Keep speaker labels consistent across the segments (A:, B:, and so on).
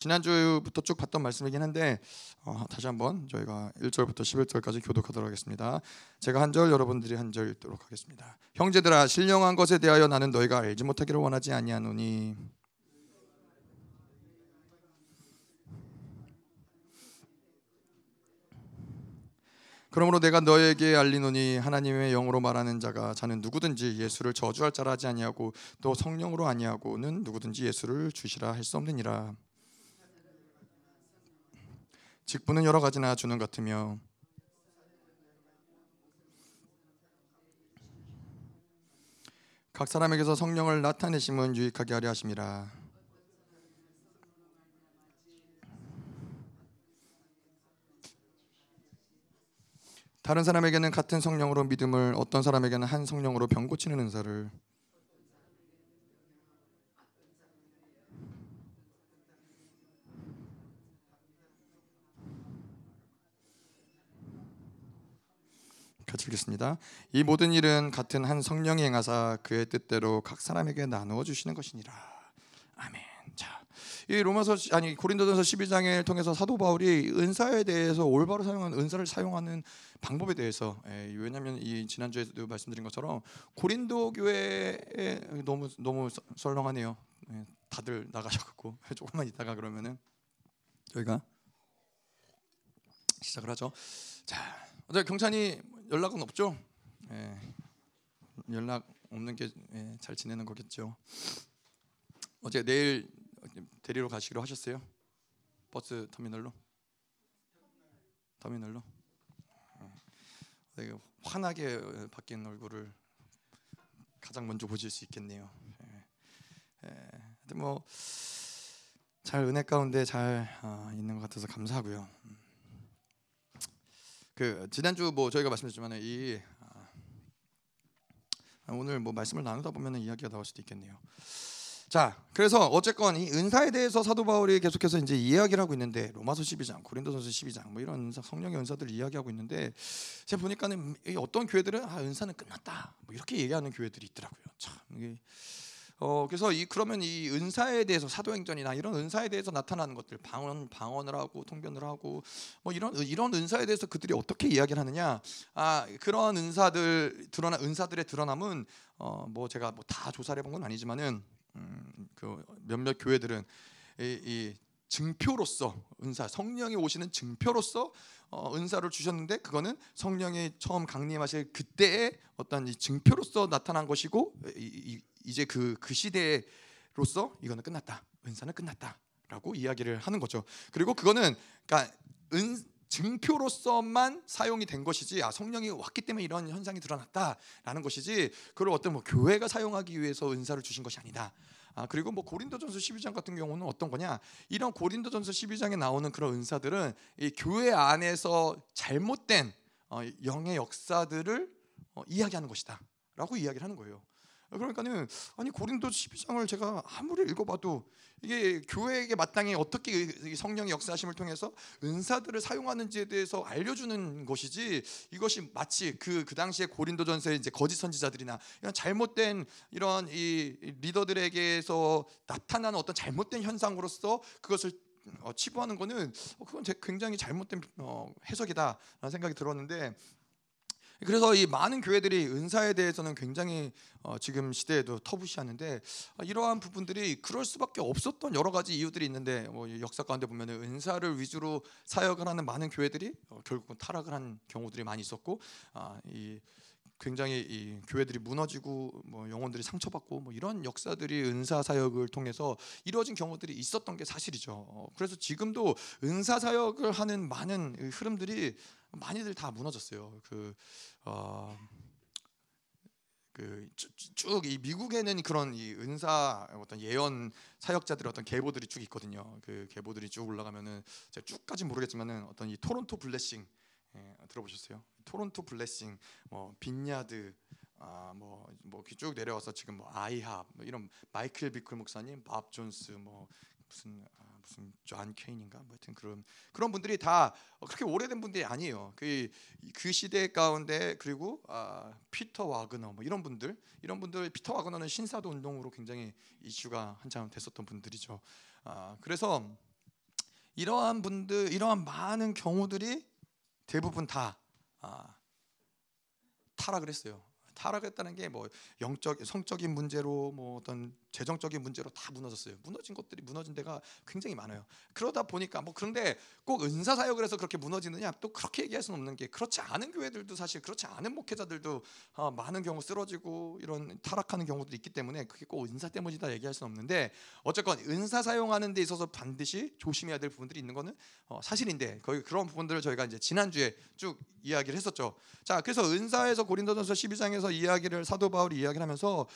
A: 지난주부터 쭉 봤던 말씀이긴 한데 어, 다시 한번 저희가 1절부터 11절까지 교독하도록 하겠습니다. 제가 한 절 여러분들이 한 절 읽도록 하겠습니다. 형제들아 신령한 것에 대하여 나는 너희가 알지 못하기를 원하지 아니하노니 그러므로 내가 너에게 알리노니 하나님의 영으로 말하는 자가 자는 누구든지 예수를 저주할 자라 하지 아니하고 또 성령으로 아니하고는 누구든지 예수를 주시라 할 수 없느니라. 직분은 여러 가지나 주는 같으며 각 사람에게서 성령을 나타내심은 유익하게 하려 하심이라. 다른 사람에게는 같은 성령으로 믿음을 어떤 사람에게는 한 성령으로 병 고치는 은사를 같이 읽겠습니다. 이 모든 일은 같은 한 성령이 행하사 그의 뜻대로 각 사람에게 나누어 주시는 것이니라. 아멘. 자, 이 로마서 아니 고린도전서 12장을 통해서 사도 바울이 은사에 대해서 올바로 사용하는 은사를 사용하는 방법에 대해서 예, 왜냐하면 이 지난주에도 말씀드린 것처럼 고린도 교회에 너무 너무 썰렁하네요. 예, 다들 나가셔갖고 조금만 있다가 그러면은 저희가 시작을 하죠. 자, 어제 경찬이 연락은 없죠? 예, 연락 없는 게 잘 지내는 거겠죠. 어제 내일 데리러 가시기로 하셨어요? 버스 터미널로? 터미널로? 되게 환하게 바뀐 얼굴을 가장 먼저 보실 수 있겠네요. 예, 예, 뭐잘 은혜 가운데 잘 어, 있는 것 같아서 감사하고요. 그 지난주 뭐 저희가 말씀드렸지만 이 아, 오늘 뭐 말씀을 나누다 보면 이야기가 나올 수도 있겠네요. 자, 그래서 어쨌건 이 은사에 대해서 사도 바울이 계속해서 이제 이야기를 하고 있는데 로마서 12장, 고린도전서 12장 뭐 이런 성령의 은사들을 이야기하고 있는데 제가 보니까는 어떤 교회들은 아 은사는 끝났다 뭐 이렇게 얘기하는 교회들이 있더라고요. 참 이게 어 그래서 이 그러면 이 은사에 대해서 사도행전이나 이런 은사에 대해서 나타나는 것들 방언 방언을 하고 통변을 하고 뭐 이런 이런 은사에 대해서 그들이 어떻게 이야기를 하느냐? 아 그런 은사들 드러나 은사들의 드러남은 어 뭐 제가 뭐 다 조사를 해본 건 아니지만은 음, 그 몇몇 교회들은 이, 이 증표로서 은사 성령이 오시는 증표로서 어, 은사를 주셨는데 그거는 성령이 처음 강림하실 그때의 어떤 이 증표로서 나타난 것이고 이, 이 제 그, 그 시대로서 이거는 끝났다. 은사는 끝났다라고 이야기를 하는 거죠. 그리고 그거는 그러니까 은 증표로서만 사용이 된 것이지 아 성령이 왔기 때문에 이런 현상이 드러났다라는 것이지 그걸 어떤 뭐 교회가 사용하기 위해서 은사를 주신 것이 아니다. 아 그리고 뭐 고린도전서 12장 같은 경우는 어떤 거냐? 이런 고린도전서 12장에 나오는 그런 은사들은 이 교회 안에서 잘못된 어, 영의 역사들을 어, 이야기하는 것이다라고 이야기를 하는 거예요. 그러니까는 아니 고린도 12장을 제가 아무리 읽어봐도 이게 교회에게 마땅히 어떻게 성령의 역사하심을 통해서 은사들을 사용하는지에 대해서 알려주는 것이지 이것이 마치 그, 그 당시에 고린도전서의 이제 거짓 선지자들이나 이런 잘못된 이런 이 리더들에게서 나타나는 어떤 잘못된 현상으로서 그것을 어, 치부하는 거는 그건 굉장히 잘못된 어, 해석이다라는 생각이 들었는데 그래서 이 많은 교회들이 은사에 대해서는 굉장히 어, 지금 시대에도 터부시하는데 어, 이러한 부분들이 그럴 수밖에 없었던 여러 가지 이유들이 있는데 뭐 역사 가운데 보면 은사를 위주로 사역을 하는 많은 교회들이 어, 결국은 타락을 한 경우들이 많이 있었고 아, 이 굉장히 이 교회들이 무너지고 뭐 영혼들이 상처받고 뭐 이런 역사들이 은사 사역을 통해서 이루어진 경우들이 있었던 게 사실이죠. 어, 그래서 지금도 은사 사역을 하는 많은 흐름들이 많이들 다 무너졌어요. 그 어, 그쭉 이 미국에는 그런 이 은사 어떤 예언 사역자들 어떤 계보들이 쭉 있거든요. 그 계보들이 쭉 올라가면은 제가 쭉까지 모르겠지만은 어떤 이 토론토 Blessing 예, 들어보셨어요? 토론토 Blessing, 뭐 빈야드, 아뭐뭐쭉 내려와서 지금 뭐 IHOP 뭐 이런 마이클 비클 목사님, 밥 존스 뭐 무슨 무슨 존 케인인가 뭐 하여튼 그런 그런 분들이 다 그렇게 오래된 분들이 아니에요. 그, 그 시대 가운데 그리고 아, 피터 와그너 뭐 이런 분들 이런 분들 피터 와그너는 신사도 운동으로 굉장히 이슈가 한참 됐었던 분들이죠. 아, 그래서 이러한 분들 이러한 많은 경우들이 대부분 다 아, 타락을 했어요. 타락했다는 게 뭐 영적 성적인 문제로 뭐 어떤 재정적인 문제로 다 무너졌어요. 무너진 것들이 무너진 데가 굉장히 많아요. 그러다 보니까 뭐 그런데 꼭 은사 사역을 해서 그렇게 무너지느냐 또 그렇게 얘기할 수는 없는 게 그렇지 않은 교회들도 사실 그렇지 않은 목회자들도 어, 많은 경우 쓰러지고 이런 타락하는 경우도 있기 때문에 그게 꼭 은사 때문이다 얘기할 수는 없는데 어쨌건 은사 사용하는 데 있어서 반드시 조심해야 될 부분들이 있는 거는 어, 사실인데 거의 그런 부분들을 저희가 이제 지난주에 쭉 이야기를 했었죠. 자, 그래서 은사에서 고린도전서 12장에서 이야기를 사도 바울이 이야기를 하면서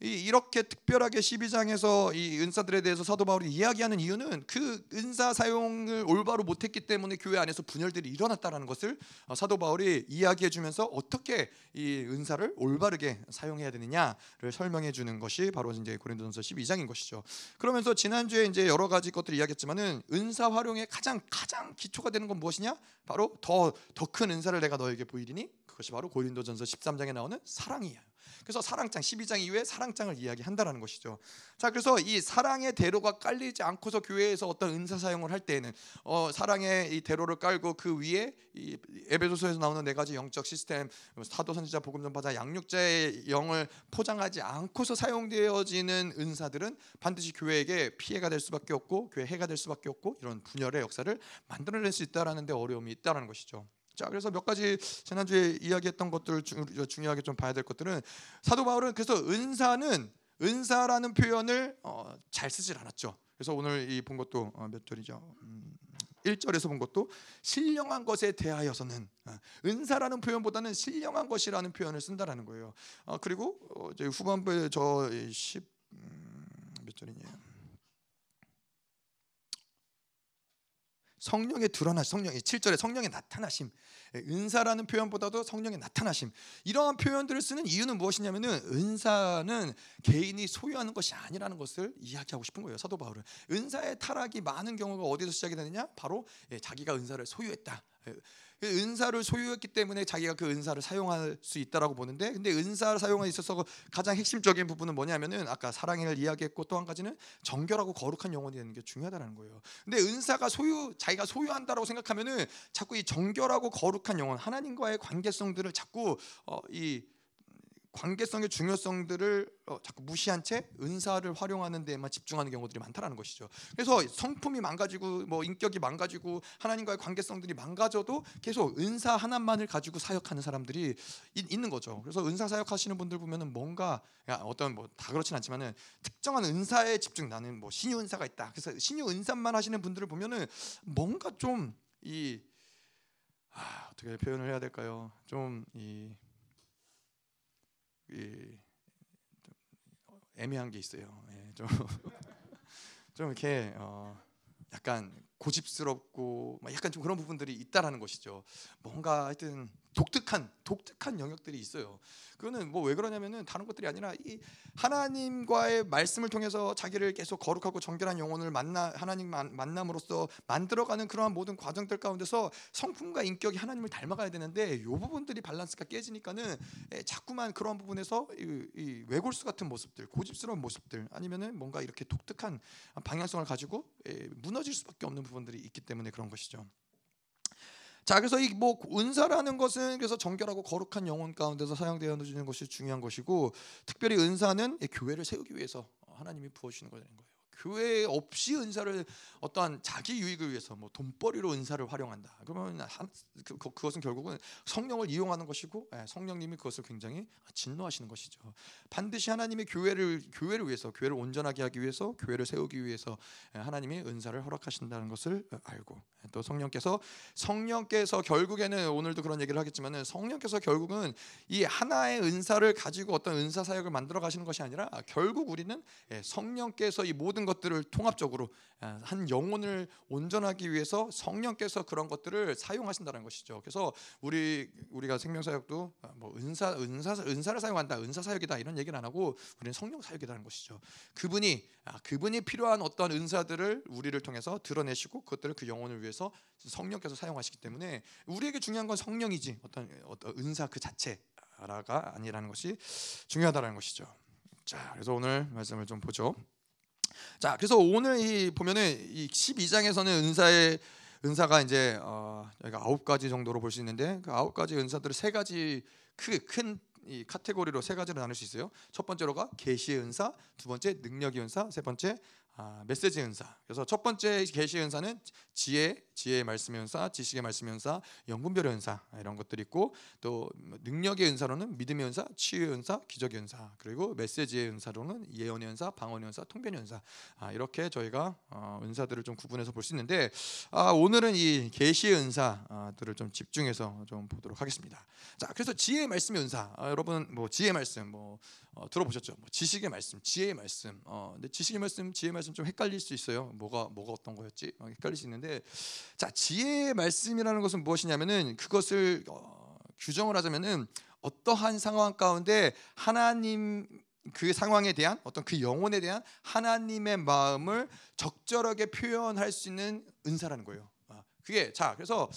A: 이렇게 특별하게 12장에서 이 은사들에 대해서 사도 바울이 이야기하는 이유는 그 은사 사용을 올바로 못했기 때문에 교회 안에서 분열들이 일어났다라는 것을 어, 사도 바울이 이야기해 주면서 어떻게 이 은사를 올바르게 사용해야 되느냐를 설명해 주는 것이 바로 이제 고린도전서 12장인 것이죠. 그러면서 지난주에 이제 여러 가지 것들을 이야기했지만은 은사 활용의 가장 가장 기초가 되는 건 무엇이냐? 바로 더 더 큰 은사를 내가 너에게 보이리니 그것이 바로 고린도전서 13장에 나오는 사랑이에요. 그래서 사랑장 12장 이후에 사랑장을 이야기한다라는 것이죠. 자, 그래서 이 사랑의 대로가 깔리지 않고서 교회에서 어떤 은사 사용을 할 때에는 어, 사랑의 이 대로를 깔고 그 위에 이 에베소서에서 나오는 네 가지 영적 시스템, 사도 선지자 복음 전파자 양육자의 영을 포장하지 않고서 사용되어지는 은사들은 반드시 교회에게 피해가 될 수밖에 없고 교회 해가 될 수밖에 없고 이런 분열의 역사를 만들어낼 수 있다라는 데 어려움이 있다라는 것이죠. 자, 그래서 몇 가지 지난주에 이야기했던 것들을 중요하게 좀 봐야 될 것들은 사도 바울은 그래서 은사는 은사라는 표현을 어, 잘 쓰질 않았죠. 그래서 오늘 이 본 것도 어, 몇 절이죠? 음, 1절에서 본 것도 신령한 것에 대하여서는 어, 은사라는 표현보다는 신령한 것이라는 표현을 쓴다라는 거예요. 어, 그리고 어, 이제 후반부에 저 10몇 음, 절이냐? 성령의 드러나심, 성령의 7절에 성령의 나타나심, 예, 은사라는 표현보다도 성령의 나타나심. 이러한 표현들을 쓰는 이유는 무엇이냐면은 은사는 개인이 소유하는 것이 아니라는 것을 이야기하고 싶은 거예요. 사도 바울은 은사의 타락이 많은 경우가 어디서 시작이 되느냐? 바로 예, 자기가 은사를 소유했다. 예, 그 은사를 소유했기 때문에 자기가 그 은사를 사용할 수 있다라고 보는데 근데 은사를 사용에 있어서 가장 핵심적인 부분은 뭐냐면은 아까 사랑을 이야기했고 또 한 가지는 정결하고 거룩한 영혼이 되는 게 중요하다는 거예요. 근데 은사가 소유 자기가 소유한다라고 생각하면은 자꾸 이 정결하고 거룩한 영혼 하나님과의 관계성들을 자꾸 어, 이 관계성의 중요성들을 어, 자꾸 무시한 채 은사를 활용하는 데에만 집중하는 경우들이 많다라는 것이죠. 그래서 성품이 망가지고 뭐 인격이 망가지고 하나님과의 관계성들이 망가져도 계속 은사 하나만을 가지고 사역하는 사람들이 있, 는 거죠. 그래서 은사 사역하시는 분들 보면은 뭔가 어떤 뭐 다 그렇진 않지만은 특정한 은사에 집중 나는 뭐 신유 은사가 있다. 그래서 신유 은사만 하시는 분들을 보면은 뭔가 좀이 아, 어떻게 표현을 해야 될까요? 좀이 애매한 게 있어요. 예, 좀, 좀 이렇게 어, 약간 고집스럽고 약간 좀 그런 부분들이 있다라는 것이죠. 뭔가 하여튼 독특한 독특한 영역들이 있어요. 그거는 뭐 왜 그러냐면은 다른 것들이 아니라 이 하나님과의 말씀을 통해서 자기를 계속 거룩하고 정결한 영혼을 만나 하나님 만남으로써 만들어가는 그러한 모든 과정들 가운데서 성품과 인격이 하나님을 닮아가야 되는데 이 부분들이 밸런스가 깨지니까는 자꾸만 그런 부분에서 이, 이 외골수 같은 모습들, 고집스러운 모습들 아니면은 뭔가 이렇게 독특한 방향성을 가지고 무너질 수밖에 없는 부분들이 있기 때문에 그런 것이죠. 자, 그래서 이 뭐 은사라는 것은 그래서 정결하고 거룩한 영혼 가운데서 사용되어지는 것이 중요한 것이고, 특별히 은사는 교회를 세우기 위해서 하나님이 부어주시는 거라는 거예요. 교회 없이 은사를 어떠한 자기 유익을 위해서 뭐 돈벌이로 은사를 활용한다. 그러면 한, 그, 그것은 결국은 성령을 이용하는 것이고 예, 성령님이 그것을 굉장히 진노하시는 것이죠. 반드시 하나님의 교회를 교회를 위해서 교회를 온전하게 하기 위해서 교회를 세우기 위해서 예, 하나님이 은사를 허락하신다는 것을 알고 예, 또 성령께서 성령께서 결국에는 오늘도 그런 얘기를 하겠지만은 성령께서 결국은 이 하나의 은사를 가지고 어떤 은사 사역을 만들어 가시는 것이 아니라 결국 우리는 성령께서 이 모든 것들을 통합적으로 한 영혼을 온전하기 위해서 성령께서 그런 것들을 사용하신다는 것이죠. 그래서 우리 우리가 생명 사역도 뭐 은사 은사 은사를 사용한다, 은사 사역이다 이런 얘기는 안 하고 우리는 성령 사역이라는 것이죠. 그분이 아, 그분이 필요한 어떤 은사들을 우리를 통해서 드러내시고 그것들을 그 영혼을 위해서 성령께서 사용하시기 때문에 우리에게 중요한 건 성령이지 어떤 어떤 은사 그 자체가 아니라는 것이 중요하다는 것이죠. 자, 그래서 오늘 말씀을 좀 보죠. 자, 그래서 오늘 이 보면은 이 12장에서는 은사의 은사가 이제 어, 여기가 아홉 가지 정도로 볼 수 있는데 그 아홉 가지 은사들을 세 가지 크큰 이 카테고리로 세 가지로 나눌 수 있어요. 첫 번째로가 계시의 은사, 두 번째 능력의 은사, 세 번째 아, 메시지 은사. 그래서 첫 번째 계시 은사는 지혜, 지혜의 말씀의 은사, 지식의 말씀의 은사, 영분별의 은사 이런 것들이 있고 또 능력의 은사로는 믿음의 은사, 치유의 은사, 기적의 은사 그리고 메시지의 은사로는 예언의 은사, 방언의 은사, 통변의 은사 아, 이렇게 저희가 어, 은사들을 좀 구분해서 볼 수 있는데 아, 오늘은 이 계시의 은사들을 좀 집중해서 좀 보도록 하겠습니다. 자, 그래서 지혜의 말씀의 은사 아, 여러분 뭐 지혜의 말씀 뭐 어, 들어보셨죠? 뭐 지식의 말씀, 지혜의 말씀. 어, 근데 지식의 말씀, 지혜의 말씀 좀 헷갈릴 수 있어요. 뭐가 뭐가 어떤 거였지? 어, 헷갈릴 수 있는데, 자 지혜의 말씀이라는 것은 무엇이냐면은 그것을 어, 규정을 하자면은 어떠한 상황 가운데 하나님 그 상황에 대한 어떤 그 영혼에 대한 하나님의 마음을 적절하게 표현할 수 있는 은사라는 거예요. 아, 그게 자 그래서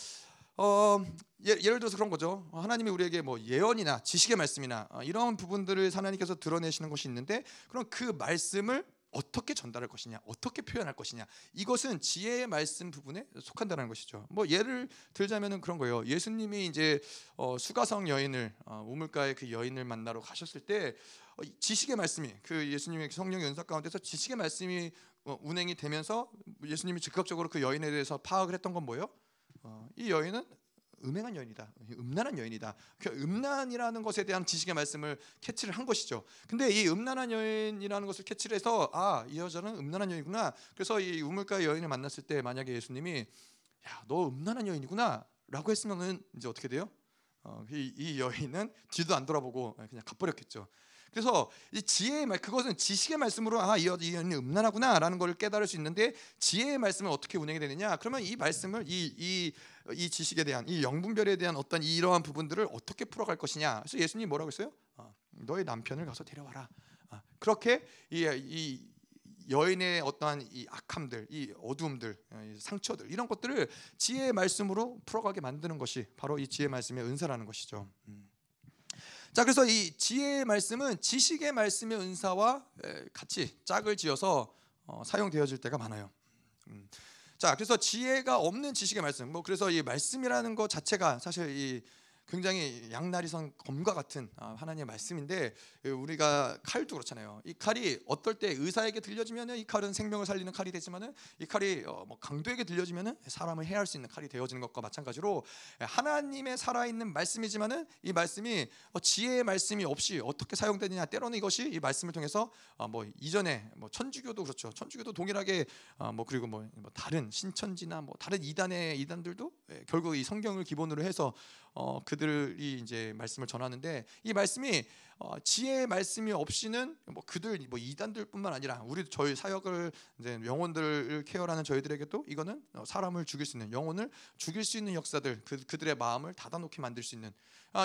A: 어, 예, 예를 들어서 그런 거죠. 하나님이 우리에게 뭐 예언이나 지식의 말씀이나 어, 이런 부분들을 하나님께서 드러내시는 것이 있는데 그럼 그 말씀을 어떻게 전달할 것이냐, 어떻게 표현할 것이냐, 이것은 지혜의 말씀 부분에 속한다는 것이죠. 뭐 예를 들자면은 그런 거예요. 예수님이 이제 어, 수가성 여인을 어, 우물가의 그 여인을 만나러 가셨을 때 어, 지식의 말씀이 그 예수님의 성령 연사 가운데서 지식의 말씀이 어, 운행이 되면서 예수님이 즉각적으로 그 여인에 대해서 파악을 했던 건 뭐예요? 어, 이 여인은 음행한 여인이다. 음란한 여인이다. 그 음란이라는 것에 대한 지식의 말씀을 캐치를 한 것이죠. 근데 이 음란한 여인이라는 것을 캐치를 해서 아, 이 여자는 음란한 여인이구나. 그래서 이 우물가의 여인을 만났을 때 만약에 예수님이 야, 너 음란한 여인이구나. 라고 했으면은 이제 어떻게 돼요? 어, 이, 이 여인은 뒤도 안 돌아보고 그냥 가버렸겠죠. 그래서 이 지혜의 말 그것은 지식의 말씀으로 아 이 여인이 음란하구나라는 것을 깨달을 수 있는데 지혜의 말씀은 어떻게 운행이 되느냐? 그러면 이 말씀을 이 이 이 지식에 대한 이 영분별에 대한 어떤 이러한 부분들을 어떻게 풀어갈 것이냐? 그래서 예수님이 뭐라고 했어요? 어, 너의 남편을 가서 데려와라. 어, 그렇게 이, 이 여인의 어떠한 이 악함들, 이 어두움들, 이 상처들 이런 것들을 지혜의 말씀으로 풀어가게 만드는 것이 바로 이 지혜 말씀의 은사라는 것이죠. 음. 자 그래서 이 지혜의 말씀은 지식의 말씀의 은사와 같이 짝을 지어서 어, 사용되어질 때가 많아요. 음. 자 그래서 지혜가 없는 지식의 말씀, 뭐 그래서 이 말씀이라는 것 자체가 사실 이 굉장히 양날이선 검과 같은 아, 하나님의 말씀인데 우리가 칼도 그렇잖아요. 이 칼이 어떨 때 의사에게 들려지면은 이 칼은 생명을 살리는 칼이 되지만은 이 칼이 어, 뭐 강도에게 들려지면은 사람을 해할 수 있는 칼이 되어지는 것과 마찬가지로 하나님의 살아있는 말씀이지만은 이 말씀이 어, 지혜의 말씀이 없이 어떻게 사용되느냐 때로는 이것이 이 말씀을 통해서 어, 뭐 이전에 뭐 천주교도 그렇죠. 천주교도 동일하게 뭐 그리고 뭐, 뭐 다른 신천지나 뭐 다른 이단의 이단들도 예, 결국 이 성경을 기본으로 해서 어, 그들이 이제 말씀을 전하는데 이 말씀이 어, 지혜의 말씀이 없이는 뭐 그들 뭐 이단들뿐만 아니라 우리 저희 사역을 이제 영혼들을 케어하는 저희들에게도 이거는 어, 사람을 죽일 수 있는 영혼을 죽일 수 있는 역사들 그, 그들의 마음을 닫아놓게 만들 수 있는 아,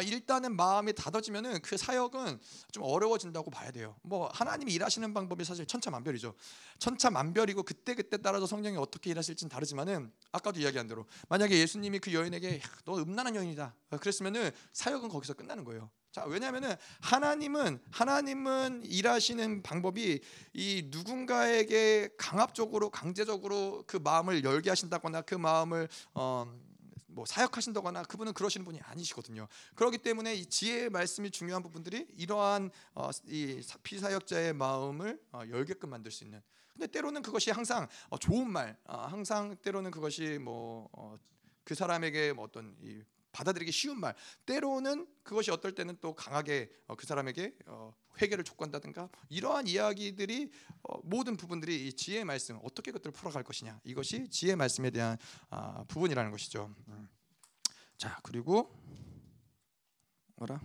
A: 일단은 마음이 닫아지면은 그 사역은 좀 어려워진다고 봐야 돼요. 뭐 하나님이 일하시는 방법이 사실 천차만별이죠. 천차만별이고 그때 그때 따라서 성령이 어떻게 일하실지는 다르지만은 아까도 이야기한 대로 만약에 예수님이 그 여인에게 너 음란한 여인이다 그랬으면은 사역은 거기서 끝나는 거예요. 자, 왜냐하면은 하나님은 하나님은 일하시는 방법이 이 누군가에게 강압적으로 강제적으로 그 마음을 열게 하신다거나 그 마음을 어, 뭐 사역하신다거나 그분은 그러시는 분이 아니시거든요. 그렇기 때문에 이 지혜의 말씀이 중요한 부분들이 이러한 어, 이 피사역자의 마음을 어, 열게끔 만들 수 있는. 근데 때로는 그것이 항상 어, 좋은 말, 어, 항상 때로는 그것이 뭐그 어, 사람에게 뭐 어떤 이 받아들이기 쉬운 말 때로는 그것이 어떨 때는 또 강하게 어, 그 사람에게 어, 회개를 촉구한다든가 이러한 이야기들이 어, 모든 부분들이 이 지혜의 말씀 어떻게 그것들을 풀어갈 것이냐 이것이 지혜의 말씀에 대한 아, 부분이라는 것이죠. 음. 자 그리고 뭐라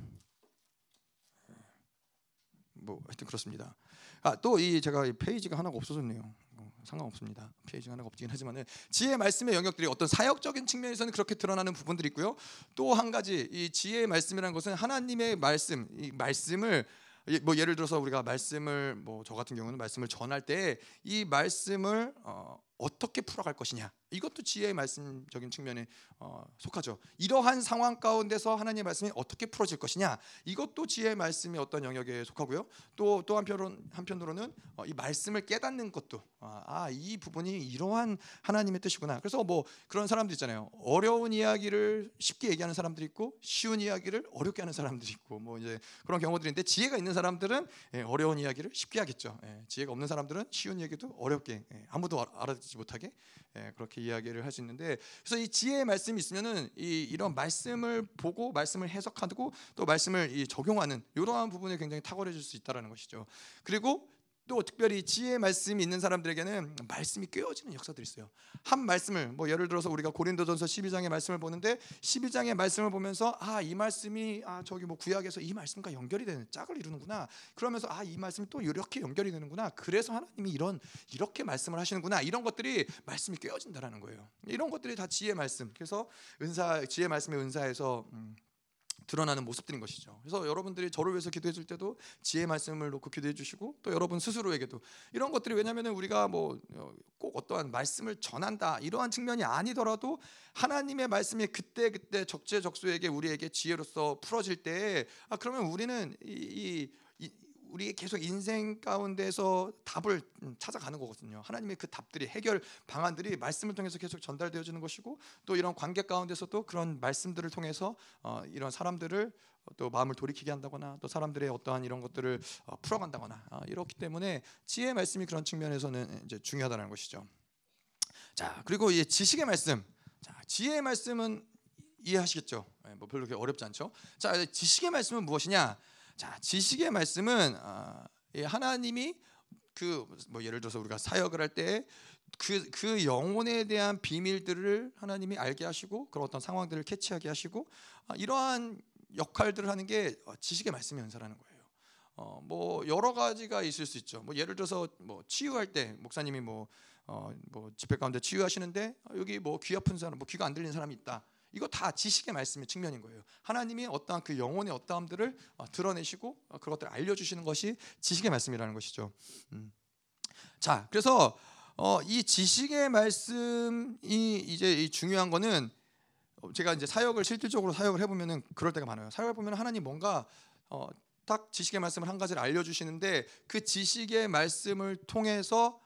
A: 뭐 하여튼 그렇습니다. 아 또 이 제가 이 페이지가 하나가 없어졌네요. 상관없습니다. 페이지가 하나가 없긴 하지만은 지혜 말씀의 영역들이 어떤 사역적인 측면에서는 그렇게 드러나는 부분들이 있고요. 또 한 가지 이 지혜의 말씀이라는 것은 하나님의 말씀, 이 말씀을 뭐 예를 들어서 우리가 말씀을 뭐 저 같은 경우는 말씀을 전할 때 이 말씀을 어, 어떻게 풀어갈 것이냐 이것도 지혜의 말씀적인 측면에 어, 속하죠. 이러한 상황 가운데서 하나님의 말씀이 어떻게 풀어질 것이냐 이것도 지혜의 말씀이 어떤 영역에 속하고요. 또 또 한편으로 한편으로는 어, 이 말씀을 깨닫는 것도 아이 아, 부분이 이러한 하나님의 뜻이구나. 그래서 뭐 그런 사람들 있잖아요. 어려운 이야기를 쉽게 얘기하는 사람들이 있고 쉬운 이야기를 어렵게 하는 사람들이 있고 뭐 이제 그런 경우들인데 지혜가 있는 사람들은 예, 어려운 이야기를 쉽게 하겠죠. 예, 지혜가 없는 사람들은 쉬운 얘기도 어렵게 예, 아무도 알아듣지 못하게 예, 그렇게 이야기를 있는데 그래서 이 지혜의 말씀이 있으면은 이 이런 말씀을 보고 말씀을 해석하고 또 말씀을 이 적용하는 이러한 부분에 굉장히 탁월해질 수 있다라는 것이죠. 그리고 또 특별히 지혜의 말씀이 있는 사람들에게는 말씀이 꿰어지는 역사들이 있어요. 한 말씀을 뭐 예를 들어서 우리가 고린도전서 12장의 말씀을 보는데 12장의 말씀을 보면서 아 이 말씀이 아 저기 뭐 구약에서 이 말씀과 연결이 되는 짝을 이루는구나. 그러면서 아 이 말씀이 또 이렇게 연결이 되는구나. 그래서 하나님이 이런 이렇게 말씀을 하시는구나. 이런 것들이 말씀이 꿰어진다라는 거예요. 이런 것들이 다 지혜의 말씀. 그래서 은사 지혜 말씀의 은사에서 음, 드러나는 모습들인 것이죠. 그래서 여러분들이 저를 위해서 기도해 줄 때도 지혜 말씀을 놓고 기도해 주시고 또 여러분 스스로에게도 이런 것들이 왜냐하면 우리가 뭐 꼭 어떠한 말씀을 전한다 이러한 측면이 아니더라도 하나님의 말씀이 그때 그때 적재적소에게 우리에게 지혜로서 풀어질 때 아, 그러면 우리는 이, 이 우리 계속 인생 가운데서 답을 찾아가는 거거든요. 하나님의 그 답들이 해결 방안들이 말씀을 통해서 계속 전달되어지는 것이고 또 이런 관계 가운데서도 그런 말씀들을 통해서 어, 이런 사람들을 또 마음을 돌이키게 한다거나 또 사람들의 어떠한 이런 것들을 어, 풀어간다거나 어, 이렇기 때문에 지혜의 말씀이 그런 측면에서는 이제 중요하다는 것이죠. 자 그리고 이 지식의 말씀, 자 지혜의 말씀은 이해하시겠죠? 네, 뭐 별로 그렇게 어렵지 않죠? 자 지식의 말씀은 무엇이냐? 자, 지식의 말씀은 어, 하나님이 그 뭐 예를 들어서 우리가 사역을 할 때 그 그 영혼에 대한 비밀들을 하나님이 알게 하시고 그런 어떤 상황들을 캐치하게 하시고 아, 이러한 역할들을 하는 게 어, 지식의 말씀의 은사라는 거예요. 어, 뭐 여러 가지가 있을 수 있죠. 뭐 예를 들어서 뭐 치유할 때 목사님이 뭐, 어, 뭐 집회 가운데 치유하시는데 여기 뭐 귀 아픈 사람, 뭐 귀가 안 들리는 사람이 있다. 이거 다 지식의 말씀의 측면인 거예요. 하나님이 어떠한 그 영혼의 어떠함들을 어, 드러내시고 어, 그것들을 알려주시는 것이 지식의 말씀이라는 것이죠. 음. 자, 그래서 어, 이 지식의 말씀이 이제 중요한 거는 제가 이제 사역을 실질적으로 사역을 해보면은 그럴 때가 많아요. 사역을 보면 하나님 뭔가 어, 딱 지식의 말씀을 한 가지를 알려주시는데 그 지식의 말씀을 통해서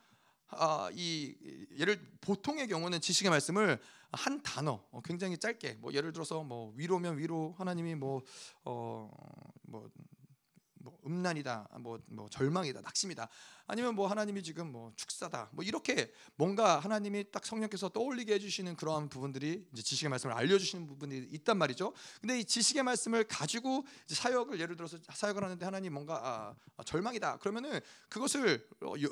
A: 아, 이 예를 보통의 경우는 지식의 말씀을 한 단어 어, 굉장히 짧게. 뭐 예를 들어서 뭐 위로면 위로 하나님이 뭐 어뭐 뭐, 뭐 음란이다 뭐, 뭐 절망이다 낙심이다 아니면 뭐 하나님이 지금 뭐 축사다 뭐 이렇게 뭔가 하나님이 딱 성령께서 떠올리게 해주시는 그러한 부분들이 이제 지식의 말씀을 알려주시는 부분이 있단 말이죠. 근데 이 지식의 말씀을 가지고 사역을 예를 들어서 사역을 하는데 하나님 뭔가 아, 아, 절망이다 그러면은 그것을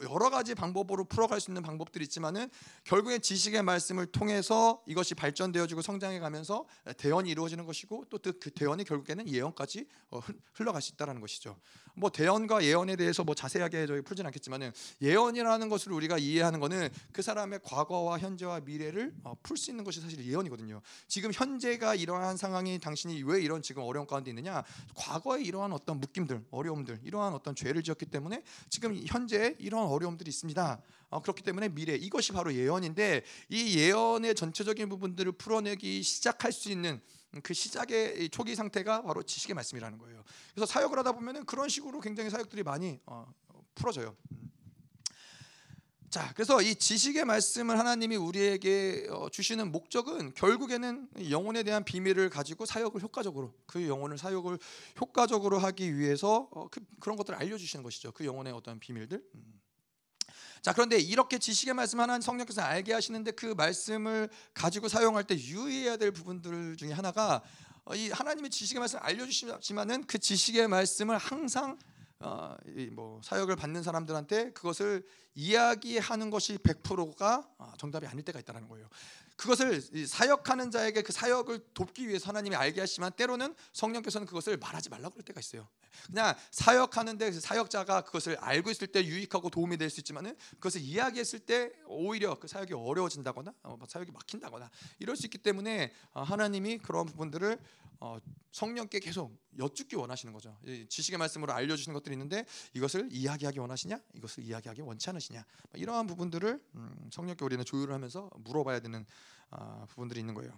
A: 여러 가지 방법으로 풀어갈 수 있는 방법들이 있지만은 결국엔 지식의 말씀을 통해서 이것이 발전되어지고 성장해 가면서 대언이 이루어지는 것이고 또 그 대언이 결국에는 예언까지 어, 흘러갈 수 있다라는 것이죠. 뭐 대언과 예언에 대해서 뭐 자세하게 저희 풀진 않겠. 있겠지만은 예언이라는 것을 우리가 이해하는 것은 그 사람의 과거와 현재와 미래를 어, 풀수 있는 것이 사실 예언이거든요. 지금 현재가 이러한 상황이 당신이 왜 이런 지금 어려운 가운데 있느냐? 과거에 이러한 어떤 묶임들, 어려움들, 이러한 어떤 죄를 지었기 때문에 지금 현재 이러한 어려움들이 있습니다. 어, 그렇기 때문에 미래 이것이 바로 예언인데 이 예언의 전체적인 부분들을 풀어내기 시작할 수 있는 그 시작의 초기 상태가 바로 지식의 말씀이라는 거예요. 그래서 사역을 하다 보면은 그런 식으로 굉장히 사역들이 많이 어, 풀어져요. 자, 그래서 이 지식의 말씀을 하나님이 우리에게 어, 주시는 목적은 결국에는 영혼에 대한 비밀을 가지고 사역을 효과적으로 그 영혼을 사역을 효과적으로 하기 위해서 어, 그, 런 것들을 알려주시는 것이죠. 그 영혼의 어떤 비밀들. 음. 자, 그런데 이렇게 지식의 말씀 하나 성령께서 알게 하시는데 그 말씀을 가지고 사용할 때 유의해야 될 부분들 중에 하나가 어, 이 하나님의 지식의 말씀을 알려주시지만은 그 지식의 말씀을 항상 어, 뭐 사역을 받는 사람들한테 그것을 이야기하는 것이 100%가 아, 정답이 아닐 때가 있다는 거예요. 그것을 사역하는 자에게 그 사역을 돕기 위해서 하나님이 알게 하시지만 때로는 성령께서는 그것을 말하지 말라고 그럴 때가 있어요. 그냥 사역하는데 그 사역자가 그것을 알고 있을 때 유익하고 도움이 될 수 있지만은 그것을 이야기했을 때 오히려 그 사역이 어려워진다거나 어, 뭐 사역이 막힌다거나 이럴 수 있기 때문에 어, 하나님이 그런 부분들을 어, 성령께 계속 여쭙기 원하시는 거죠. 지식의 말씀으로 알려주시는 것들이 있는데 이것을 이야기하기 원하시냐? 이것을 이야기하기 원치 않으시냐? 이러한 부분들을 음, 성령께 우리는 조율을 하면서 물어봐야 되는 아, 부분들이 있는 거예요.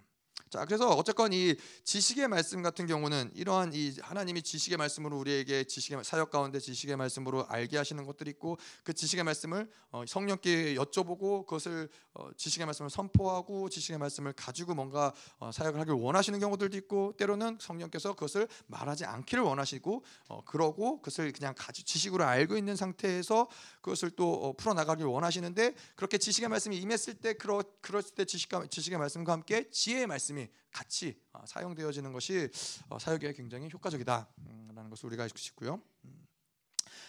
A: 자, 그래서 어쨌건 이 지식의 말씀 같은 경우는 이러한 이 하나님이 지식의 말씀으로 우리에게 지식의 사역 가운데 지식의 말씀으로 알게 하시는 것들이 있고 그 지식의 말씀을 어, 성령께 여쭤보고 그것을 어, 지식의 말씀을 선포하고 지식의 말씀을 가지고 뭔가 어, 사역을 하길 원하시는 경우들도 있고 때로는 성령께서 그것을 말하지 않기를 원하시고 어, 그러고 그것을 그냥 지식으로 알고 있는 상태에서 그것을 또 어, 풀어 나가길 원하시는데 그렇게 지식의 말씀이 임했을 때 그러 그랬을 때 지식과 지식의 말씀과 함께 지혜의 말씀이 같이 어, 사용되어지는 것이 어, 사역에 굉장히 효과적이다라는 것을 우리가 알수 있고요. 음.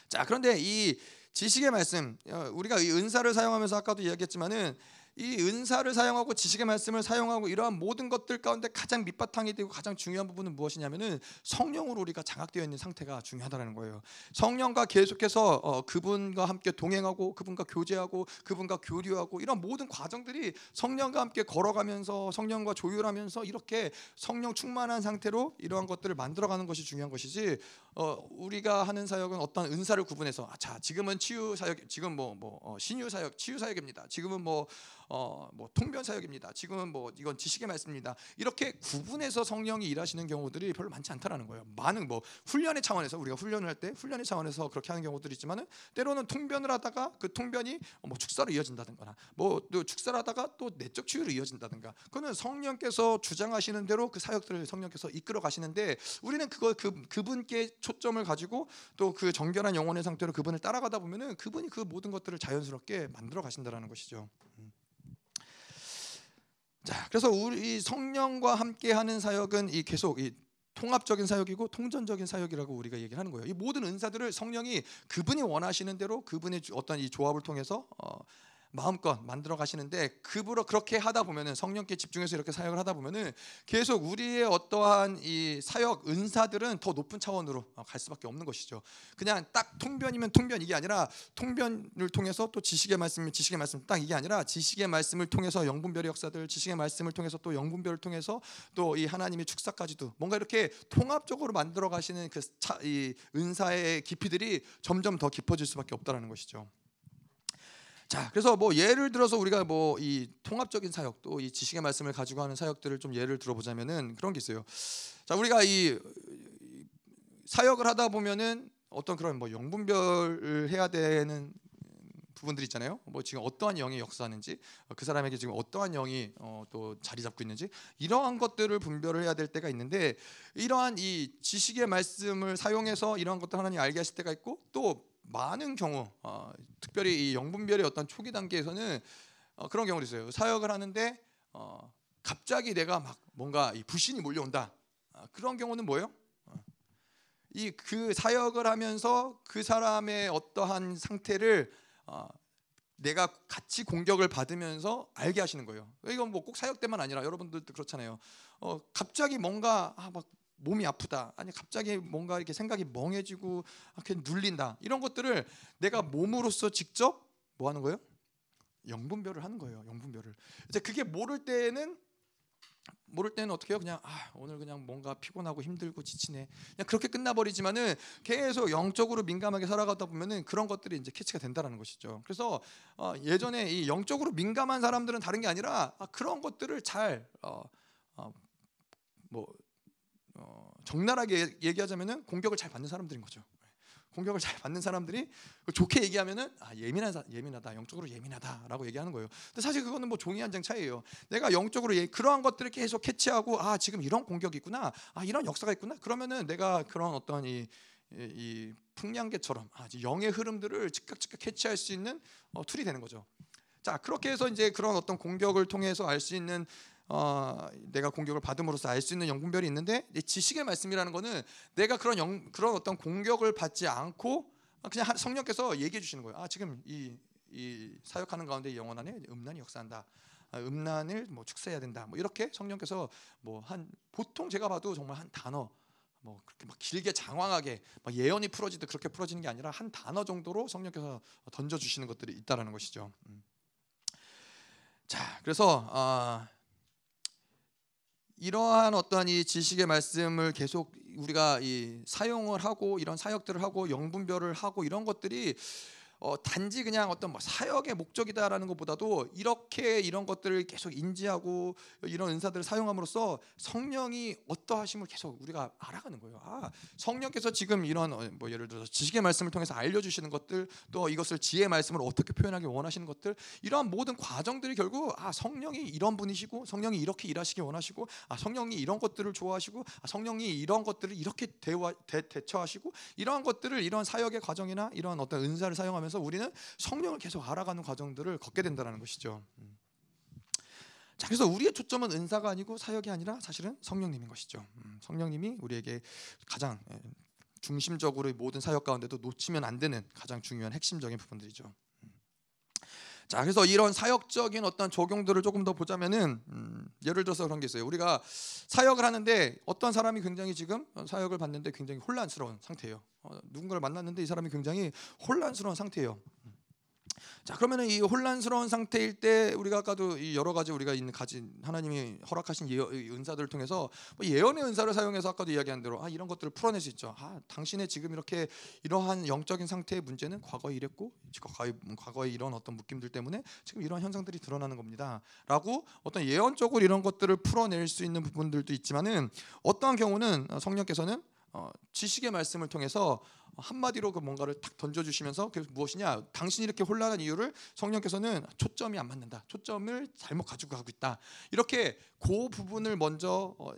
A: 자 그런데 이 지식의 말씀 어, 우리가 이 은사를 사용하면서 아까도 이야기했지만은 이 은사를 사용하고 지식의 말씀을 사용하고 이러한 모든 것들 가운데 가장 밑바탕이 되고 가장 중요한 부분은 무엇이냐면은 성령으로 우리가 장악되어 있는 상태가 중요하다는 거예요. 성령과 계속해서 어, 그분과 함께 동행하고 그분과 교제하고 그분과 교류하고 이런 모든 과정들이 성령과 함께 걸어가면서 성령과 조율하면서 이렇게 성령 충만한 상태로 이러한 것들을 만들어가는 것이 중요한 것이지 어, 우리가 하는 사역은 어떤 은사를 구분해서 아, 자 지금은 치유 사역 지금 뭐뭐 뭐, 어, 신유 사역 치유 사역입니다. 지금은 뭐 어, 뭐 통변 사역입니다. 지금은 뭐 이건 지식의 말씀입니다. 이렇게 구분해서 성령이 일하시는 경우들이 별로 많지 않다라는 거예요. 많은 뭐 훈련의 차원에서 우리가 훈련을 할 때 훈련의 차원에서 그렇게 하는 경우들이 있지만은 때로는 통변을 하다가 그 통변이 뭐 축사로 이어진다든가 뭐또 축사를 하다가 또 내적 치유로 이어진다든가 그거는 성령께서 주장하시는 대로 그 사역들을 성령께서 이끌어 가시는데 우리는 그거 그 그분께 초점을 가지고 또 그 정결한 영혼의 상태로 그분을 따라가다 보면은 그분이 그 모든 것들을 자연스럽게 만들어 가신다라는 것이죠. 음. 자, 그래서 우리 성령과 함께 하는 사역은 이 계속 이 통합적인 사역이고 통전적인 사역이라고 우리가 얘기를 하는 거예요. 이 모든 은사들을 성령이 그분이 원하시는 대로 그분의 어떤 이 조합을 통해서 어, 마음껏 만들어 가시는데 그부로 그렇게 하다 보면은 성령께 집중해서 이렇게 사역을 하다 보면은 계속 우리의 어떠한 이 사역 은사들은 더 높은 차원으로 어, 갈 수밖에 없는 것이죠. 그냥 딱 통변이면 통변 이게 아니라 통변을 통해서 또 지식의 말씀이 지식의 말씀 딱 이게 아니라 지식의 말씀을 통해서 영분별의 역사들 지식의 말씀을 통해서 또 영분별을 통해서 또 이 하나님의 축사까지도 뭔가 이렇게 통합적으로 만들어 가시는 그이 은사의 깊이들이 점점 더 깊어질 수밖에 없다라는 것이죠. 자, 그래서 뭐 예를 들어서 우리가 뭐 이 통합적인 사역 또 이 지식의 말씀을 가지고 하는 사역들을 좀 예를 들어보자면은 그런 게 있어요. 자, 우리가 이 사역을 하다 보면은 어떤 그런 뭐 영분별을 해야 되는 부분들 있잖아요. 뭐 지금 어떠한 영이 역사하는지 그 사람에게 지금 어떠한 영이 어, 또 자리 잡고 있는지 이러한 것들을 분별을 해야 될 때가 있는데 이러한 이 지식의 말씀을 사용해서 이러한 것들 하나님 알게 하실 때가 있고 또 많은 경우 어, 특별히 이 영분별의 어떤 초기 단계에서는 어, 그런 경우도 있어요. 사역을 하는데 어, 갑자기 내가 막 뭔가 이 불신이 몰려온다. 아, 그런 경우는 뭐예요? 어, 이그 사역을 하면서 그 사람의 어떠한 상태를 어, 내가 같이 공격을 받으면서 알게 하시는 거예요. 이건 뭐 꼭 사역 때만 아니라 여러분들도 그렇잖아요. 어, 갑자기 뭔가 아, 막 몸이 아프다. 아니 갑자기 뭔가 이렇게 생각이 멍해지고 이렇게 눌린다. 이런 것들을 내가 몸으로서 직접 뭐 하는 거예요? 영분별을 하는 거예요. 영분별을. 이제 그게 모를 때는 모를 때는 어떻게 해요? 그냥 아, 오늘 그냥 뭔가 피곤하고 힘들고 지치네. 그냥 그렇게 끝나버리지만은 계속 영적으로 민감하게 살아가다 보면은 그런 것들이 이제 캐치가 된다라는 것이죠. 그래서 어, 예전에 이 영적으로 민감한 사람들은 다른 게 아니라 아, 그런 것들을 잘 어, 어, 뭐 어, 적나라하게 얘기하자면은 공격을 잘 받는 사람들인 거죠. 공격을 잘 받는 사람들이 좋게 얘기하면은 아, 예민하다, 예민하다, 영적으로 예민하다라고 얘기하는 거예요. 근데 사실 그거는 뭐 종이 한 장 차이예요. 내가 영적으로 예, 그러한 것들을 계속 캐치하고 아 지금 이런 공격이 있구나, 아 이런 역사가 있구나. 그러면은 내가 그런 어떤 이, 이, 이 풍향계처럼 아, 영의 흐름들을 즉각 즉각 캐치할 수 있는 어, tool이 되는 거죠. 자 그렇게 해서 이제 그런 어떤 공격을 통해서 알 수 있는 어, 내가 공격을 받음으로써 알 수 있는 영분별이 있는데 지식의 말씀이라는 거는 내가 그런 영, 그런 어떤 공격을 받지 않고 그냥 성령께서 얘기해 주시는 거예요. 아 지금 이, 이 사역하는 가운데 영원 안에 음란이 역사한다. 아, 음란을 뭐 축사해야 된다. 뭐 이렇게 성령께서 뭐 한 보통 제가 봐도 정말 한 단어 뭐 그렇게 막 길게 장황하게 막 예언이 풀어지듯 그렇게 풀어지는 게 아니라 한 단어 정도로 성령께서 던져 주시는 것들이 있다라는 것이죠. 음. 자, 그래서 어, 이러한 어떠한 이 지식의 말씀을 계속 우리가 이 사용을 하고 이런 사역들을 하고 영분별을 하고 이런 것들이 어, 단지 그냥 어떤 뭐 사역의 목적이다라는 것보다도 이렇게 이런 것들을 계속 인지하고 이런 은사들을 사용함으로써 성령이 어떠하심을 계속 우리가 알아가는 거예요. 아, 성령께서 지금 이런 어, 뭐 예를 들어서 지식의 말씀을 통해서 알려주시는 것들, 또 이것을 지혜의 말씀을 어떻게 표현하기 원하시는 것들, 이러한 모든 과정들이 결국 아 성령이 이런 분이시고 성령이 이렇게 일하시기 원하시고 아 성령이 이런 것들을 좋아하시고 아, 성령이 이런 것들을 이렇게 대화, 대, 대처하시고 이러한 것들을 이런 사역의 과정이나 이런 어떤 은사를 사용하면 하면서 우리는 성령을 계속 알아가는 과정들을 걷게 된다는 것이죠. 음. 자, 그래서 우리의 초점은 은사가 아니고 사역이 아니라 사실은 성령님인 것이죠. 음, 성령님이 우리에게 가장 예, 중심적으로 모든 사역 가운데도 놓치면 안 되는 가장 중요한 핵심적인 부분들이죠. 음. 자, 그래서 이런 사역적인 어떤 적용들을 조금 더 보자면은 음, 예를 들어서 그런 게 있어요. 우리가 사역을 하는데 어떤 사람이 굉장히 지금 사역을 받는데 굉장히 혼란스러운 상태예요. 어, 누군가를 만났는데 이 사람이 굉장히 혼란스러운 상태예요. 자 그러면은 이 혼란스러운 상태일 때 우리가 아까도 이 여러 가지 우리가 있는 가진 하나님이 허락하신 예언, 은사들을 통해서 뭐 예언의 은사를 사용해서 아까도 이야기한 대로 아 이런 것들을 풀어낼 수 있죠. 아 당신의 지금 이렇게 이러한 영적인 상태의 문제는 과거에 이랬고 과거에 과거에 이런 어떤 묶임들 때문에 지금 이런 현상들이 드러나는 겁니다.라고 어떤 예언적으로 이런 것들을 풀어낼 수 있는 부분들도 있지만은 어떠한 경우는 성령께서는 어, 지식의 말씀을 통해서 한마디로 그 뭔가를 탁 던져주시면서 그 무엇이냐? 당신이 이렇게 혼란한 이유를 성령께서는 초점이 안 맞는다. 초점을 잘못 가지고 가고 있다. 이렇게 그 부분을 먼저 어,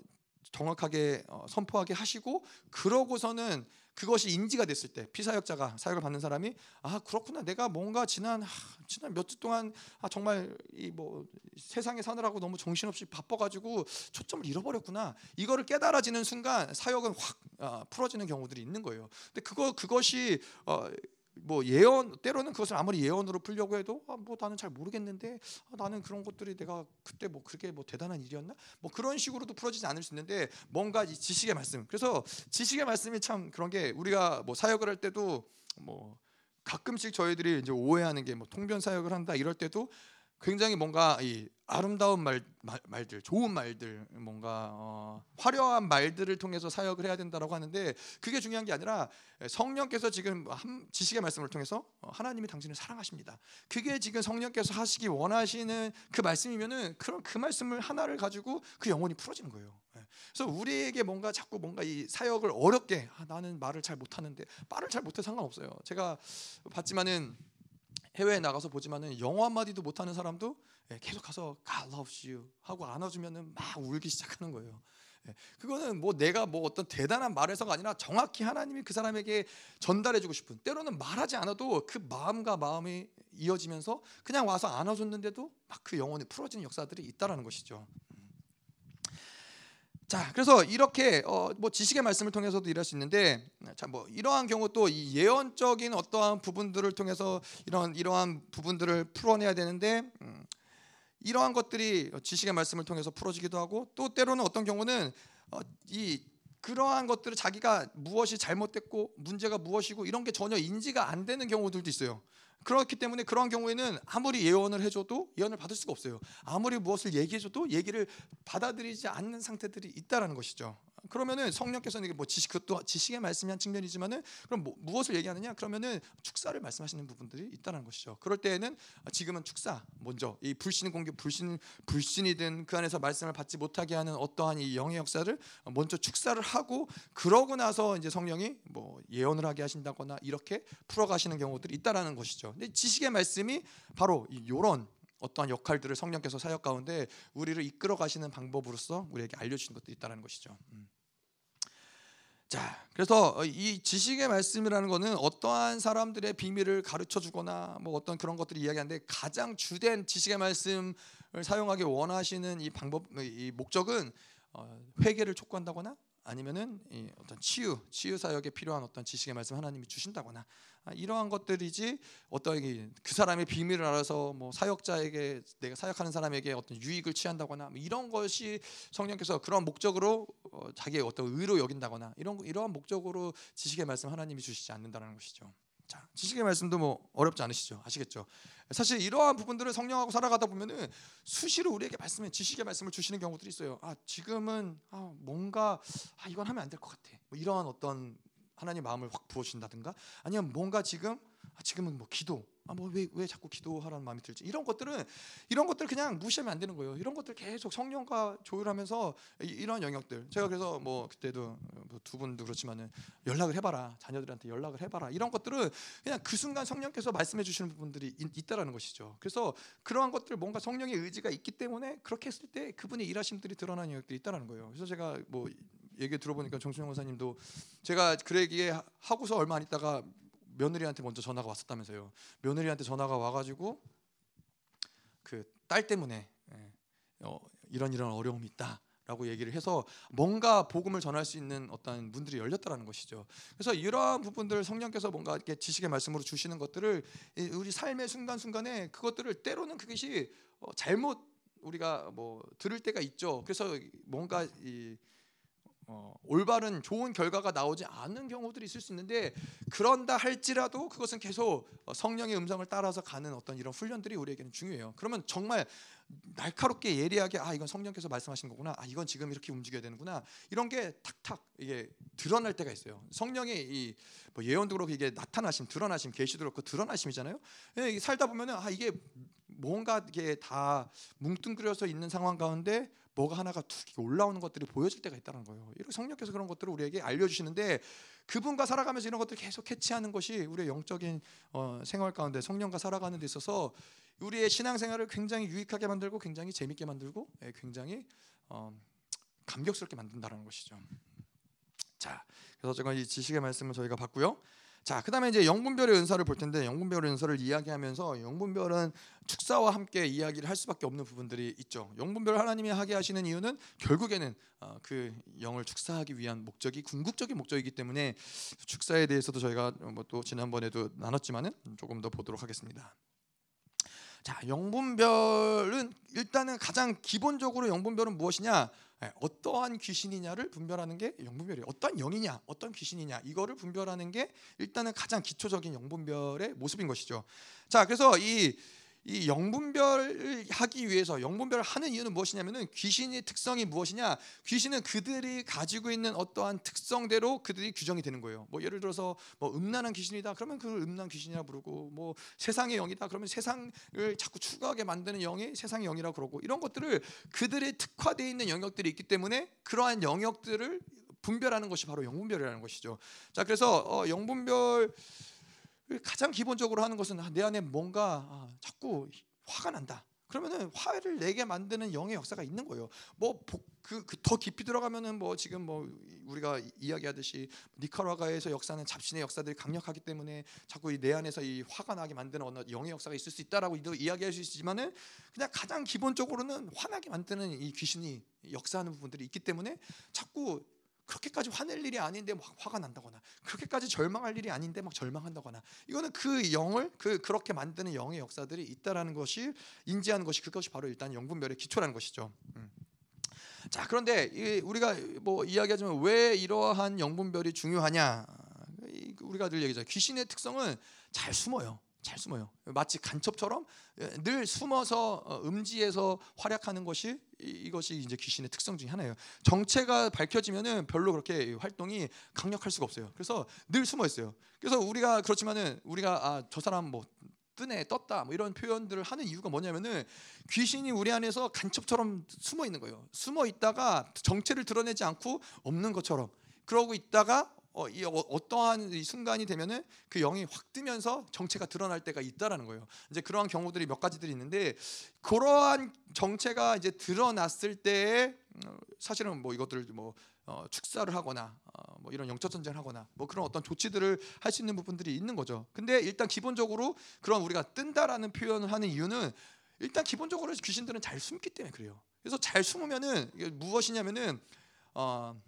A: 정확하게 어, 선포하게 하시고 그러고서는 그것이 인지가 됐을 때 피사역자가 사역을 받는 사람이 아 그렇구나 내가 뭔가 지난 하, 지난 몇 주 동안 아, 정말 이 뭐 세상에 사느라고 너무 정신없이 바빠가지고 초점을 잃어버렸구나 이거를 깨달아지는 순간 사역은 확 아, 풀어지는 경우들이 있는 거예요. 근데 그거 그것이 어, 뭐 예언 때로는 그것을 아무리 예언으로 풀려고 해도 아, 뭐 나는 잘 모르겠는데 아, 나는 그런 것들이 내가 그때 뭐 그렇게 뭐 대단한 일이었나? 뭐 그런 식으로도 풀어지지 않을 수 있는데 뭔가 이 지식의 말씀. 그래서 지식의 말씀이 참 그런 게 우리가 뭐 사역을 할 때도 뭐 가끔씩 저희들이 이제 오해하는 게 뭐 통변 사역을 한다 이럴 때도 굉장히 뭔가 이 아름다운 말, 말, 들 좋은 말들, 뭔가 어, 화려한 말들을 통해서 사역을 해야 된다라고 하는데 그게 중요한 게 아니라 성령께서 지금 한, 지식의 말씀을 통해서 어, 하나님이 당신을 사랑하십니다. 그게 지금 성령께서 하시기 원하시는 그 말씀이면은 그런 그 말씀을 하나를 가지고 그 영혼이 풀어지는 거예요. 예. 그래서 우리에게 뭔가 자꾸 뭔가 이 사역을 어렵게 아, 나는 말을 잘 못하는데 말을 잘 못해 상관없어요. 제가 봤지만은 해외에 나가서 보지만은 영어 한 마디도 못하는 사람도 예, 계속 가서 God loves you 하고 안아주면은 막 울기 시작하는 거예요. 예, 그거는 뭐 내가 뭐 어떤 대단한 말에서가 아니라 정확히 하나님이 그 사람에게 전달해주고 싶은 때로는 말하지 않아도 그 마음과 마음이 이어지면서 그냥 와서 안아줬는데도 막 그 영혼이 풀어지는 역사들이 있다라는 것이죠. 자, 그래서 이렇게 어, 뭐 지식의 말씀을 통해서도 일할 수 있는데, 자뭐 이러한 경우 또 이 예언적인 어떠한 부분들을 통해서 이런 이러한 부분들을 풀어내야 되는데, 음, 이러한 것들이 지식의 말씀을 통해서 풀어지기도 하고, 또 때로는 어떤 경우는 어, 이 그러한 것들을 자기가 무엇이 잘못됐고 문제가 무엇이고 이런 게 전혀 인지가 안 되는 경우들도 있어요. 그렇기 때문에 그러한 경우에는 아무리 예언을 해줘도 예언을 받을 수가 없어요. 아무리 무엇을 얘기해줘도 얘기를 받아들이지 않는 상태들이 있다라는 것이죠. 그러면은 성령께서는 이게 뭐 지식 그것도 지식의 말씀이 한 측면이지만은 그럼 뭐, 무엇을 얘기하느냐? 그러면은 축사를 말씀하시는 부분들이 있다는 것이죠. 그럴 때에는 지금은 축사 먼저 이 불신 공격 불신 불신이든 그 안에서 말씀을 받지 못하게 하는 어떠한 이 영의 역사를 먼저 축사를 하고 그러고 나서 이제 성령이 뭐 예언을 하게 하신다거나 이렇게 풀어가시는 경우들이 있다라는 것이죠. 근데 지식의 말씀이 바로 이런 어떠한 역할들을 성령께서 사역 가운데 우리를 이끌어 가시는 방법으로서 우리에게 알려주신 것도 있다는 것이죠. 음. 자, 그래서 이 지식의 말씀이라는 것은 어떠한 사람들의 비밀을 가르쳐 주거나 뭐 어떤 그런 것들을 이야기하는데 가장 주된 지식의 말씀을 사용하기 원하시는 이 방법, 이 목적은 어, 회개를 촉구한다거나 아니면은 어떤 치유, 치유 사역에 필요한 어떤 지식의 말씀 하나님이 주신다거나 아, 이러한 것들이지 어떤 그 사람의 비밀을 알아서 뭐 사역자에게 내가 사역하는 사람에게 어떤 유익을 취한다거나 뭐 이런 것이 성령께서 그런 목적으로 어, 자기의 어떤 의로 여긴다거나 이런 이러한 목적으로 지식의 말씀 하나님이 주시지 않는다는 것이죠. 자, 지식의 말씀도 뭐 어렵지 않으시죠? 아시겠죠? 사실 이러한 부분들을 성령하고 살아가다 보면은 수시로 우리에게 말씀에 지식의 말씀을 주시는 경우들이 있어요. 아, 지금은 아, 뭔가 아, 이건 하면 안 될 것 같아. 뭐 이러한 어떤 하나님 마음을 확 부어주신다든가 아니면 뭔가 지금 아, 지금은 뭐 기도 아 뭐왜 왜 자꾸 기도하라는 마음이 들지? 이런 것들은 이런 것들 그냥 무시하면 안 되는 거예요. 이런 것들 계속 성령과 조율하면서 이- 이런 영역들. 제가 그래서 뭐 그때도 뭐두 분도 그렇지만은 연락을 해봐라. 자녀들한테 연락을 해봐라. 이런 것들은 그냥 그 순간 성령께서 말씀해 주시는 부분들이 있, 있다라는 것이죠. 그래서 그러한 것들 뭔가 성령의 의지가 있기 때문에 그렇게 했을 때 그분의 일하심들이 드러나는 영역들이 있다라는 거예요. 그래서 제가 뭐 얘기 들어보니까 정순영 원사님도 제가 그 얘기에 하- 하고서 얼마 안 있다가 며느리한테 먼저 전화가 왔었다면서요. 며느리한테 전화가 와가지고 그 딸 때문에 예, 어, 이런 이런 어려움이 있다 라고 얘기를 해서 뭔가 복음을 전할 수 있는 어떤 문들이 열렸다라는 것이죠. 그래서 이러한 부분들 성령께서 뭔가 이렇게 지식의 말씀으로 주시는 것들을 이 우리 삶의 순간 순간에 그것들을 때로는 그것이 어, 잘못 우리가 뭐 들을 때가 있죠. 그래서 뭔가 이 어, 올바른 좋은 결과가 나오지 않은 경우들이 있을 수 있는데 그런다 할지라도 그것은 계속 어, 성령의 음성을 따라서 가는 어떤 이런 훈련들이 우리에게는 중요해요. 그러면 정말 날카롭게 예리하게 아 이건 성령께서 말씀하신 거구나. 아 이건 지금 이렇게 움직여야 되는구나. 이런 게 탁탁 이게 드러날 때가 있어요. 성령의 이 뭐 예언도 그렇고 이게 나타나심, 드러나심, 계시도 그렇고 드러나심이잖아요. 예, 살다 보면은 아 이게 뭔가 이게 다 뭉뚱그려서 있는 상황 가운데 뭐가 하나가 툭 올라오는 것들이 보여질 때가 있다는 거예요. 이렇게 성령께서 그런 것들을 우리에게 알려주시는데 그분과 살아가면서 이런 것들을 계속 캐치하는 것이 우리의 영적인 어, 생활 가운데 성령과 살아가는 데 있어서 우리의 신앙생활을 굉장히 유익하게 만들고 굉장히 재밌게 만들고 예, 굉장히 어, 감격스럽게 만든다는 것이죠. 자, 그래서 제가 이 지식의 말씀을 저희가 봤고요. 자, 그다음에 이제 영분별의 은사를 볼 텐데 영분별의 은사를 이야기하면서 영분별은 축사와 함께 이야기를 할 수밖에 없는 부분들이 있죠. 영분별 하나님이 하게 하시는 이유는 결국에는 어, 그 영을 축사하기 위한 목적이 궁극적인 목적이기 때문에 축사에 대해서도 저희가 뭐 또 지난번에도 나눴지만은 조금 더 보도록 하겠습니다. 자, 영분별은 일단은 가장 기본적으로 영분별은 무엇이냐? 예, 어떠한 귀신이냐를 분별하는 게 영분별이에요. 어떤 영이냐, 어떤 귀신이냐 이거를 분별하는 게 일단은 가장 기초적인 영분별의 모습인 것이죠. 자, 그래서 이, 이 영분별을 하기 위해서 영분별을 하는 이유는 무엇이냐면은 귀신의 특성이 무엇이냐? 귀신은 그들이 가지고 있는 어떠한 특성대로 그들이 규정이 되는 거예요. 뭐 예를 들어서 뭐 음란한 귀신이다. 그러면 그걸 음란 귀신이라 부르고 뭐 세상의 영이다. 그러면 세상을 자꾸 추구하게 만드는 영이 세상의 영이라 그러고 이런 것들을 그들의 특화되어 있는 영역들이 있기 때문에 그러한 영역들을 분별하는 것이 바로 영분별이라는 것이죠. 자, 그래서 어, 영분별 가장 기본적으로 하는 것은 아, 내 안에 뭔가 아, 자꾸 화가 난다. 그러면은 화를 내게 만드는 영의 역사가 있는 거예요. 뭐그더 깊이 들어가면은 뭐 지금 뭐 우리가 이야기하듯이 니카라과에서 역사는 잡신의 역사들이 강력하기 때문에 자꾸 이내 안에서 이 화가 나게 만드는 어느 영의 역사가 있을 수 있다라고 이야기할 수 있지만은 그냥 가장 기본적으로는 화나게 만드는 이 귀신이 역사하는 부분들이 있기 때문에 자꾸 그렇게까지 화낼 일이 아닌데 막 화가 난다거나 그렇게까지 절망할 일이 아닌데 막 절망한다거나 이거는 그 영을 그 그렇게 만드는 영의 역사들이 있다라는 것이 인지하는 것이 그것이 바로 일단 영분별의 기초라는 것이죠. 음. 자 그런데 이 우리가 뭐 이야기하지만 왜 이러한 영분별이 중요하냐? 이 우리가 늘 얘기하죠. 귀신의 특성은 잘 숨어요. 잘 숨어요. 마치 간첩처럼 늘 숨어서 어, 음지에서 활약하는 것이 이- 이것이 이제 귀신의 특성 중에 하나예요. 정체가 밝혀지면은 별로 그렇게 활동이 강력할 수가 없어요. 그래서 늘 숨어 있어요. 그래서 우리가 그렇지만은 우리가 아, 저 사람 뭐 뜨네 떴다 뭐 이런 표현들을 하는 이유가 뭐냐면은 귀신이 우리 안에서 간첩처럼 숨어 있는 거예요. 숨어 있다가 정체를 드러내지 않고 없는 것처럼 그러고 있다가 어, 이 어, 어떠한 이 순간이 되면은 그 영이 확 뜨면서 정체가 드러날 때가 있다라는 거예요. 이제 그러한 경우들이 몇 가지들이 있는데 그러한 정체가 이제 드러났을 때에 어, 사실은 뭐 이것들을 뭐 어, 축사를 하거나 어, 뭐 이런 영적 전쟁을 하거나 뭐 그런 어떤 조치들을 할 수 있는 부분들이 있는 거죠. 근데 일단 기본적으로 그런 우리가 뜬다라는 표현을 하는 이유는 일단 기본적으로 귀신들은 잘 숨기 때문에 그래요. 그래서 잘 숨으면은 무엇이냐면은 어,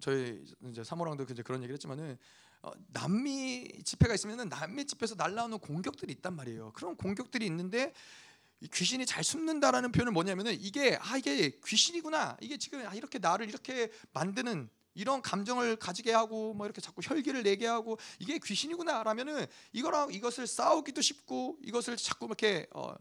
A: 저희 이제 사모랑도 이제 그런 얘기를 했지만은 어, 남미 집회가 있으면은 남미 집회에서 날라오는 공격들이 있단 말이에요. 그런 공격들이 있는데 이 귀신이 잘 숨는다라는 표현은 뭐냐면은 이게 아 이게 귀신이구나. 이게 지금 아, 이렇게 나를 이렇게 만드는 이런 감정을 가지게 하고 뭐 이렇게 자꾸 혈기를 내게 하고 이게 귀신이구나라면은 이거랑 이것을 싸우기도 쉽고 이것을 자꾸 이렇게 어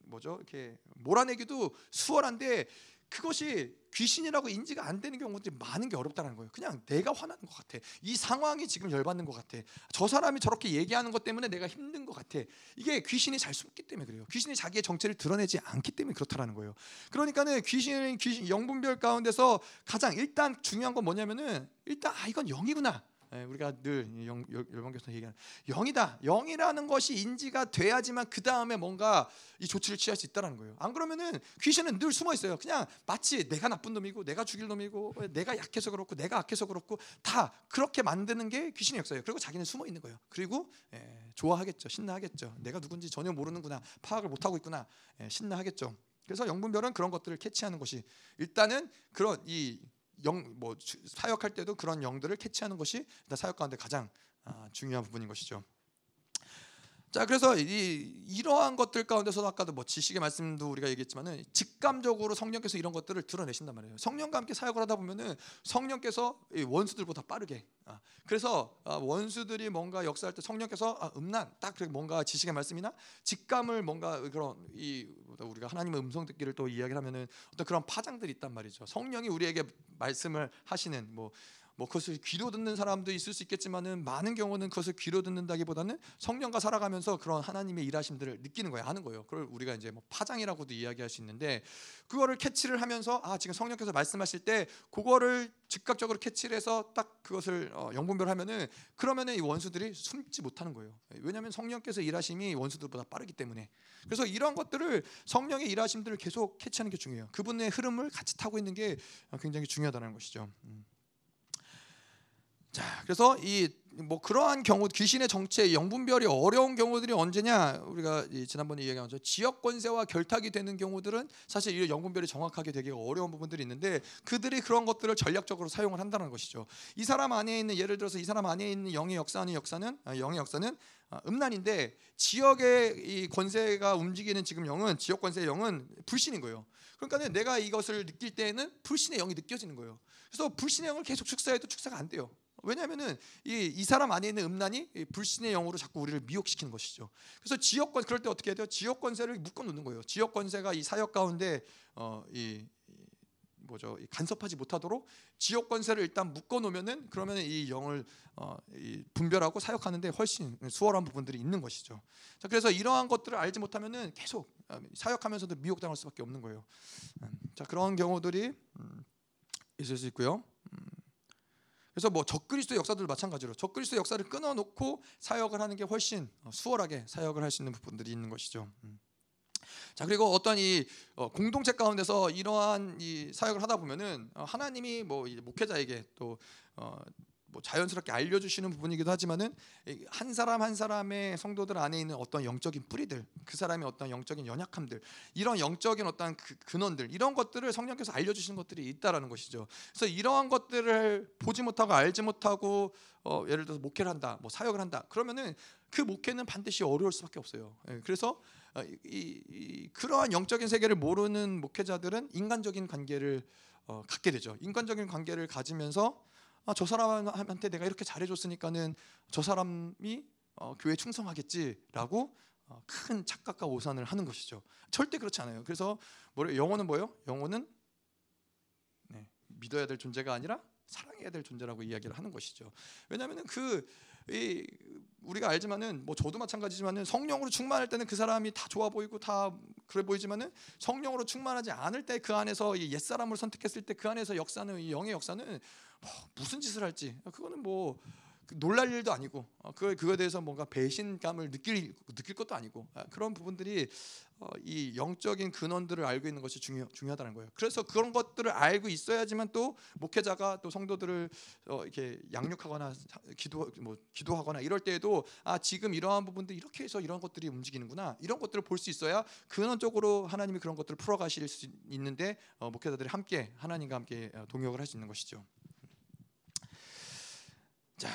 A: 뭐죠 이렇게 몰아내기도 수월한데 그것이 귀신이라고 인지가 안 되는 경우들이 많은 게 어렵다는 거예요. 그냥 내가 화나는 것 같아. 이 상황이 지금 열받는 것 같아. 저 사람이 저렇게 얘기하는 것 때문에 내가 힘든 것 같아. 이게 귀신이 잘 숨기 때문에 그래요. 귀신이 자기의 정체를 드러내지 않기 때문에 그렇다라는 거예요. 그러니까는 귀신은 귀신 영분별 가운데서 가장 일단 중요한 건 뭐냐면은 일단 아 이건 영이구나. 예, 우리가 늘 열방교에서 얘기하는 영이다. 영이라는 것이 인지가 돼야지만 그 다음에 뭔가 이 조치를 취할 수 있다는 거예요. 안 그러면은 귀신은 늘 숨어 있어요. 그냥 마치 내가 나쁜 놈이고 내가 죽일 놈이고 내가 약해서 그렇고 내가 악해서 그렇고 다 그렇게 만드는 게 귀신의 역사예요. 그리고 자기는 숨어 있는 거예요. 그리고 예, 좋아하겠죠. 신나하겠죠. 내가 누군지 전혀 모르는구나. 파악을 못 하고 있구나. 예, 신나하겠죠. 그래서 영분별은 그런 것들을 캐치하는 것이 일단은 그런 이 영 뭐 사역할 때도 그런 영들을 캐치하는 것이 사역 가운데 가장 아, 중요한 부분인 것이죠. 자 그래서 이, 이러한 것들 가운데서도 아까도 뭐 지식의 말씀도 우리가 얘기했지만은 직감적으로 성령께서 이런 것들을 드러내신단 말이에요. 성령과 함께 사역을 하다 보면은 성령께서 원수들보다 빠르게 아, 그래서 아, 원수들이 뭔가 역사할 때 성령께서 아, 음란 딱 뭔가 지식의 말씀이나 직감을 뭔가 그런 이 우리가 하나님의 음성 듣기를 또 이야기를 하면은 어떤 그런 파장들이 있단 말이죠. 성령이 우리에게 말씀을 하시는 뭐 뭐 그것을 귀로 듣는 사람도 있을 수 있겠지만은 많은 경우는 그것을 귀로 듣는다기보다는 성령과 살아가면서 그런 하나님의 일하심들을 느끼는 거예요, 하는 거예요. 그걸 우리가 이제 뭐 파장이라고도 이야기할 수 있는데 그거를 캐치를 하면서 아 지금 성령께서 말씀하실 때 그거를 즉각적으로 캐치를 해서 딱 그것을 어, 영분별 하면은 그러면은 이 원수들이 숨지 못하는 거예요. 왜냐하면 성령께서 일하심이 원수들보다 빠르기 때문에. 그래서 이런 것들을 성령의 일하심들을 계속 캐치하는 게 중요해요. 그분의 흐름을 같이 타고 있는 게 굉장히 중요하다는 것이죠. 음. 자, 그래서 이 뭐 그러한 경우 귀신의 정체 영분별이 어려운 경우들이 언제냐 우리가 지난번에 이야기한 것 지역 권세와 결탁이 되는 경우들은 사실 이 영분별이 정확하게 되기가 어려운 부분들이 있는데 그들이 그런 것들을 전략적으로 사용을 한다는 것이죠. 이 사람 안에 있는 예를 들어서 이 사람 안에 있는 영의 역사하는 역사는 아, 영의 역사는 아, 음란인데 지역의 이 권세가 움직이는 지금 영은 지역 권세의 영은 불신인 거예요. 그러니까 내가 이것을 느낄 때에는 불신의 영이 느껴지는 거예요. 그래서 불신의 영을 계속 축사해도 축사가 안 돼요. 왜냐하면은 이, 이 사람 안에 있는 음란이 불신의 영으로 자꾸 우리를 미혹시키는 것이죠. 그래서 지역권 그럴 때 어떻게 해야 돼요? 지역 권세를 묶어 놓는 거예요. 지역 권세가 이 사역 가운데 어, 이, 뭐죠 간섭하지 못하도록 지역 권세를 일단 묶어 놓으면은 그러면은 이 영을 어, 이 분별하고 사역하는데 훨씬 수월한 부분들이 있는 것이죠. 자 그래서 이러한 것들을 알지 못하면은 계속 어, 사역하면서도 미혹당할 수밖에 없는 거예요. 음, 자 그런 경우들이 음, 있을 수 있고요. 그래서 뭐 적그리스도 역사들 마찬가지로 적그리스도 역사를 끊어놓고 사역을 하는 게 훨씬 어, 수월하게 사역을 할 수 있는 부분들이 있는 것이죠. 음. 자 그리고 어떤 이 어, 공동체 가운데서 이러한 이 사역을 하다 보면은 어, 하나님이 뭐 목회자에게 또 뭐 자연스럽게 알려주시는 부분이기도 하지만은 한 사람 한 사람의 성도들 안에 있는 어떤 영적인 뿌리들, 그 사람의 어떤 영적인 연약함들, 이런 영적인 어떤 그 근원들, 이런 것들을 성령께서 알려주시는 것들이 있다라는 것이죠. 그래서 이러한 것들을 보지 못하고 알지 못하고 어, 예를 들어서 목회를 한다, 뭐 사역을 한다, 그러면은 그 목회는 반드시 어려울 수밖에 없어요. 예, 그래서 어, 이, 이, 그러한 영적인 세계를 모르는 목회자들은 인간적인 관계를 어, 갖게 되죠. 인간적인 관계를 가지면서 아, 저 사람한테 내가 이렇게 잘해줬으니까는 저 사람이 어, 교회 충성하겠지라고 어, 큰 착각과 오산을 하는 것이죠. 절대 그렇지 않아요. 그래서 뭐래 영혼은 뭐예요? 영혼은 네, 믿어야 될 존재가 아니라 사랑해야 될 존재라고 이야기를 하는 것이죠. 왜냐하면은 그 이, 우리가 알지만은 뭐 저도 마찬가지지만은 성령으로 충만할 때는 그 사람이 다 좋아 보이고 다 그래 보이지만은 성령으로 충만하지 않을 때 그 안에서 옛 사람을 선택했을 때 그 안에서 역사는 이 영의 역사는 뭐 무슨 짓을 할지 그거는 뭐그 놀랄 일도 아니고 어, 그 그거에 대해서 뭔가 배신감을 느낄 느낄 것도 아니고 아, 그런 부분들이 어, 이 영적인 근원들을 알고 있는 것이 중요 중요하다는 거예요. 그래서 그런 것들을 알고 있어야지만 또 목회자가 또 성도들을 어, 이렇게 양육하거나 기도 뭐 기도하거나 이럴 때에도 아 지금 이러한 부분들 이렇게 해서 이런 것들이 움직이는구나 이런 것들을 볼 수 있어야 근원적으로 하나님이 그런 것들을 풀어가실 수 있는데 어, 목회자들이 함께 하나님과 함께 어, 동역을 할 수 있는 것이죠. 자,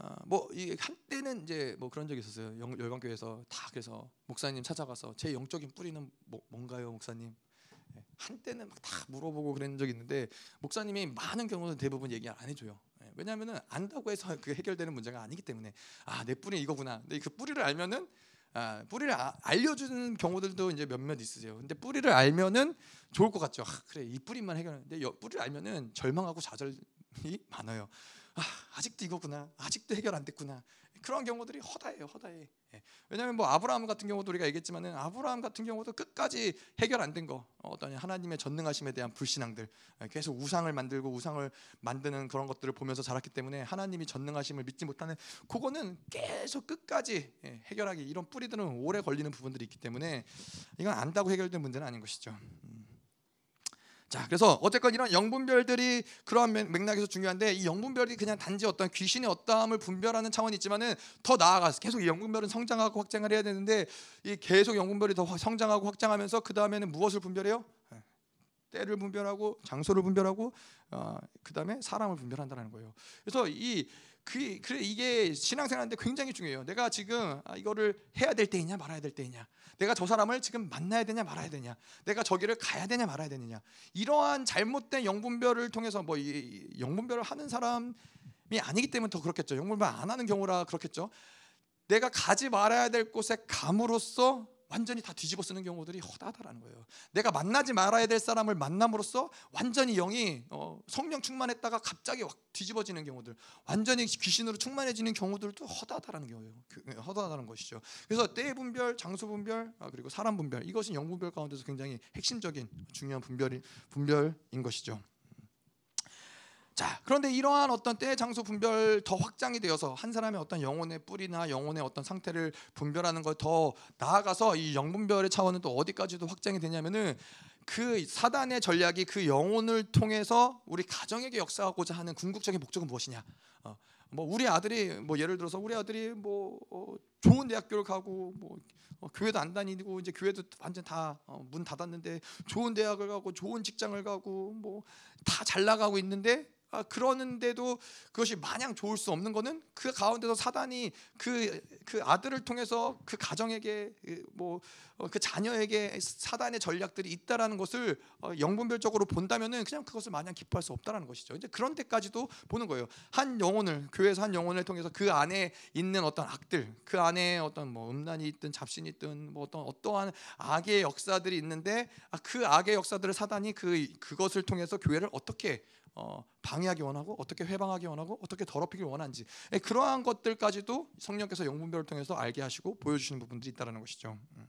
A: 어, 뭐 한때는 이제 뭐 그런 적이 있었어요. 열방교회에서 다 그래서 목사님 찾아가서 제 영적인 뿌리는 뭐, 뭔가요, 목사님? 예, 한때는 다 물어보고 그런 적이 있는데 목사님이 많은 경우는 대부분 얘기 안 해줘요. 예, 왜냐하면은 안다고 해서 그 해결되는 문제가 아니기 때문에 아 내 뿌리 이거구나. 근데 그 뿌리를 알면은 아, 뿌리를 아, 알려주는 경우들도 이제 몇몇 있으세요. 근데 뿌리를 알면은 좋을 것 같죠. 아, 그래 이 뿌리만 해결하는데 뿌리를 알면은 절망하고 좌절이 많아요. 아, 아직도 이거구나. 아직도 해결 안 됐구나. 그런 경우들이 허다해요, 허다해. 예. 왜냐하면 뭐 아브라함 같은 경우도 우리가 얘기했지만은 아브라함 같은 경우도 끝까지 해결 안 된 거, 어떤 하나님의 전능하심에 대한 불신앙들, 예, 계속 우상을 만들고 우상을 만드는 그런 것들을 보면서 자랐기 때문에 하나님이 전능하심을 믿지 못하는 그거는 계속 끝까지 예, 해결하기 이런 뿌리들은 오래 걸리는 부분들이 있기 때문에 이건 안다고 해결된 문제는 아닌 것이죠. 음. 자, 그래서 어쨌건 이런 영분별들이 그러한 맥락에서 중요한데 이 영분별이 그냥 단지 어떤 귀신의 어떠함을 분별하는 차원이 있지만은 더 나아가서 계속 이 영분별은 성장하고 확장을 해야 되는데 이 계속 영분별이 더 성장하고 확장하면서 그 다음에는 무엇을 분별해요? 예. 때를 분별하고 장소를 분별하고 어, 그 다음에 사람을 분별한다는 거예요. 그래서 이 그, 그래 이게 신앙생활인데 굉장히 중요해요. 내가 지금 아, 이거를 해야 될 때이냐 말아야 될 때이냐. 내가 저 사람을 지금 만나야 되냐 말아야 되냐. 내가 저기를 가야 되냐 말아야 되느냐. 이러한 잘못된 영분별을 통해서 뭐 이, 영분별을 하는 사람이 아니기 때문에 더 그렇겠죠. 영분별 안 하는 경우라 그렇겠죠. 내가 가지 말아야 될 곳에 감으로써 완전히 다 뒤집어 쓰는 경우들이 허다하다라는 거예요. 내가 만나지 말아야 될 사람을 만남으로써 완전히 영이 어, 성령 충만했다가 갑자기 확 뒤집어지는 경우들, 완전히 귀신으로 충만해지는 경우들도 허다하다라는 거예요. 그, 예, 허다하다는 것이죠. 그래서 때 분별, 장소 분별, 아, 그리고 사람 분별 이것은 영 분별 가운데서 굉장히 핵심적인 중요한 분별이 분별인 것이죠. 자, 그런데 이러한 어떤 때, 장소 분별 더 확장이 되어서 한 사람의 어떤 영혼의 뿌리나 영혼의 어떤 상태를 분별하는 걸 더 나아가서 이 영분별의 차원은 또 어디까지도 확장이 되냐면은 그 사단의 전략이 그 영혼을 통해서 우리 가정에게 역사하고자 하는 궁극적인 목적은 무엇이냐? 어, 뭐 우리 아들이 뭐 예를 들어서 우리 아들이 뭐 어, 좋은 대학교를 가고 뭐 어, 교회도 안 다니고 이제 교회도 완전 다문 어, 닫았는데 좋은 대학을 가고 좋은 직장을 가고 뭐 다 잘 나가고 있는데 아, 그러는데도 그것이 마냥 좋을 수 없는 것은 그 가운데서 사단이 그, 그 아들을 통해서 그 가정에게 뭐그 어, 자녀에게 사단의 전략들이 있다라는 것을 어, 영분별적으로 본다면은 그냥 그것을 마냥 기뻐할 수 없다라는 것이죠. 이제 그런 데까지도 보는 거예요. 한 영혼을 교회에서 한 영혼을 통해서 그 안에 있는 어떤 악들, 그 안에 어떤 뭐 음란이 있든 잡신이 있든 뭐 어떤 어떠한 악의 역사들이 있는데 아, 그 악의 역사들을 사단이 그 그것을 통해서 교회를 어떻게 어, 방해하기 원하고 어떻게 회방하기 원하고 어떻게 더럽히기 원한지 예, 그러한 것들까지도 성령께서 영분별을 통해서 알게 하시고 보여주시는 부분들이 있다는 것이죠. 음.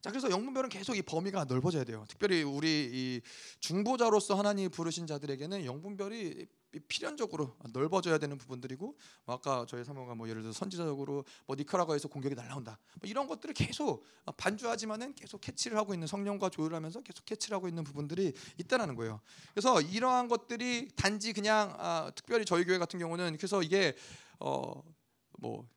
A: 자 그래서 영분별은 계속 이 범위가 넓어져야 돼요. 특별히 우리 이 중보자로서 하나님 부르신 자들에게는 영분별이 필연적으로 넓어져야 되는 부분들이고 뭐 아까 저희 사모가 뭐 예를 들어 선지자적으로 뭐 니카라과에서 공격이 날라온다 뭐 이런 것들을 계속 반주하지만은 계속 캐치를 하고 있는 성령과 조율하면서 계속 캐치를 하고 있는 부분들이 있다라는 거예요. 그래서 이러한 것들이 단지 그냥 아, 특별히 저희 교회 같은 경우는 그래서 이게 어 뭐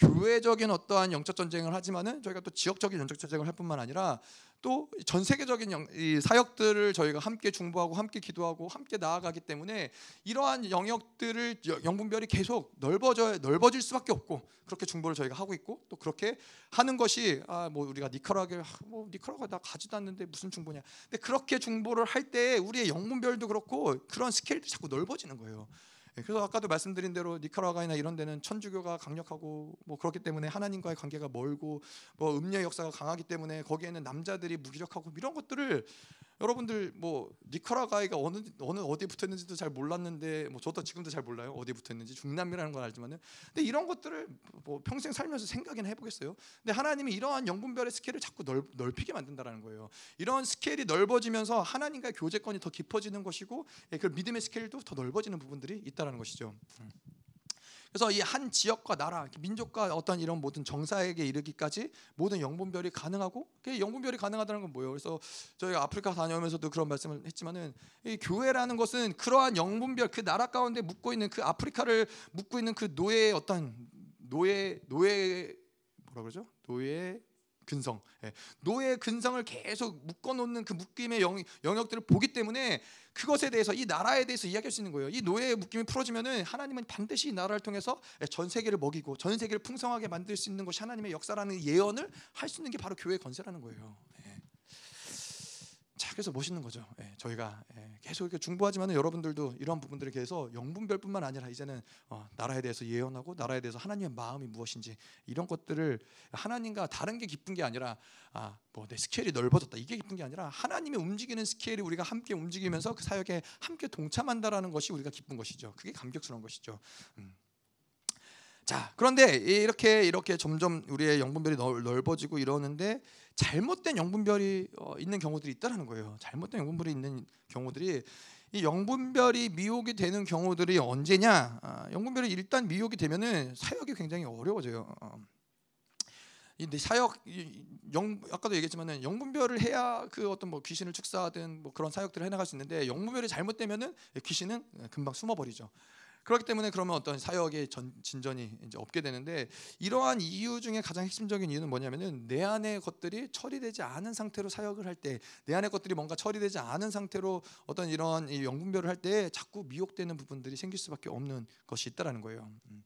A: 교회적인 어떠한 영적 전쟁을 하지만은 저희가 또 지역적인 영적 전쟁을 할 뿐만 아니라 또 전 세계적인 영, 사역들을 저희가 함께 중보하고 함께 기도하고 함께 나아가기 때문에 이러한 영역들을 영분별이 계속 넓어져 넓어질 수밖에 없고 그렇게 중보를 저희가 하고 있고 또 그렇게 하는 것이 아 뭐 우리가 니카라게 아, 뭐 니카라가 나 가지도 않는데 무슨 중보냐. 근데 그렇게 중보를 할 때 우리의 영분별도 그렇고 그런 스케일도 자꾸 넓어지는 거예요. 예, 그래서 아까도 말씀드린 대로 니카라과이나 이런 데는 천주교가 강력하고 뭐 그렇기 때문에 하나님과의 관계가 멀고 뭐 음녀의 역사가 강하기 때문에 거기에는 남자들이 무기력하고 이런 것들을 여러분들 뭐 니카라과이가 어느 어느 어디에 붙었는지도 잘 몰랐는데 뭐 저도 지금도 잘 몰라요 어디에 붙었는지 중남미라는 건 알지만은 근데 이런 것들을 뭐 평생 살면서 생각이나 해보겠어요. 근데 하나님이 이러한 영분별의 스케일을 자꾸 넓, 넓히게 만든다라는 거예요. 이런 스케일이 넓어지면서 하나님과의 교제권이 더 깊어지는 것이고 예, 그 믿음의 스케일도 더 넓어지는 부분들이 있다라는 것이죠. 음. 그래서 이 한 지역과 나라, 민족과 어떤 이런 모든 정사에게 이르기까지 모든 영분별이 가능하고 그 영분별이 가능하다는 건 뭐예요? 그래서 저희가 아프리카 다녀오면서도 그런 말씀을 했지만은 이 교회라는 것은 그러한 영분별 그 나라 가운데 묻고 있는 그 아프리카를 묻고 있는 그 노예의 어떤 노예 노예 뭐라 그러죠? 노예 근성, 예. 노예 근성을 계속 묶어놓는 그 묶임의 영, 영역들을 보기 때문에 그것에 대해서 이 나라에 대해서 이야기할 수 있는 거예요. 이 노예의 묶임이 풀어지면은 하나님은 반드시 이 나라를 통해서 전 세계를 먹이고 전 세계를 풍성하게 만들 수 있는 것이 하나님의 역사라는 예언을 할 수 있는 게 바로 교회의 건세라는 거예요. 예. 자, 그래서 멋있는 거죠. 예, 저희가 예, 계속 이렇게 중보하지만 여러분들도 이런 부분들에 대해서 영분별뿐만 아니라 이제는 어, 나라에 대해서 예언하고 나라에 대해서 하나님의 마음이 무엇인지 이런 것들을 하나님과 다른 게 기쁜 게 아니라 아, 뭐 내 스케일이 넓어졌다 이게 기쁜 게 아니라 하나님이 움직이는 스케일이 우리가 함께 움직이면서 그 사역에 함께 동참한다라는 것이 우리가 기쁜 것이죠. 그게 감격스러운 것이죠. 음. 자, 그런데 이렇게 이렇게 점점 우리의 영분별이 넓어지고 이러는데 잘못된 영분별이 어, 있는 경우들이 있다라는 거예요. 잘못된 영분별이 있는 경우들이 이 영분별이 미혹이 되는 경우들이 언제냐? 아, 영분별이 일단 미혹이 되면은 사역이 굉장히 어려워져요. 어. 이 사역 영 아까도 얘기했지만은 영분별을 해야 그 어떤 뭐 귀신을 축사하든 뭐 그런 사역들을 해나갈 수 있는데 영분별이 잘못되면은 귀신은 금방 숨어버리죠. 그렇기 때문에 그러면 어떤 사역의 전, 진전이 이제 없게 되는데 이러한 이유 중에 가장 핵심적인 이유는 뭐냐면은 내 안의 것들이 처리되지 않은 상태로 사역을 할 때 내 안의 것들이 뭔가 처리되지 않은 상태로 어떤 이런 영분별을 할 때 자꾸 미혹되는 부분들이 생길 수밖에 없는 것이 있다라는 거예요. 음.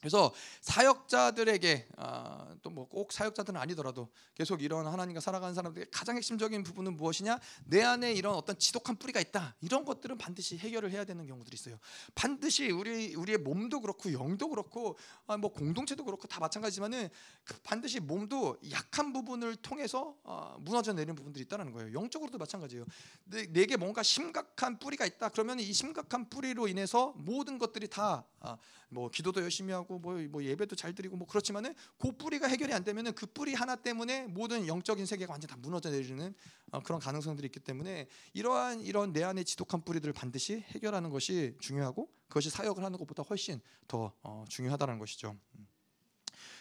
A: 그래서 사역자들에게 아, 또뭐 꼭 사역자들은 아니더라도 계속 이런 하나님과 살아가는 사람들의 가장 핵심적인 부분은 무엇이냐? 내 안에 이런 어떤 지독한 뿌리가 있다. 이런 것들은 반드시 해결을 해야 되는 경우들이 있어요. 반드시 우리 우리의 몸도 그렇고 영도 그렇고 아, 뭐 공동체도 그렇고 다 마찬가지지만은 그 반드시 몸도 약한 부분을 통해서 아, 무너져 내리는 부분들이 있다는 거예요. 영적으로도 마찬가지예요. 내, 내게 뭔가 심각한 뿌리가 있다. 그러면 이 심각한 뿌리로 인해서 모든 것들이 다뭐 기도도 열심히 하고 뭐, 뭐 예배도 잘 드리고 뭐 그렇지만은 그 뿌리가 해결이 안 되면은 그 뿌리 하나 때문에 모든 영적인 세계가 완전 다 무너져 내리는 어, 그런 가능성들이 있기 때문에 이러한 이런 내 안의 지독한 뿌리들을 반드시 해결하는 것이 중요하고 그것이 사역을 하는 것보다 훨씬 더 어, 중요하다는 것이죠. 음.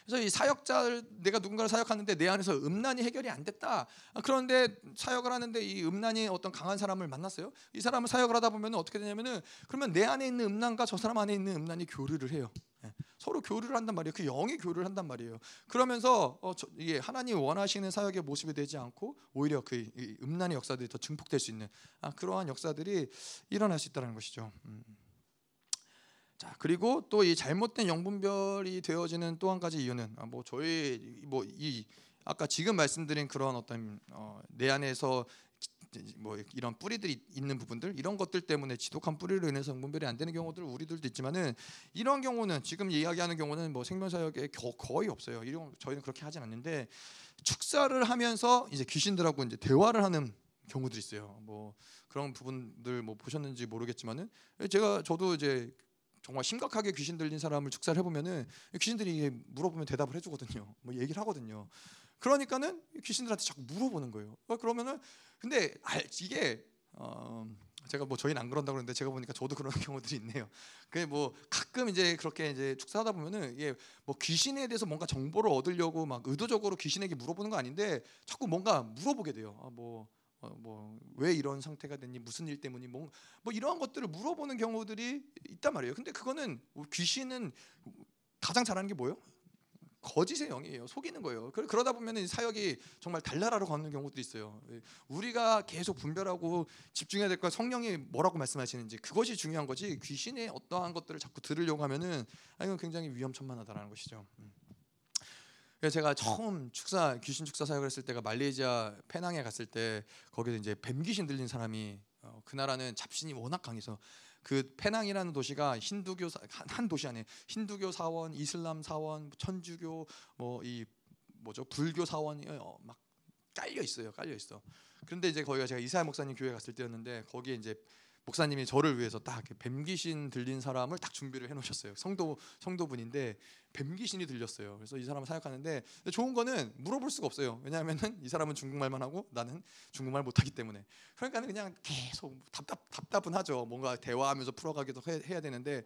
A: 그래서 이 사역자 내가 누군가를 사역하는데 내 안에서 음란이 해결이 안 됐다. 아, 그런데 사역을 하는데 이 음란이 어떤 강한 사람을 만났어요. 이 사람을 사역을 하다 보면 어떻게 되냐면은 그러면 내 안에 있는 음란과 저 사람 안에 있는 음란이 교류를 해요. 예. 서로 교류를 한단 말이에요. 그 영이 교류를 한단 말이에요. 그러면서 어, 저, 이게 하나님 원하시는 사역의 모습이 되지 않고 오히려 그 음란의 역사들이 더 증폭될 수 있는 아, 그러한 역사들이 일어날 수 있다는 것이죠. 음. 자 그리고 또 이 잘못된 영분별이 되어지는 또 한 가지 이유는 아, 뭐 저희 뭐 이 아까 지금 말씀드린 그런 어떤 어, 내 안에서 뭐 이런 뿌리들이 있는 부분들 이런 것들 때문에 지독한 뿌리로 인해서 영분별이 안 되는 경우들 우리들도 있지만은 이런 경우는 지금 이야기하는 경우는 뭐 생명사역에 거의 없어요. 이런 저희는 그렇게 하진 않는데 축사를 하면서 이제 귀신들하고 이제 대화를 하는 경우들이 있어요. 뭐 그런 부분들 뭐 보셨는지 모르겠지만은 제가 저도 이제 정말 심각하게 귀신 들린 사람을 축사를 해보면은 귀신들이 물어보면 대답을 해주거든요. 뭐 얘기를 하거든요. 그러니까는 귀신들한테 자꾸 물어보는 거예요. 어, 그러면은 근데 이게 어 제가 뭐 저희는 안 그런다고 그러는데 제가 보니까 저도 그런 경우들이 있네요. 그게 뭐 가끔 이제 그렇게 이제 축사하다 보면은 이게 뭐 귀신에 대해서 뭔가 정보를 얻으려고 막 의도적으로 귀신에게 물어보는 거 아닌데 자꾸 뭔가 물어보게 돼요. 아, 뭐 어, 뭐왜 이런 상태가 됐니 무슨 일 때문이 뭐, 뭐 이러한 것들을 물어보는 경우들이 있단 말이에요. 근데 그거는 뭐 귀신은 가장 잘하는 게 뭐예요? 거짓의 영이에요. 속이는 거예요. 그러다 보면 사역이 정말 달나라로 가는 경우도 있어요. 우리가 계속 분별하고 집중해야 될 거 성령이 뭐라고 말씀하시는지 그것이 중요한 거지 귀신의 어떠한 것들을 자꾸 들으려고 하면은 아, 이건 굉장히 위험천만하다라는 것이죠. 음. 제가 처음 축사 귀신 축사 사역을 했을 때가 말레이시아 페낭에 갔을 때 거기서 이제 뱀 귀신 들린 사람이 어, 그 나라는 잡신이 워낙 강해서 그 페낭이라는 도시가 힌두교 한 도시 안에 힌두교 사원, 이슬람 사원, 천주교 뭐 이 뭐죠 불교 사원이 어, 막 깔려 있어요, 깔려 있어. 그런데 이제 거기가 제가 이사야 목사님 교회 갔을 때였는데 거기에 이제 목사님이 저를 위해서 딱 뱀귀신 들린 사람을 딱 준비를 해놓으셨어요. 성도 성도분인데 뱀귀신이 들렸어요. 그래서 이 사람을 사역하는데 좋은 거는 물어볼 수가 없어요. 왜냐하면은 이 사람은 중국말만 하고 나는 중국말 못하기 때문에 그러니까는 그냥 계속 답답 답답은 하죠. 뭔가 대화하면서 풀어가기도 해, 해야 되는데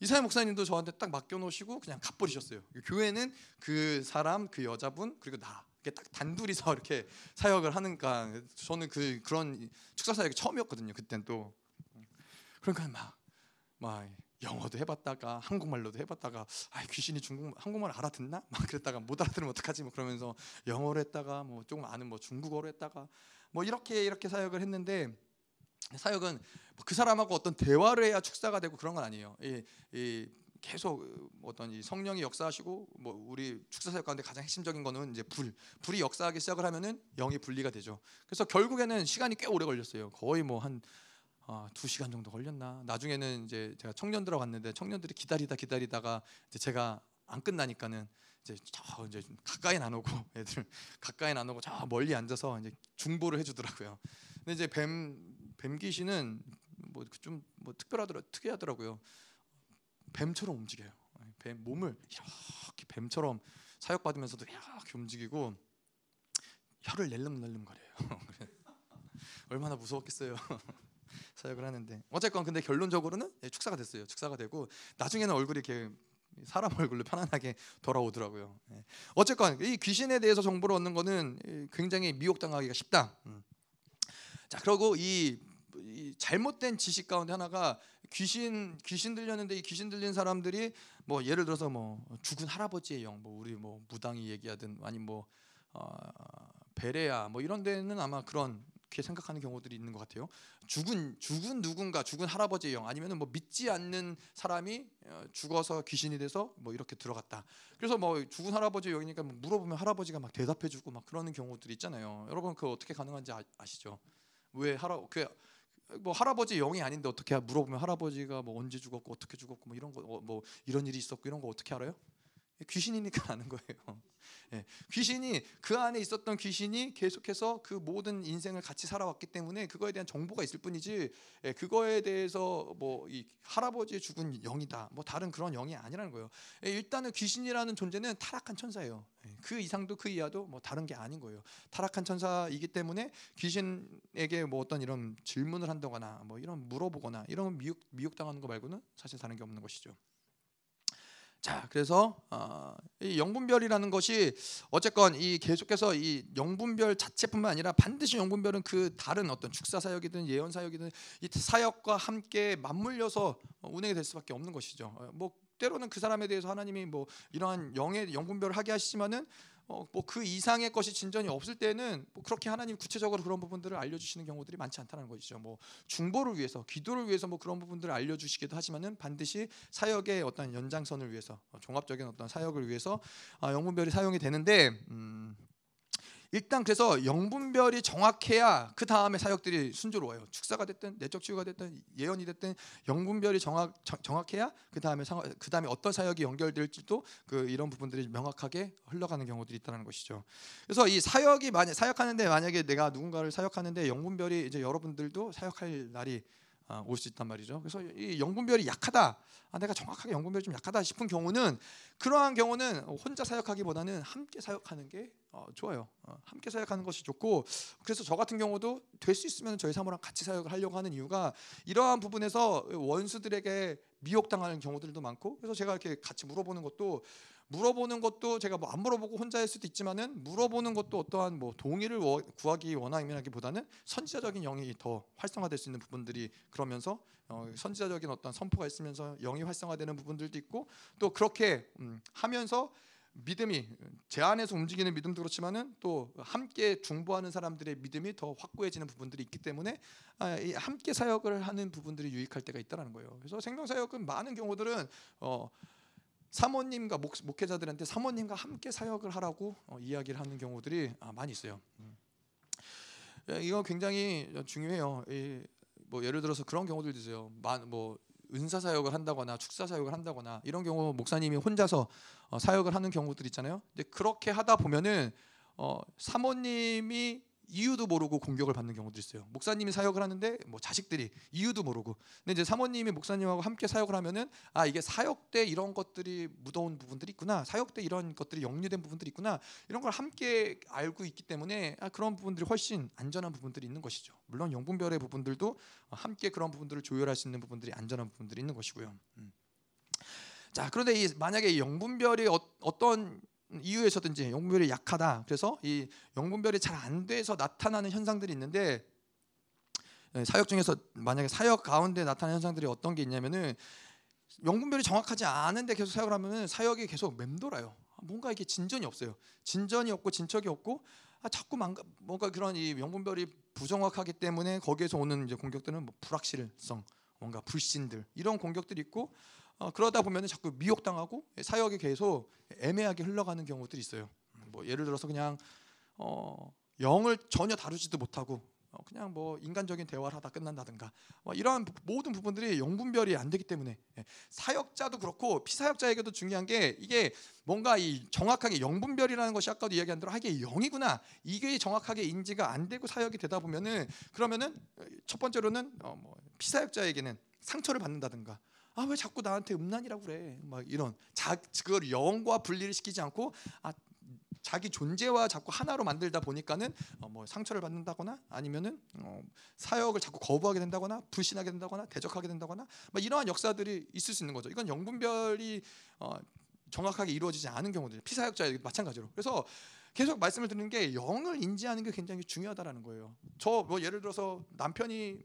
A: 이사야 목사님도 저한테 딱 맡겨놓으시고 그냥 가버리셨어요. 그교회는 그 사람, 그 여자분 그리고 나 딱 단둘이서 이렇게 사역을 하는가 저는 그 그런 축사 사역이 처음이었거든요. 그땐 또 그러니까 막, 막 영어도 해봤다가 한국말로도 해봤다가 아 귀신이 중국 한국말 알아듣나? 막 그랬다가 못 알아들으면 어떡하지? 뭐 그러면서 영어로 했다가 뭐 조금 아는 뭐 중국어로 했다가 뭐 이렇게 이렇게 사역을 했는데 사역은 그 사람하고 어떤 대화를 해야 축사가 되고 그런 건 아니에요. 이, 이 계속 뭐 어떤 이 성령이 역사하시고 뭐 우리 축사 사역 가운데 가장 핵심적인 거는 이제 불 불이 역사하기 시작을 하면은 영이 분리가 되죠. 그래서 결국에는 시간이 꽤 오래 걸렸어요. 거의 뭐 한 아, 두 시간 정도 걸렸나. 나중에는 이제 제가 청년들하고 갔는데 청년들이 기다리다 기다리다가 이제 제가 안 끝나니까는 이제 저 이제 가까이 안 오고 애들 가까이 안 오고 저 멀리 앉아서 이제 중보를 해주더라고요. 근데 이제 뱀 뱀 귀신은 뭐 좀뭐 특별하더라 특이하더라고요. 뱀처럼 움직여요. 뱀 몸을 이렇게 뱀처럼 사역 받으면서도 이렇게 움직이고 혀를 낼름낼름 거려요. 얼마나 무서웠겠어요. 사역을 하는데 어쨌건 근데 결론적으로는 예, 축사가 됐어요. 축사가 되고 나중에는 얼굴이 이렇게 사람 얼굴로 편안하게 돌아오더라고요. 예. 어쨌건 이 귀신에 대해서 정보를 얻는 거는 굉장히 미혹당하기가 쉽다. 음. 자 그리고 이, 이 잘못된 지식 가운데 하나가 귀신 귀신 들렸는데 이 귀신 들린 사람들이 뭐 예를 들어서 뭐 죽은 할아버지의 영, 뭐 우리 뭐 무당이 얘기하든 아니 뭐 어, 베레야 뭐 이런 데는 아마 그런 그렇게 생각하는 경우들이 있는 것 같아요. 죽은 죽은 누군가 죽은 할아버지의 영 아니면은 뭐 믿지 않는 사람이 어, 죽어서 귀신이 돼서 뭐 이렇게 들어갔다. 그래서 뭐 죽은 할아버지 영이니까 뭐 물어보면 할아버지가 막 대답해주고 막 그러는 경우들이 있잖아요. 여러분 그 어떻게 가능한지 아, 시죠 왜 할아 그 뭐 할아버지 영이 아닌데 어떻게 물어보면 할아버지가 뭐 언제 죽었고 어떻게 죽었고 뭐 이런 거뭐 어, 이런 일이 있었고 이런 거 어떻게 알아요? 귀신이니까 아는 거예요. 예, 귀신이 그 안에 있었던 귀신이 계속해서 그 모든 인생을 같이 살아왔기 때문에 그거에 대한 정보가 있을 뿐이지 예, 그거에 대해서 뭐 이 할아버지의 죽은 영이다 뭐 다른 그런 영이 아니라는 거예요. 예, 일단은 귀신이라는 존재는 타락한 천사예요. 예, 그 이상도 그 이하도 뭐 다른 게 아닌 거예요. 타락한 천사이기 때문에 귀신에게 뭐 어떤 이런 질문을 한다거나 뭐 이런 물어보거나 이런 미혹 미혹당하는 거 말고는 사실 다른 게 없는 것이죠. 자, 그래서 어, 이 영분별이라는 것이 어쨌건 이 계속해서 이 영분별 자체뿐만 아니라 반드시 영분별은 그 다른 어떤 축사 사역이든 예언 사역이든 이 사역과 함께 맞물려서 운행이 될 수밖에 없는 것이죠. 어, 뭐 때로는 그 사람에 대해서 하나님이 뭐 이러한 영의 영분별을 하게 하시지만은 어, 뭐그 이상의 것이 진전이 없을 때는 뭐 그렇게 하나님 구체적으로 그런 부분들을 알려주시는 경우들이 많지 않다는 것이죠. 뭐 중보를 위해서, 기도를 위해서 뭐 그런 부분들을 알려주시기도 하지만은 반드시 사역의 어떤 연장선을 위해서, 어, 종합적인 어떤 사역을 위해서 아, 영문별이 사용이 되는데. 음, 일단 그래서 영분별이 정확해야 그 다음에 사역들이 순조로워요. 축사가 됐든 내적 치유가 됐든 예언이 됐든 영분별이 정확 정확해야 그 다음에 그 다음에 어떤 사역이 연결될지도 그 이런 부분들이 명확하게 흘러가는 경우들이 있다는 것이죠. 그래서 이 사역이 만약 사역하는데 만약에 내가 누군가를 사역하는데 영분별이 이제 여러분들도 사역할 날이 아, 올 수 있단 말이죠. 그래서 이 영분별이 약하다. 아, 내가 정확하게 영분별이 좀 약하다 싶은 경우는 그러한 경우는 혼자 사역하기보다는 함께 사역하는 게 어, 좋아요. 어, 함께 사역하는 것이 좋고 그래서 저 같은 경우도 될 수 있으면 저희 사모랑 같이 사역을 하려고 하는 이유가 이러한 부분에서 원수들에게 미혹당하는 경우들도 많고 그래서 제가 이렇게 같이 물어보는 것도 물어보는 것도 제가 뭐 안 물어보고 혼자 할 수도 있지만은 물어보는 것도 어떠한 뭐 동의를 구하기 원하기보다는 선지자적인 영이 더 활성화될 수 있는 부분들이 그러면서 어, 선지자적인 어떤 선포가 있으면서 영이 활성화되는 부분들도 있고 또 그렇게 음, 하면서 믿음이 제 안에서 움직이는 믿음도 그렇지만은 또 함께 중보하는 사람들의 믿음이 더 확고해지는 부분들이 있기 때문에 아, 함께 사역을 하는 부분들이 유익할 때가 있다라는 거예요. 그래서 생명 사역은 많은 경우들은 어, 사모님과 목, 회자들한테 사모님과 함께 사역을 하라고 어, 이야기를 하는 경우들이 아, 많이 있어요. 음. 예, 이거 굉장히 중요해요. 이, 뭐 예를 들어서 그런 경우들도 있어요. 뭐 은사 사역을 한다거나 축사 사역을 한다거나 이런 경우 목사님이 혼자서 어, 사역을 하는 경우들 있잖아요. 근데 그렇게 하다 보면은 어, 사모님이 이유도 모르고 공격을 받는 경우도 있어요. 목사님이 사역을 하는데 뭐 자식들이 이유도 모르고. 근데 이제 사모님이 목사님하고 함께 사역을 하면은 아 이게 사역 때 이런 것들이 묻어온 부분들이 있구나. 사역 때 이런 것들이 역류된 부분들이 있구나. 이런 걸 함께 알고 있기 때문에 아, 그런 부분들이 훨씬 안전한 부분들이 있는 것이죠. 물론 영분별의 부분들도 함께 그런 부분들을 조율할 수 있는 부분들이 안전한 부분들이 있는 것이고요. 음. 자 그런데 이 만약에 영분별이 어, 어떤 이유에서든지 영분별이 약하다. 그래서 이 영분별이 잘 안 돼서 나타나는 현상들이 있는데 예, 사역 중에서 만약에 사역 가운데 나타나는 현상들이 어떤 게 있냐면은 영분별이 정확하지 않은데 계속 사역을 하면은 사역이 계속 맴돌아요. 뭔가 이게 진전이 없어요. 진전이 없고 진척이 없고 아, 자꾸 뭔가, 뭔가 그런 이 영분별이 부정확하기 때문에 거기에서 오는 이제 공격들은 뭐 불확실성, 뭔가 불신들 이런 공격들이 있고 어, 그러다 보면은 자꾸 미혹당하고 사역이 계속 애매하게 흘러가는 경우들이 있어요. 뭐 예를 들어서 그냥 어, 영을 전혀 다루지도 못하고 어, 그냥 뭐 인간적인 대화를 하다 끝난다든가 뭐 이러한 모든 부분들이 영분별이 안 되기 때문에 예, 사역자도 그렇고 피사역자에게도 중요한 게 이게 뭔가 이 정확하게 영분별이라는 것이 아까도 이야기한 대로 하게 영이구나 이게 정확하게 인지가 안 되고 사역이 되다 보면은 그러면은 첫 번째로는 어, 뭐 피사역자에게는 상처를 받는다든가 아 왜 자꾸 나한테 음란이라고 그래 막 이런 자 그걸 영과 분리를 시키지 않고 아 자기 존재와 자꾸 하나로 만들다 보니까는 어, 뭐 상처를 받는다거나 아니면은 어, 사역을 자꾸 거부하게 된다거나 불신하게 된다거나 대적하게 된다거나 뭐 이러한 역사들이 있을 수 있는 거죠. 이건 영분별이 어, 정확하게 이루어지지 않은 경우들 피사역자에 마찬가지로. 그래서 계속 말씀을 드리는 게 영을 인지하는 게 굉장히 중요하다라는 거예요. 저 뭐 예를 들어서 남편이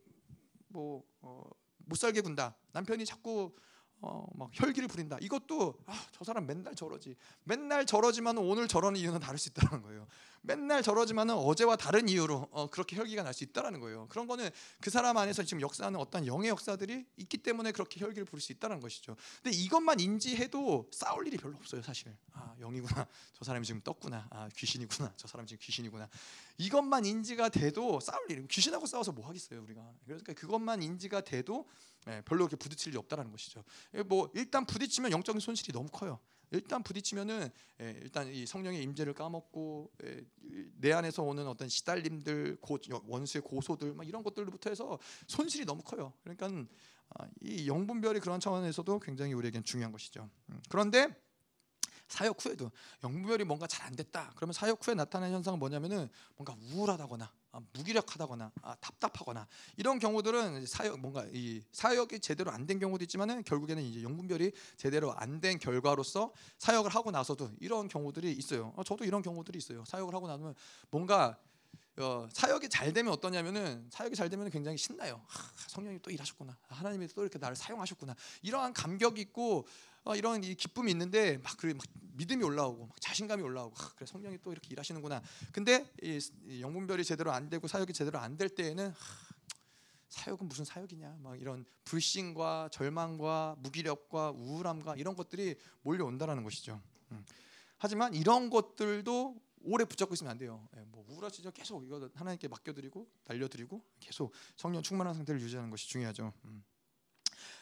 A: 뭐 어, 못 살게 군다. 남편이 자꾸 어, 막 혈기를 부린다. 이것도 아, 저 사람 맨날 저러지. 맨날 저러지만 오늘 저러는 이유는 다를 수 있다는 거예요. 맨날 저러지만은 어제와 다른 이유로 어, 그렇게 혈기가 날 수 있다라는 거예요. 그런 거는 그 사람 안에서 지금 역사하는 어떤 영의 역사들이 있기 때문에 그렇게 혈기를 부릴 수 있다는 것이죠. 근데 이것만 인지해도 싸울 일이 별로 없어요, 사실. 아, 영이구나. 저 사람이 지금 떴구나. 아, 귀신이구나. 저 사람 지금 귀신이구나. 이것만 인지가 돼도 싸울 일이 귀신하고 싸워서 뭐 하겠어요, 우리가. 그러니까 그것만 인지가 돼도 예, 별로 그렇게 부딪힐 일이 없다라는 것이죠. 예, 뭐 일단 부딪히면 영적인 손실이 너무 커요. 일단 부딪히면은 예, 일단 이 성령의 임재를 까먹고 예, 내 안에서 오는 어떤 시달림들, 고, 원수의 고소들 막 이런 것들부터 해서 손실이 너무 커요. 그러니까 아, 이 영분별이 그런 차원에서도 굉장히 우리에겐 중요한 것이죠. 음, 그런데 사역 후에도 영분별이 뭔가 잘 안 됐다. 그러면 사역 후에 나타나는 현상은 뭐냐면은 뭔가 우울하다거나 아, 무기력하다거나 아, 답답하거나 이런 경우들은 사역 뭔가 이 사역이 제대로 안 된 경우도 있지만은 결국에는 이제 영분별이 제대로 안 된 결과로서 사역을 하고 나서도 이런 경우들이 있어요. 어, 저도 이런 경우들이 있어요. 사역을 하고 나면 뭔가 어, 사역이 잘 되면 어떠냐면은 사역이 잘 되면 굉장히 신나요. 하, 성령이 또 일하셨구나. 하나님이 또 이렇게 나를 사용하셨구나. 이러한 감격이 있고 어, 이런 이 기쁨이 있는데 막 그래 막 믿음이 올라오고 막 자신감이 올라오고 아, 그래 성령이 또 이렇게 일하시는구나. 근데 이, 이 영분별이 제대로 안 되고 사역이 제대로 안 될 때에는 하, 사역은 무슨 사역이냐 막 이런 불신과 절망과 무기력과 우울함과 이런 것들이 몰려온다라는 것이죠. 음. 하지만 이런 것들도 오래 붙잡고 있으면 안 돼요. 예, 뭐 우울하시죠? 계속 이거 하나님께 맡겨드리고 날려드리고 계속 성령 충만한 상태를 유지하는 것이 중요하죠. 음.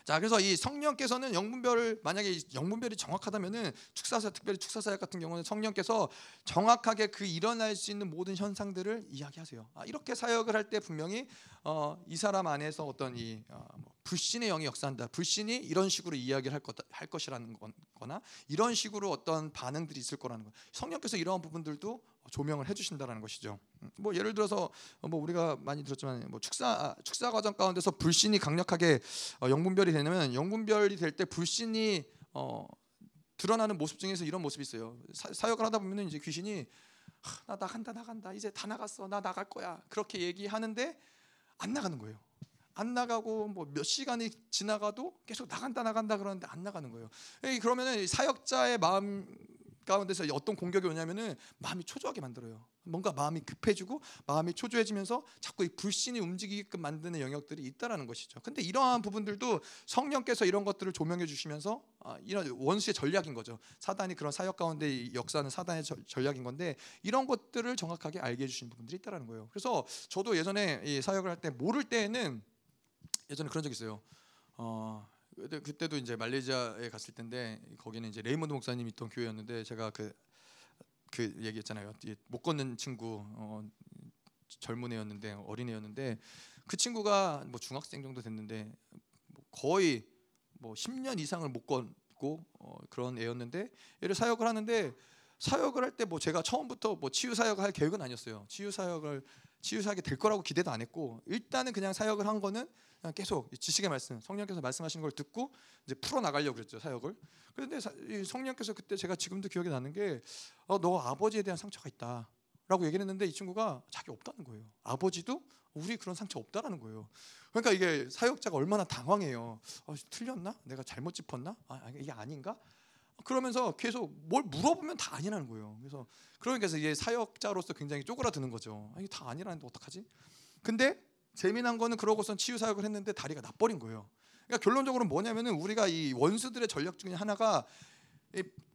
A: 자, 그래서 이 성령께서는 영분별을 만약에 영분별이 정확하다면은 축사사 특별히 축사사역 같은 경우는 성령께서 정확하게 그 일어날 수 있는 모든 현상들을 이야기하세요. 아, 이렇게 사역을 할 때 분명히 어, 이 사람 안에서 어떤 이 어, 뭐 불신의 영이 역사한다. 불신이 이런 식으로 이야기를 할, 것, 할 것이라는 거나 이런 식으로 어떤 반응들이 있을 거라는 거. 성령께서 이러한 부분들도 조명을 해주신다는 것이죠. 음, 뭐 예를 들어서 뭐 우리가 많이 들었지만 뭐 축사 축사 과정 가운데서 불신이 강력하게 어, 영분별이 되면 영분별이 될 때 불신이 어, 드러나는 모습 중에서 이런 모습이 있어요. 사, 역을 하다 보면 이제 귀신이 나 나간다 나간다 이제 다 나갔어 나 나갈 거야 그렇게 얘기하는데 안 나가는 거예요. 안 나가고 뭐 몇 시간이 지나가도 계속 나간다 나간다 그러는데 안 나가는 거예요. 그러면은 사역자의 마음 가운데서 어떤 공격이 오냐면은 마음이 초조하게 만들어요. 뭔가 마음이 급해지고 마음이 초조해지면서 자꾸 이 불신이 움직이게끔 만드는 영역들이 있다라는 것이죠. 근데 이러한 부분들도 성령께서 이런 것들을 조명해 주시면서 아, 이런 원수의 전략인 거죠. 사단이 그런 사역 가운데 역사는 사단의 전략인 건데 이런 것들을 정확하게 알게 해주신 부분들이 있다라는 거예요. 그래서 저도 예전에 사역을 할 때 모를 때에는 예전에 그런 적 있어요. 어, 그때도 이제 말레이시아에 갔을 텐데 거기는 이제 레이먼드 목사님 이 있던 교회였는데 제가 그그 그 얘기했잖아요. 못 걷는 친구 어, 젊은 애였는데 어린 애였는데 그 친구가 뭐 중학생 정도 됐는데 뭐 거의 뭐 10년 이상을 못 걷고 어, 그런 애였는데 얘를 사역을 하는데 사역을 할 때 뭐 제가 처음부터 뭐 치유 사역을 할 계획은 아니었어요. 치유 사역을 치유 사역이 될 거라고 기대도 안 했고 일단은 그냥 사역을 한 거는 그냥 계속 지식의 말씀, 성령께서 말씀하시는 걸 듣고 이제 풀어 나가려고 그랬죠 사역을. 그런데 성령께서 그때 제가 지금도 기억이 나는 게, 어, 너 아버지에 대한 상처가 있다 라고 얘기를 했는데 이 친구가 자기 없다는 거예요. 아버지도 우리 그런 상처 없다라는 거예요. 그러니까 이게 사역자가 얼마나 당황해요. 어, 틀렸나? 내가 잘못 짚었나? 아, 이게 아닌가? 그러면서 계속 뭘 물어보면 다 아니라는 거예요. 그래서 그러니까 이게 사역자로서 굉장히 쪼그라드는 거죠. 아, 이게 다 아니라는데 어떡하지? 근데 재미난 거는 그러고선 치유 사역을 했는데 다리가 나버린 거예요. 그러니까 결론적으로 뭐냐면은 우리가 이 원수들의 전략 중에 하나가 이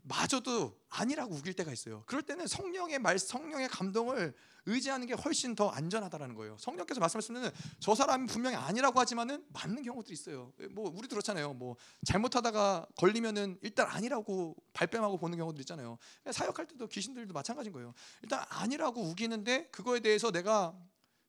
A: 마저도 아니라고 우길 때가 있어요. 그럴 때는 성령의 말, 성령의 감동을 의지하는 게 훨씬 더 안전하다라는 거예요. 성령께서 말씀하시면 저 사람이 분명히 아니라고 하지만은 맞는 경우들이 있어요. 뭐 우리 그렇잖아요. 뭐 잘못하다가 걸리면은 일단 아니라고 발뺌하고 보는 경우들 있잖아요. 사역할 때도 귀신들도 마찬가지인 거예요. 일단 아니라고 우기는데 그거에 대해서 내가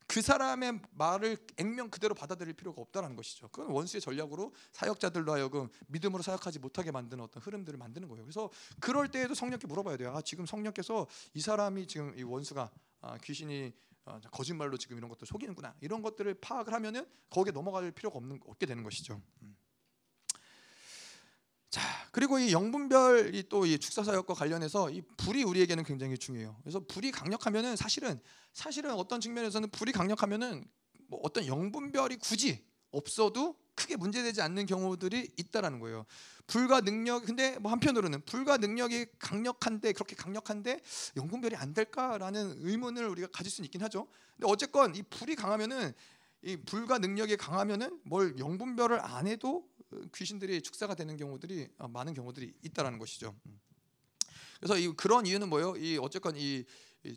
A: 그 사람의 말을 액면 그대로 받아들일 필요가 없다는 것이죠. 그건 원수의 전략으로 사역자들로 하여금 믿음으로 사역하지 못하게 만드는 어떤 흐름들을 만드는 거예요. 그래서 그럴 때에도 성령께 물어봐야 돼요. 아, 지금 성령께서 이 사람이 지금 이 원수가 아, 귀신이 아, 거짓말로 지금 이런 것들 속이는구나 이런 것들을 파악을 하면은 거기에 넘어갈 필요가 없는 없게 되는 것이죠. 음. 자 그리고 이 영분별 이 또 이 축사 사역과 관련해서 이 불이 우리에게는 굉장히 중요해요. 그래서 불이 강력하면은 사실은 사실은 어떤 측면에서는 불이 강력하면은 뭐 어떤 영분별이 굳이 없어도 크게 문제되지 않는 경우들이 있다라는 거예요. 불과 능력 근데 뭐 한편으로는 불과 능력이 강력한데 그렇게 강력한데 영분별이 안 될까라는 의문을 우리가 가질 수 있긴 하죠. 근데 어쨌건 이 불이 강하면은 이 불과 능력이 강하면은 뭘 영분별을 안 해도 귀신들이 축사가 되는 경우들이 어, 많은 경우들이 있다라는 것이죠. 음. 그래서 이 그런 이유는 뭐예요? 이 어쨌건 이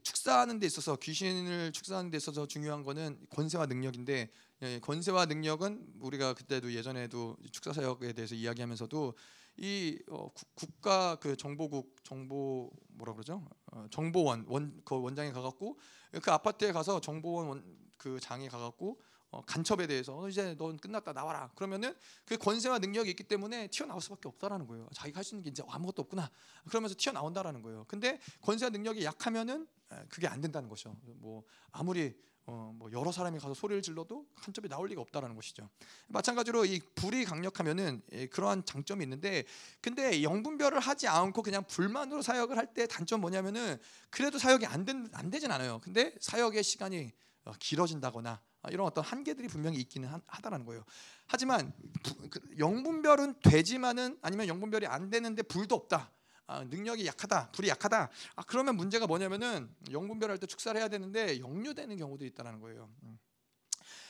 A: 축사하는 데 있어서 귀신을 축사하는 데 있어서 중요한 거는 권세와 능력인데 예, 권세와 능력은 우리가 그때도 예전에도 축사 사역에 대해서 이야기하면서도 이 어, 국가 그 정보국 정보 뭐라 그러죠? 어, 정보원 원 그 원장에 가갖고 그 아파트에 가서 정보원 원, 그 장에 가갖고 어, 간첩에 대해서 어, 이제 넌 끝났다 나와라. 그러면은 그 권세와 능력이 있기 때문에 튀어나올 수밖에 없다라는 거예요. 자기가 할 수 있는 게 이제 아무것도 없구나. 그러면서 튀어나온다라는 거예요. 근데 권세와 능력이 약하면은 그게 안 된다는 것이죠. 뭐 아무리 어, 뭐 여러 사람이 가서 소리를 질러도 한 점이 나올 리가 없다라는 것이죠. 마찬가지로 이 불이 강력하면은 예, 그러한 장점이 있는데, 근데 영분별을 하지 않고 그냥 불만으로 사역을 할 때 단점 뭐냐면은 그래도 사역이 안, 된, 안 되진 않아요. 근데 사역의 시간이 어, 길어진다거나 아, 이런 어떤 한계들이 분명히 있기는 하다라는 거예요. 하지만 그 영분별은 되지만은 아니면 영분별이 안 되는데 불도 없다. 아, 능력이 약하다, 불이 약하다. 아, 그러면 문제가 뭐냐면은 영분별할 때 축사를 해야 되는데 역류되는 경우도 있다라는 거예요. 음.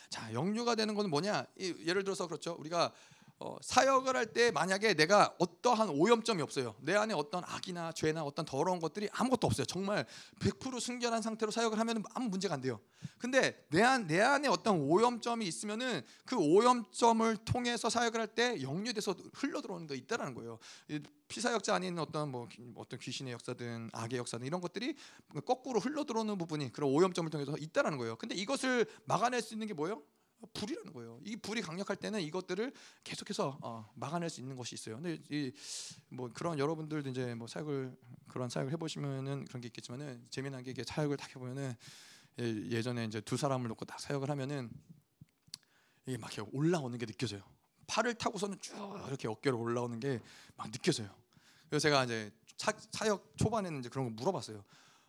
A: 자, 역류가 되는 것은 뭐냐? 예를 들어서 그렇죠. 우리가 어, 사역을 할 때 만약에 내가 어떠한 오염점이 없어요. 내 안에 어떤 악이나 죄나 어떤 더러운 것들이 아무것도 없어요. 정말 100% 순결한 상태로 사역을 하면 아무 문제가 안 돼요. 근데 내, 안, 내 안에 어떤 오염점이 있으면은 그 오염점을 통해서 사역을 할 때 역류돼서 흘러 들어오는 거 있다라는 거예요. 피사역자 아닌 어떤 뭐 어떤 귀신의 역사든 악의 역사든 이런 것들이 거꾸로 흘러 들어오는 부분이 그런 오염점을 통해서 있다라는 거예요. 근데 이것을 막아낼 수 있는 게 뭐예요? 불이라는 거예요. 이 불이 강력할 때는 이것들을 계속해서 어, 막아낼 수 있는 것이 있어요. 근데 이 뭐 그런 여러분들도 이제 뭐 사역을 그런 사역을 해보시면은 그런 게 있겠지만은 재미난 게 이게 사역을 딱 해보면은 예, 전에 이제 두 사람을 놓고 딱 사역을 하면은 이게 막 이렇게 올라오는 게 느껴져요. 팔을 타고서는 쭉 이렇게 어깨로 올라오는 게 막 느껴져요. 그래서 제가 이제 사, 사역 초반에는 이제 그런 거 물어봤어요.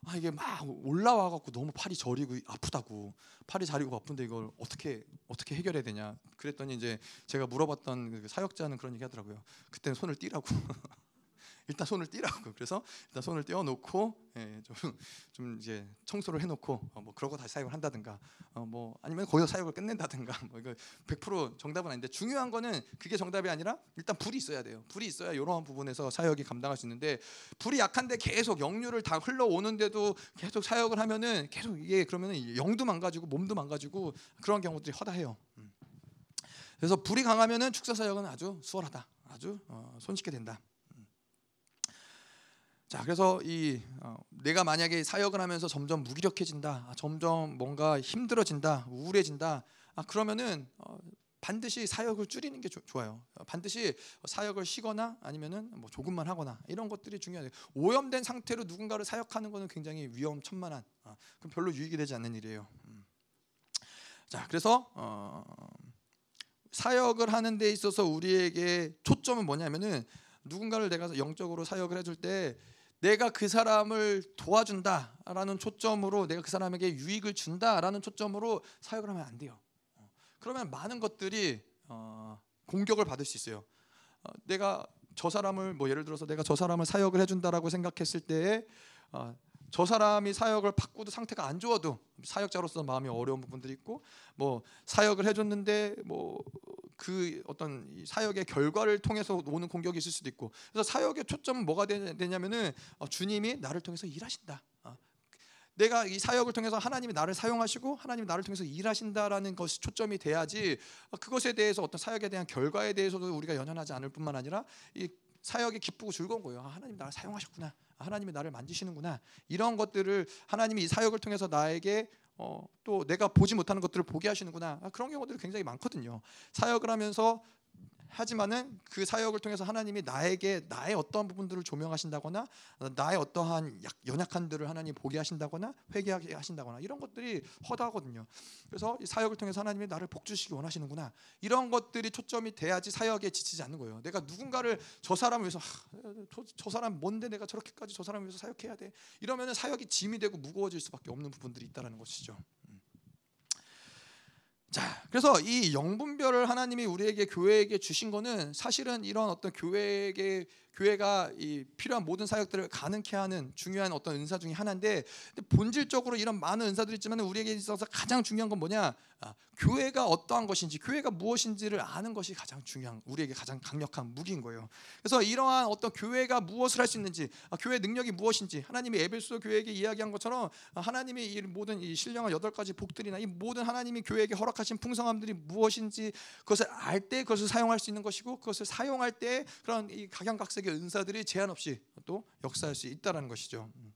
A: 아 이게 막 올라와 갖고 너무 팔이 저리고 아프다고. 팔이 자리고 아픈데 이걸 어떻게 어떻게 해결해야 되냐. 그랬더니 이제 제가 물어봤던 그 사역자는 그런 얘기 하더라고요. 그때는 손을 띄라고 일단 손을 띄라고. 그래서 일단 손을 떼어놓고 예, 좀, 좀 이제 청소를 해놓고 어, 뭐 그러고 다시 사역을 한다든가 어, 뭐 아니면 거기서 사역을 끝낸다든가 뭐 이거 100% 정답은 아닌데 중요한 거는 그게 정답이 아니라 일단 불이 있어야 돼요. 불이 있어야 이러한 부분에서 사역이 감당할 수 있는데 불이 약한데 계속 영류를 다 흘러오는데도 계속 사역을 하면은 계속 이게 그러면은 영도 망가지고 몸도 망가지고 그런 경우들이 허다해요. 음. 그래서 불이 강하면은 축사 사역은 아주 수월하다. 아주 어, 손쉽게 된다 자, 그래서 이 어, 내가 만약에 사역을 하면서 점점 무기력해진다, 아, 점점 뭔가 힘들어진다, 우울해진다. 아, 그러면은 어, 반드시 사역을 줄이는 게 조, 좋아요. 어, 반드시 사역을 쉬거나 아니면은 뭐 조금만 하거나 이런 것들이 중요해요. 오염된 상태로 누군가를 사역하는 것은 굉장히 위험천만한, 아, 그럼 별로 유익이 되지 않는 일이에요. 음. 자, 그래서 어, 사역을 하는 데 있어서 우리에게 초점은 뭐냐면은 누군가를 내가 영적으로 사역을 해줄 때 내가 그 사람을 도와준다라는 초점으로 내가 그 사람에게 유익을 준다라는 초점으로 사역을 하면 안 돼요. 어, 그러면 많은 것들이 어, 공격을 받을 수 있어요. 어, 내가 저 사람을 뭐 예를 들어서 내가 저 사람을 사역을 해준다라고 생각했을 때에 저 사람이 사역을 바꾸도 상태가 안 좋아도 사역자로서 마음이 어려운 부분들이 있고 뭐 사역을 해줬는데 뭐 그 어떤 이 사역의 결과를 통해서 오는 공격이 있을 수도 있고 그래서 사역의 초점은 뭐가 되- 되냐면은 어, 주님이 나를 통해서 일하신다. 어, 내가 이 사역을 통해서 하나님이 나를 사용하시고 하나님이 나를 통해서 일하신다라는 것이 초점이 돼야지 어, 그것에 대해서 어떤 사역에 대한 결과에 대해서도 우리가 연연하지 않을 뿐만 아니라 이 사역이 기쁘고 즐거운 거예요. 아, 하나님 나를 사용하셨구나. 아, 하나님이 나를 만지시는구나. 이런 것들을 하나님이 이 사역을 통해서 나에게 어, 또 내가 보지 못하는 것들을 보게 하시는구나. 아, 그런 경우들이 굉장히 많거든요. 사역을 하면서 하지만은 그 사역을 통해서 하나님이 나에게 나의 어떠한 부분들을 조명하신다거나 나의 어떠한 약- 연약한들을 하나님 보게 하신다거나 회개하게 하신다거나 이런 것들이 허다하거든요. 그래서 이 사역을 통해서 하나님이 나를 복주시기 원하시는구나 이런 것들이 초점이 돼야지 사역에 지치지 않는 거예요. 내가 누군가를 저 사람을 위해서 하, 저, 저 사람 뭔데 내가 저렇게까지 저 사람을 위해서 사역해야 돼 이러면은 사역이 짐이 되고 무거워질 수밖에 없는 부분들이 있다라는 것이죠. 자, 그래서 이 영분별을 하나님이 우리에게 교회에게 주신 거는 사실은 이런 어떤 교회에게 교회가 이 필요한 모든 사역들을 가능케 하는 중요한 어떤 은사 중에 하나인데 근데 본질적으로 이런 많은 은사들이 있지만 우리에게 있어서 가장 중요한 건 뭐냐? 아, 교회가 어떠한 것인지 교회가 무엇인지를 아는 것이 가장 중요한 우리에게 가장 강력한 무기인 거예요. 그래서 이러한 어떤 교회가 무엇을 할 수 있는지 아, 교회 능력이 무엇인지 하나님이 에베소 교회에게 이야기한 것처럼 아, 하나님이 이 모든 이 신령한 여덟 가지 복들이나 이 모든 하나님이 교회에게 허락하신 풍성함들이 무엇인지 그것을 알 때 그것을 사용할 수 있는 것이고 그것을 사용할 때 그런 이 각양각색의 은사들이 제한 없이 또 역사할 수 있다라는 것이죠. 음.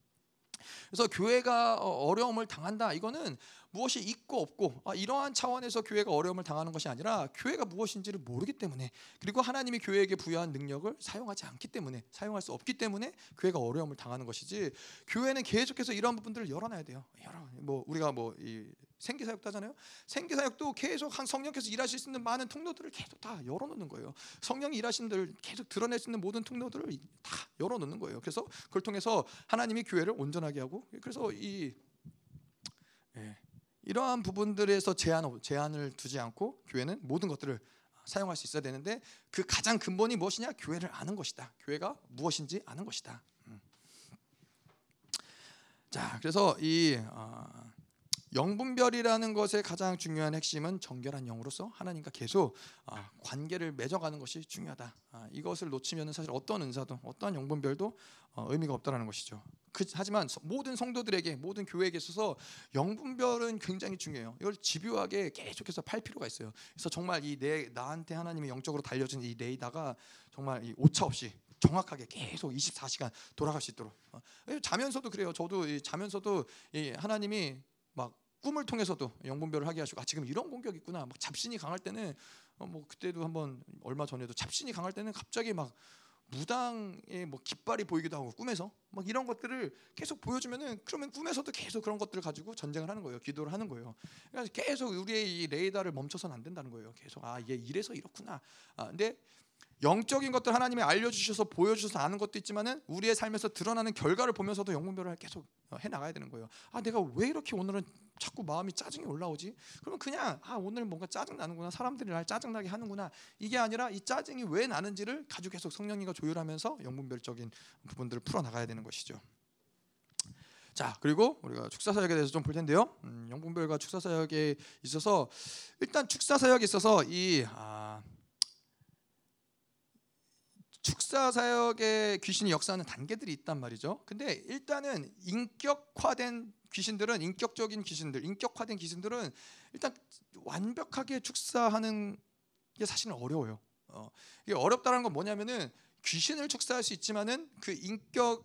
A: 그래서 교회가 어, 어려움을 당한다. 이거는 무엇이 있고 없고 아, 이러한 차원에서 교회가 어려움을 당하는 것이 아니라 교회가 무엇인지를 모르기 때문에 그리고 하나님이 교회에게 부여한 능력을 사용하지 않기 때문에 사용할 수 없기 때문에 교회가 어려움을 당하는 것이지 교회는 계속해서 이러한 부분들을 열어놔야 돼요. 열어 뭐 우리가 뭐 이 생기사역도 하잖아요. 생기사역도 계속 한 성령께서 일하실 수 있는 많은 통로들을 계속 다 열어놓는 거예요. 성령이 일하신 들 계속 드러낼 수 있는 모든 통로들을 다 열어놓는 거예요. 그래서 그걸 통해서 하나님이 교회를 온전하게 하고 그래서 이 예, 이러한 부분들에서 제한 제한을 두지 않고 교회는 모든 것들을 사용할 수 있어야 되는데 그 가장 근본이 무엇이냐? 교회를 아는 것이다. 교회가 무엇인지 아는 것이다. 음. 자, 그래서 이 어, 영분별이라는 것의 가장 중요한 핵심은 정결한 영으로서 하나님과 계속 아, 관계를 맺어가는 것이 중요하다. 아, 이것을 놓치면 사실 어떤 은사도 어떠한 영분별도 어, 의미가 없다라는 것이죠. 그, 하지만 서- 모든 성도들에게 모든 교회에게 있어서 영분별은 굉장히 중요해요. 이걸 집요하게 계속해서 팔 필요가 있어요. 그래서 정말 이 내 나한테 하나님이 영적으로 달려준 이 레이다가 정말 이 오차 없이 정확하게 계속 24시간 돌아갈 수 있도록 어, 자면서도 그래요. 저도 이 자면서도 이 하나님이 막 꿈을 통해서도 영분별을 하게 하시고 아 지금 이런 공격이 있구나. 막 잡신이 강할 때는 어, 뭐 그때도 한번 얼마 전에도 잡신이 강할 때는 갑자기 막 무당의 뭐 깃발이 보이기도 하고 꿈에서 막 이런 것들을 계속 보여주면은 그러면 꿈에서도 계속 그런 것들을 가지고 전쟁을 하는 거예요. 기도를 하는 거예요. 그래서 계속 우리의 이 레이더를 멈춰서는 안 된다는 거예요. 계속 아얘 이래서 이렇구나. 아 근데 영적인 것들 하나님이 알려주셔서 보여주셔서 아는 것도 있지만은 우리의 삶에서 드러나는 결과를 보면서도 영분별을 계속 어, 해 나가야 되는 거예요. 아 내가 왜 이렇게 오늘은 자꾸 마음이 짜증이 올라오지? 그러면 그냥 아 오늘 뭔가 짜증 나는구나 사람들이 날 짜증 나게 하는구나 이게 아니라 이 짜증이 왜 나는지를 가지고 계속 성령님과 조율하면서 영분별적인 부분들을 풀어 나가야 되는 것이죠. 자 그리고 우리가 축사 사역에 대해서 좀 볼 텐데요. 음, 영분별과 축사 사역에 있어서 일단 축사 사역에 있어서 이 아, 축사 사역의 귀신이 역사하는 단계들이 있단 말이죠. 근데 일단은 인격화된 귀신들은 인격적인 귀신들, 인격화된 귀신들은 일단 완벽하게 축사하는 게 사실은 어려워요. 어, 이게 어렵다는 건 뭐냐면은 귀신을 축사할 수 있지만은 그 인격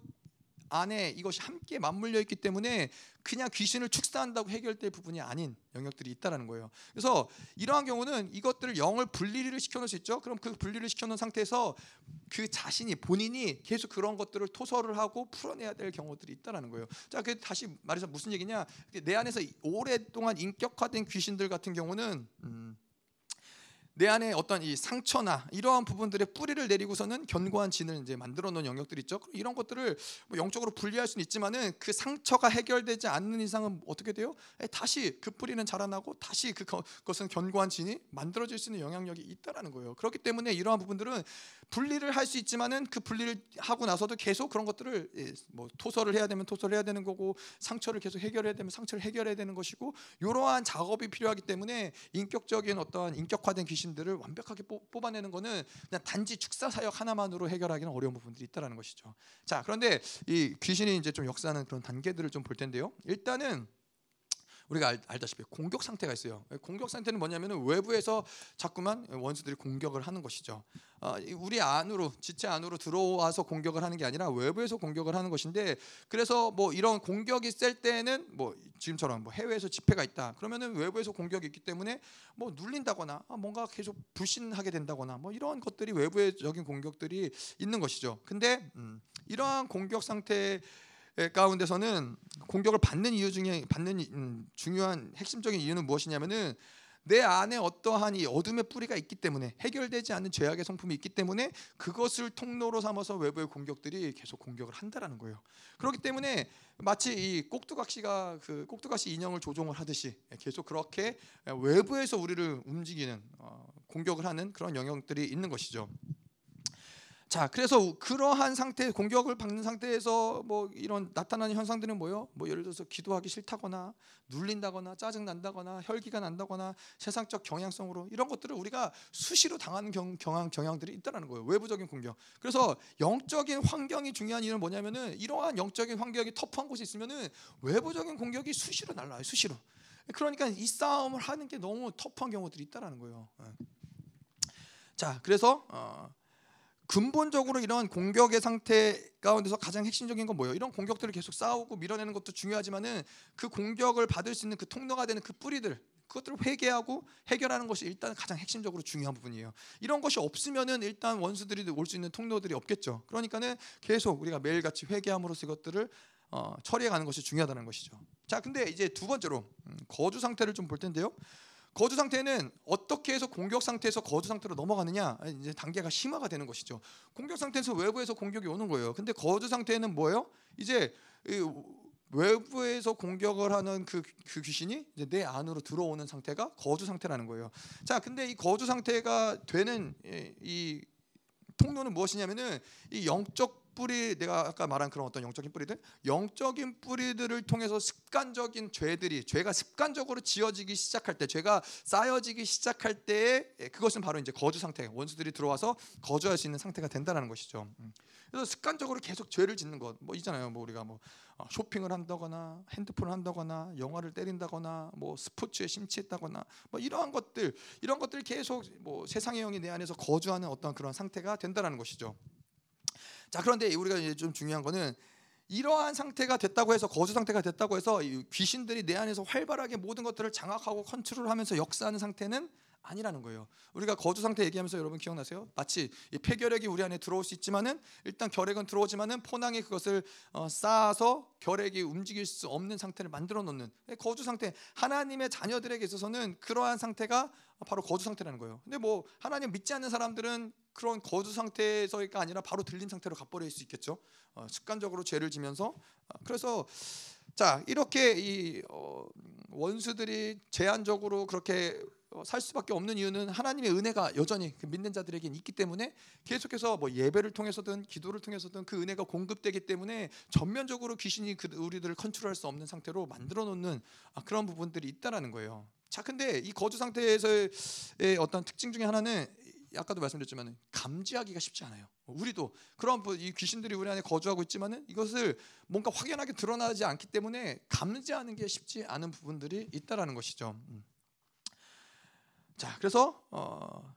A: 안에 이것이 함께 맞물려 있기 때문에 그냥 귀신을 축사한다고 해결될 부분이 아닌 영역들이 있다라는 거예요. 그래서 이러한 경우는 이것들을 영을 분리를 시켜 놓을 수 있죠. 그럼 그 분리를 시켜 놓은 상태에서 그 자신이 본인이 계속 그런 것들을 토설을 하고 풀어내야 될 경우들이 있다라는 거예요. 자, 그 다시 말해서 무슨 얘기냐? 내 안에서 오랫동안 인격화된 귀신들 같은 경우는 음, 내 안에 어떤 이 상처나 이러한 부분들의 뿌리를 내리고서는 견고한 진을 이제 만들어 놓은 영역들이 있죠. 이런 것들을 뭐 영적으로 분리할 수는 있지만은 그 상처가 해결되지 않는 이상은 어떻게 돼요? 에, 다시 그 뿌리는 자라나고 다시 그 거- 그것은 견고한 진이 만들어질 수 있는 영향력이 있다라는 거예요. 그렇기 때문에 이러한 부분들은 분리를 할 수 있지만은 그 분리를 하고 나서도 계속 그런 것들을 예, 뭐 토설을 해야 되면 토설을 해야 되는 거고 상처를 계속 해결해야 되면 상처를 해결해야 되는 것이고 이러한 작업이 필요하기 때문에 인격적인 어떠한 인격화된 귀신들은 귀신들을 완벽하게 뽑- 뽑아내는 거는 그냥 단지 축사 사역 하나만으로 해결하기는 어려운 부분들이 있다라는 것이죠. 자, 그런데 이 귀신이 이제 좀 역사하는 그런 단계들을 좀 볼 텐데요. 일단은 우리가 알, 알다시피 공격 상태가 있어요. 공격 상태는 뭐냐면은 외부에서 자꾸만 원수들이 공격을 하는 것이죠. 어, 이 우리 안으로 지체 안으로 들어와서 공격을 하는 게 아니라 외부에서 공격을 하는 것인데 그래서 뭐 이런 공격이 셀 때는 뭐 지금처럼 뭐 해외에서 집회가 있다 그러면은 외부에서 공격이 있기 때문에 뭐 눌린다거나 아, 뭔가 계속 불신하게 된다거나 뭐 이런 것들이 외부적인 공격들이 있는 것이죠. 근데 음, 이러한 공격 상태 가운데서는 공격을 받는 이유 중에 받는 이- 음, 중요한 핵심적인 이유는 무엇이냐면은 내 안에 어떠한 이 어둠의 뿌리가 있기 때문에 해결되지 않는 죄악의 성품이 있기 때문에 그것을 통로로 삼아서 외부의 공격들이 계속 공격을 한다라는 거예요. 그렇기 때문에 마치 이 꼭두각시가 그 꼭두각시 인형을 조종을 하듯이 계속 그렇게 외부에서 우리를 움직이는 어, 공격을 하는 그런 영역들이 있는 것이죠. 자, 그래서 그러한 상태 공격을 받는 상태에서 뭐 이런 나타나는 현상들은 뭐요? 뭐 예를 들어서 기도하기 싫다거나 눌린다거나 짜증 난다거나 혈기가 난다거나 세상적 경향성으로 이런 것들을 우리가 수시로 당하는 경, 경향 경향들이 있다라는 거예요. 외부적인 공격. 그래서 영적인 환경이 중요한 이유는 뭐냐면은 이러한 영적인 환경이 터프한 곳이 있으면은 외부적인 공격이 수시로 날라요. 수시로. 그러니까 이 싸움을 하는 게 너무 터프한 경우들이 있다라는 거예요. 예. 자, 그래서 어, 근본적으로 이런 공격의 상태 가운데서 가장 핵심적인 건 뭐예요? 이런 공격들을 계속 싸우고 밀어내는 것도 중요하지만은 그 공격을 받을 수 있는 그 통로가 되는 그 뿌리들 그것들을 회개하고 해결하는 것이 일단 가장 핵심적으로 중요한 부분이에요. 이런 것이 없으면은 일단 원수들이 올 수 있는 통로들이 없겠죠. 그러니까는 계속 우리가 매일같이 회개함으로써 이것들을 어, 처리해 가는 것이 중요하다는 것이죠. 자, 근데 이제 두 번째로 음, 거주 상태를 좀 볼 텐데요. 거주 상태는 어떻게 해서 공격 상태에서 거주 상태로 넘어가느냐 이제 단계가 심화가 되는 것이죠. 공격 상태에서 외부에서 공격이 오는 거예요. 근데 거주 상태는 뭐예요? 이제 이 외부에서 공격을 하는 그, 그 귀신이 내 안으로 들어오는 상태가 거주 상태라는 거예요. 자, 근데 이 거주 상태가 되는 이, 이 통로는 무엇이냐면은 이 영적 뿌리 내가 아까 말한 그런 어떤 영적인 뿌리들 영적인 뿌리들을 통해서 습관적인 죄들이 죄가 습관적으로 지어지기 시작할 때 죄가 쌓여지기 시작할 때에 그것은 바로 이제 거주 상태 원수들이 들어와서 거주할 수 있는 상태가 된다는 것이죠. 음. 그래서 습관적으로 계속 죄를 짓는 것 뭐 있잖아요. 뭐 우리가 뭐 어, 쇼핑을 한다거나 핸드폰을 한다거나 영화를 때린다거나 뭐 스포츠에 심취했다거나 뭐 이러한 것들 이런 것들 계속 뭐 세상의 영이 내 안에서 거주하는 어떤 그런 상태가 된다는 것이죠. 자 그런데 우리가 이제 좀 중요한 거는 이러한 상태가 됐다고 해서 거주 상태가 됐다고 해서 이 귀신들이 내 안에서 활발하게 모든 것들을 장악하고 컨트롤하면서 역사하는 상태는 아니라는 거예요. 우리가 거주 상태 얘기하면서 여러분 기억나세요? 마치 이 폐결핵이 우리 안에 들어올 수 있지만은 일단 결핵은 들어오지만은 포낭이 그것을 어, 쌓아서 결핵이 움직일 수 없는 상태를 만들어 놓는 거주 상태. 하나님의 자녀들에게 있어서는 그러한 상태가 바로 거주 상태라는 거예요. 근데 뭐 하나님 믿지 않는 사람들은 그런 거주 상태에서가 아니라 바로 들린 상태로 가버릴 수 있겠죠. 어, 습관적으로 죄를 지면서 어, 그래서 자 이렇게 이 어, 원수들이 제한적으로 그렇게 어, 살 수밖에 없는 이유는 하나님의 은혜가 여전히 그 믿는 자들에게 있기 때문에 계속해서 뭐 예배를 통해서든 기도를 통해서든 그 은혜가 공급되기 때문에 전면적으로 귀신이 그 우리들을 컨트롤할 수 없는 상태로 만들어 놓는 아, 그런 부분들이 있다라는 거예요. 자, 근데 이 거주 상태에서의 어떤 특징 중에 하나는 아까도 말씀드렸지만 감지하기가 쉽지 않아요. 우리도 그런 이 귀신들이 우리 안에 거주하고 있지만은 이것을 뭔가 확연하게 드러나지 않기 때문에 감지하는 게 쉽지 않은 부분들이 있다라는 것이죠. 음. 자, 그래서 어,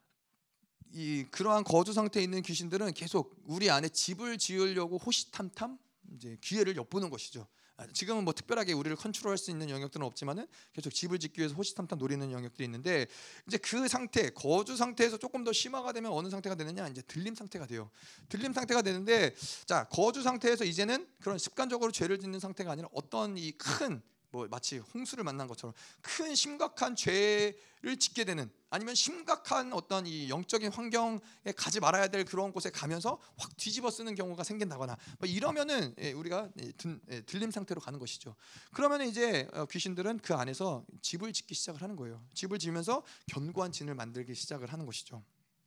A: 이 그러한 거주 상태에 있는 귀신들은 계속 우리 안에 집을 지으려고 호시탐탐 이제 기회를 엿보는 것이죠. 아, 지금은 뭐 특별하게 우리를 컨트롤할 수 있는 영역들은 없지만은 계속 집을 짓기 위해서 호시탐탐 노리는 영역들이 있는데 이제 그 상태 거주 상태에서 조금 더 심화가 되면 어느 상태가 되느냐 이제 들림 상태가 돼요. 들림 상태가 되는데 자 거주 상태에서 이제는 그런 습관적으로 죄를 짓는 상태가 아니라 어떤 이 큰 뭐 마치 홍수를 만난 것처럼 큰 심각한 죄를 짓게 되는 아니면 심각한 어떤 이 영적인 환경에 가지 말아야 될 그런 곳에 가면서 확 뒤집어 쓰는 경우가 생긴다거나 뭐 이러면은 예, 우리가 예, 들림 상태로 가는 것이죠. 그러면 이제 어, 귀신들은 그 안에서 집을 짓기 시작을 하는 거예요. 집을 지으면서 견고한 진을 만들기 시작을 하는 것이죠.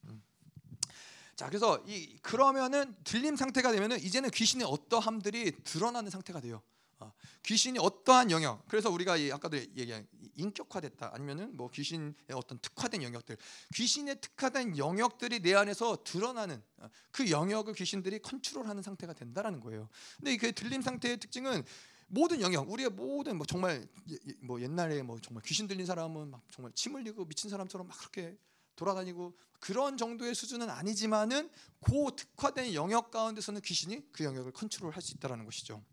A: 음. 자 그래서 이 그러면은 들림 상태가 되면은 이제는 귀신의 어떠함들이 드러나는 상태가 돼요. 어, 귀신이 어떠한 영역 그래서 우리가 아까도 얘기한 인격화됐다 아니면은 뭐 귀신의 어떤 특화된 영역들 귀신의 특화된 영역들이 내 안에서 드러나는 어, 그 영역을 귀신들이 컨트롤하는 상태가 된다라는 거예요. 근데 그 들림 상태의 특징은 모든 영역 우리의 모든 뭐 정말 뭐 옛날에 뭐 정말 귀신 들린 사람은 막 정말 침 흘리고 미친 사람처럼 막 그렇게 돌아다니고 그런 정도의 수준은 아니지만은 고 특화된 영역 가운데서는 귀신이 그 영역을 컨트롤할 수 있다라는 것이죠.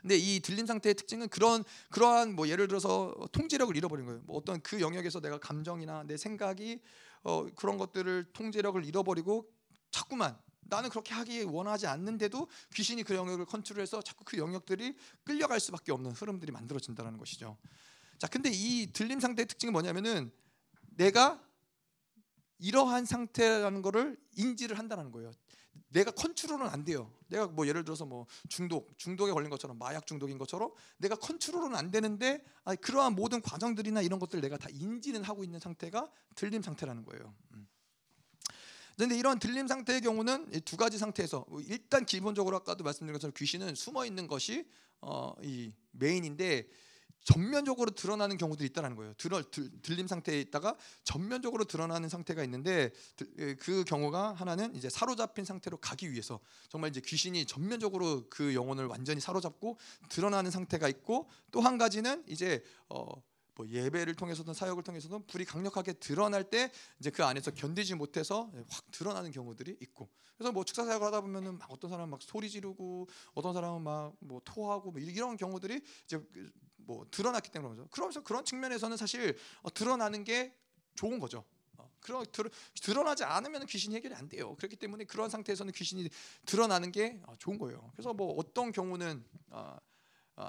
A: 음. 근데 이 들림 상태의 특징은 그런 그러한 뭐 예를 들어서 통제력을 잃어버린 거예요. 뭐 어떤 그 영역에서 내가 감정이나 내 생각이 어 그런 것들을 통제력을 잃어버리고 자꾸만 나는 그렇게 하기 원하지 않는데도 귀신이 그 영역을 컨트롤해서 자꾸 그 영역들이 끌려갈 수밖에 없는 흐름들이 만들어진다는 것이죠. 자, 근데 이 들림 상태의 특징은 뭐냐면은 내가 이러한 상태라는 것을 인지를 한다는 거예요. 내가 컨트롤은 안 돼요. 내가 뭐 예를 들어서 뭐 중독, 중독에 걸린 것처럼 마약 중독인 것처럼 내가 컨트롤은 안 되는데 아, 그러한 모든 과정들이나 이런 것들 내가 다 인지는 하고 있는 상태가 들림 상태라는 거예요. 음. 그런데 이런 들림 상태의 경우는 두 가지 상태에서 일단 기본적으로 아까도 말씀드린 것처럼 귀신은 숨어 있는 것이 어, 이 메인인데 전면적으로 드러나는 경우도 있다는 거예요. 들어, 들, 들림 상태에 있다가 전면적으로 드러나는 상태가 있는데 그 경우가 하나는 이제 사로잡힌 상태로 가기 위해서 정말 이제 귀신이 전면적으로 그 영혼을 완전히 사로잡고 드러나는 상태가 있고 또 한 가지는 이제 어, 뭐 예배를 통해서든 사역을 통해서든 불이 강력하게 드러날 때 이제 그 안에서 견디지 못해서 확 드러나는 경우들이 있고 그래서 뭐 축사 사역을 하다 보면은 막 어떤 사람은 막 소리 지르고 어떤 사람은 막 뭐 토하고 뭐 이런 경우들이 이제 뭐 드러났기 때문에 그러죠. 그러면서 그런 측면에서는 사실 어, 드러나는 게 좋은 거죠. 어, 그러, 드러, 나지 않으면 귀신이 해결이 안 돼요. 그렇기 때문에 그런 상태에서는 귀신이 드러나는 게 어, 좋은 거예요. 그래서 뭐 어떤 경우는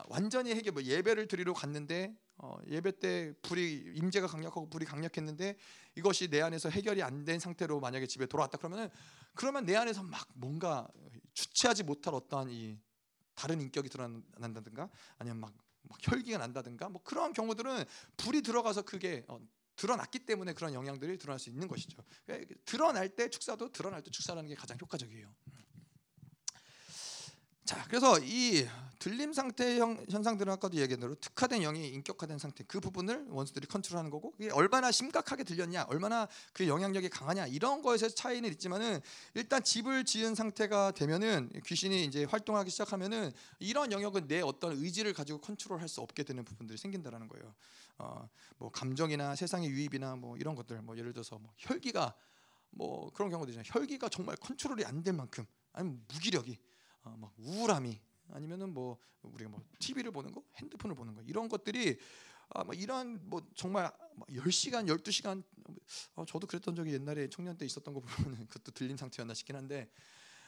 A: 완전히 해결 뭐 예배를 드리러 갔는데 어, 예배 때 불이 임재가 강력하고 불이 강력했는데 이것이 내 안에서 해결이 안 된 상태로 만약에 집에 돌아왔다 그러면은 그러면 내 안에서 막 뭔가 주체하지 못할 어떠한 이 다른 인격이 드러난다든가 아니면 막, 막 혈기가 난다든가 뭐 그런 경우들은 불이 들어가서 그게 어, 드러났기 때문에 그런 영향들이 드러날 수 있는 것이죠. 그러니까 드러날 때 축사도 드러날 때 축사라는 게 가장 효과적이에요. 자, 그래서 이 들림 상태 형, 현상들은 아까도 얘기한 대로 특화된 영이 인격화된 상태 그 부분을 원수들이 컨트롤하는 거고 이게 얼마나 심각하게 들렸냐, 얼마나 그 영향력이 강하냐 이런 거에서 차이는 있지만은 일단 집을 지은 상태가 되면은 귀신이 이제 활동하기 시작하면은 이런 영역은 내 어떤 의지를 가지고 컨트롤할 수 없게 되는 부분들이 생긴다라는 거예요. 어, 뭐 감정이나 세상의 유입이나 뭐 이런 것들, 뭐 예를 들어서 뭐 혈기가 뭐 그런 경우도 있잖아요. 혈기가 정말 컨트롤이 안 될 만큼 아니면 무기력이 어, 막 우울함이 아니면은 뭐 우리가 뭐 TV를 보는 거, 핸드폰을 보는 거 이런 것들이 아, 뭐 이런 뭐 정말 10시간, 12시간 어, 저도 그랬던 적이 옛날에 청년 때 있었던 거 보면 그것도 들린 상태였나 싶긴 한데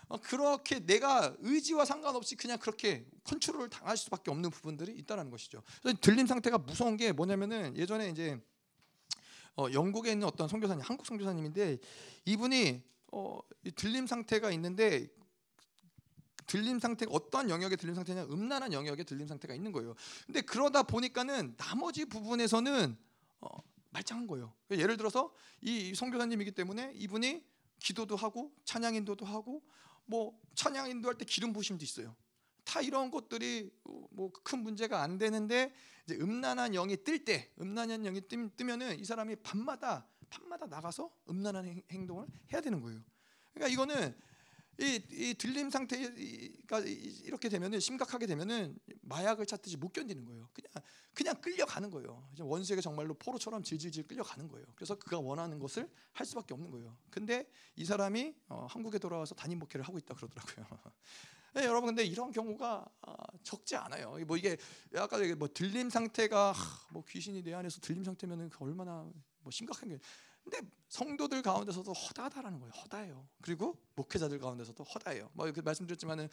A: 어, 그렇게 내가 의지와 상관없이 그냥 그렇게 컨트롤을 당할 수밖에 없는 부분들이 있다는 것이죠. 들림 상태가 무서운 게 뭐냐면은 예전에 이제 어, 영국에 있는 어떤 선교사님, 한국 선교사님인데 이분이 어, 들림 상태가 있는데 들림 상태가 어떠한 영역의 들림 상태냐 음란한 영역의 들림 상태가 있는 거예요. 근데 그러다 보니까는 나머지 부분에서는 어, 말짱한 거예요. 예를 들어서 이 선교사님이기 때문에 이분이 기도도 하고 찬양 인도도 하고 뭐 찬양 인도할 때 기름 부심도 있어요. 다 이런 것들이 뭐 큰 문제가 안 되는데 이제 음란한 영이 뜰 때, 음란한 영이 뜨면은 이 사람이 밤마다 밤마다 나가서 음란한 행동을 해야 되는 거예요. 그러니까 이거는 이, 이 들림 상태가 이렇게 되면은 심각하게 되면은 마약을 찾듯이 못 견디는 거예요. 그냥 그냥 끌려가는 거예요. 원수에게 정말로 포로처럼 질질질 끌려가는 거예요. 그래서 그가 원하는 것을 할 수밖에 없는 거예요. 근데 이 사람이 어, 한국에 돌아와서 담임 목회를 하고 있다 그러더라고요. 네, 여러분 근데 이런 경우가 어, 적지 않아요. 뭐 이게 아까 뭐 들림 상태가 하, 뭐 귀신이 내 안에서 들림 상태면은 그 얼마나 뭐 심각한 게 근데 성도들 가운데서도 허다하다라는 거예요. 허다해요. 그리고 목회자들 가운데서도 허다해요. 뭐 이렇게 말씀드렸지만은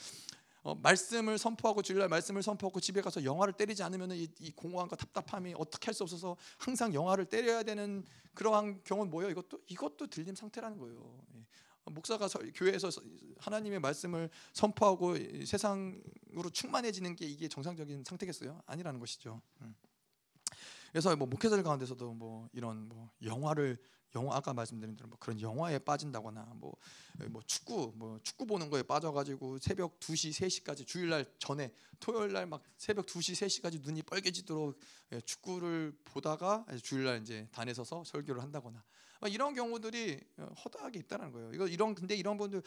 A: 어, 말씀을 선포하고 주일날 말씀을 선포하고 집에 가서 영화를 때리지 않으면 이, 이 공허함과 답답함이 어떻게 할 수 없어서 항상 영화를 때려야 되는 그러한 경우는 뭐예요? 이것도 이것도 들림 상태라는 거예요. 예. 목사가 서, 교회에서 하나님의 말씀을 선포하고 세상으로 충만해지는 게 이게 정상적인 상태겠어요? 아니라는 것이죠. 음. 그래서 뭐 목회자들 가운데서도 뭐 이런 뭐 영화를 영화 아까 말씀드린 대로 뭐 그런 영화에 빠진다거나 뭐, 뭐 축구 뭐 축구 보는 거에 빠져가지고 새벽 2시 3시까지 주일날 전에 토요일날 막 새벽 2시 3시까지 눈이 빨개지도록 예, 축구를 보다가 주일날 이제 단에 서서 설교를 한다거나 이런 경우들이 어, 허다하게 있다는 거예요. 이거 이런 근데 이런 분들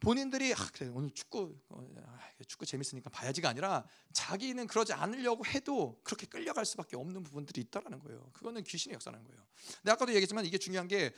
A: 본인들이 아, 그래 오늘 축구 어, 아, 축구 재밌으니까 봐야지가 아니라 자기는 그러지 않으려고 해도 그렇게 끌려갈 수밖에 없는 부분들이 있다라는 거예요. 그거는 귀신의 역사라는 거예요. 근데 아까도 얘기했지만 이게 중요한 게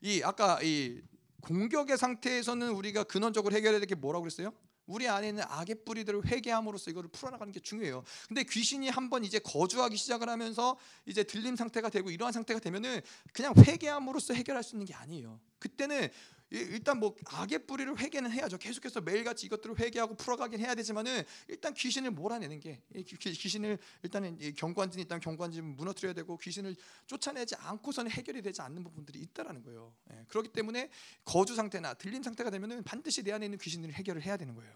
A: 이 아까 이 공격의 상태에서는 우리가 근원적으로 해결해야 될 게 뭐라고 그랬어요? 우리 안에 있는 악의 뿌리들을 회개함으로써 이거를 풀어나가는 게 중요해요. 근데 귀신이 한번 이제 거주하기 시작을 하면서 이제 들림 상태가 되고 이러한 상태가 되면은 그냥 회개함으로써 해결할 수 있는 게 아니에요. 그때는 일단 뭐 악의 뿌리를 회개는 해야죠. 계속해서 매일같이 이것들을 회개하고 풀어가긴 해야 되지만은 일단 귀신을 몰아내는 게 귀신을 일단은 경관진 일단 경관진 무너뜨려야 되고 귀신을 쫓아내지 않고서는 해결이 되지 않는 부분들이 있다라는 거예요. 예, 그렇기 때문에 거주 상태나 들림 상태가 되면은 반드시 내 안에 있는 귀신을 해결을 해야 되는 거예요.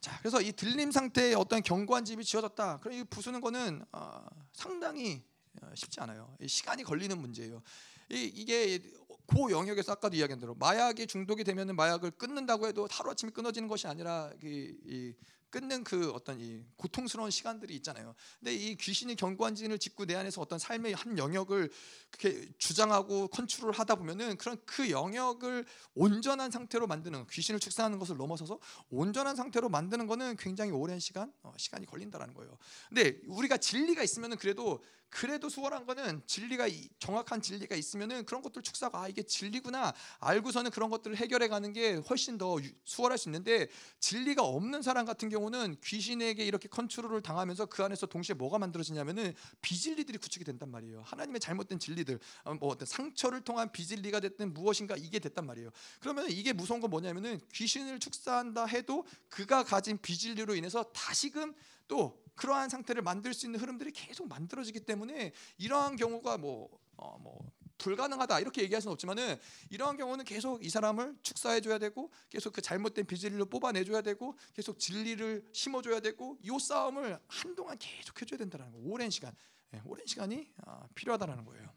A: 자, 그래서 이 들림 상태에 어떤 경관집이 지어졌다. 그럼 이 부수는 거는 어, 상당히 어, 쉽지 않아요. 시간이 걸리는 문제예요. 이, 이게 그 영역에서 아까도 이야기한 대로 마약에 중독이 되면 마약을 끊는다고 해도 하루 아침에 끊어지는 것이 아니라 이, 이 끊는 그 어떤 이 고통스러운 시간들이 있잖아요. 근데 이 귀신이 경관진을 짓고 내 안에서 어떤 삶의 한 영역을 그렇게 주장하고 컨트롤 하다 보면은 그런 그 영역을 온전한 상태로 만드는 귀신을 축사하는 것을 넘어서서 온전한 상태로 만드는 거는 굉장히 오랜 시간 어, 시간이 걸린다라는 거예요. 근데 우리가 진리가 있으면은 그래도 그래도 수월한 거는 진리가 정확한 진리가 있으면은 그런 것들 축사가 아 이게 진리구나 알고서는 그런 것들을 해결해 가는 게 훨씬 더 수월할 수 있는데 진리가 없는 사람 같은 경우는 귀신에게 이렇게 컨트롤을 당하면서 그 안에서 동시에 뭐가 만들어지냐면은 비진리들이 구축이 된단 말이에요. 하나님의 잘못된 진리들 어, 뭐 어떤 상처를 통한 비진리가 됐든 무엇인가 이게 됐단 말이에요. 그러면 이게 무서운 건 뭐냐면은 귀신을 축사한다 해도 그가 가진 비진리로 인해서 다시금 또 그러한 상태를 만들 수 있는 흐름들이 계속 만들어지기 때문에 이러한 경우가 뭐, 어, 뭐 불가능하다 이렇게 얘기할 수는 없지만은 이러한 경우는 계속 이 사람을 축사해 줘야 되고 계속 그 잘못된 비진리를 뽑아내 줘야 되고 계속 진리를 심어 줘야 되고 이 싸움을 한동안 계속 해줘야 된다는 거 오랜 시간. 예, 오랜 시간이 어, 필요하다는 거예요.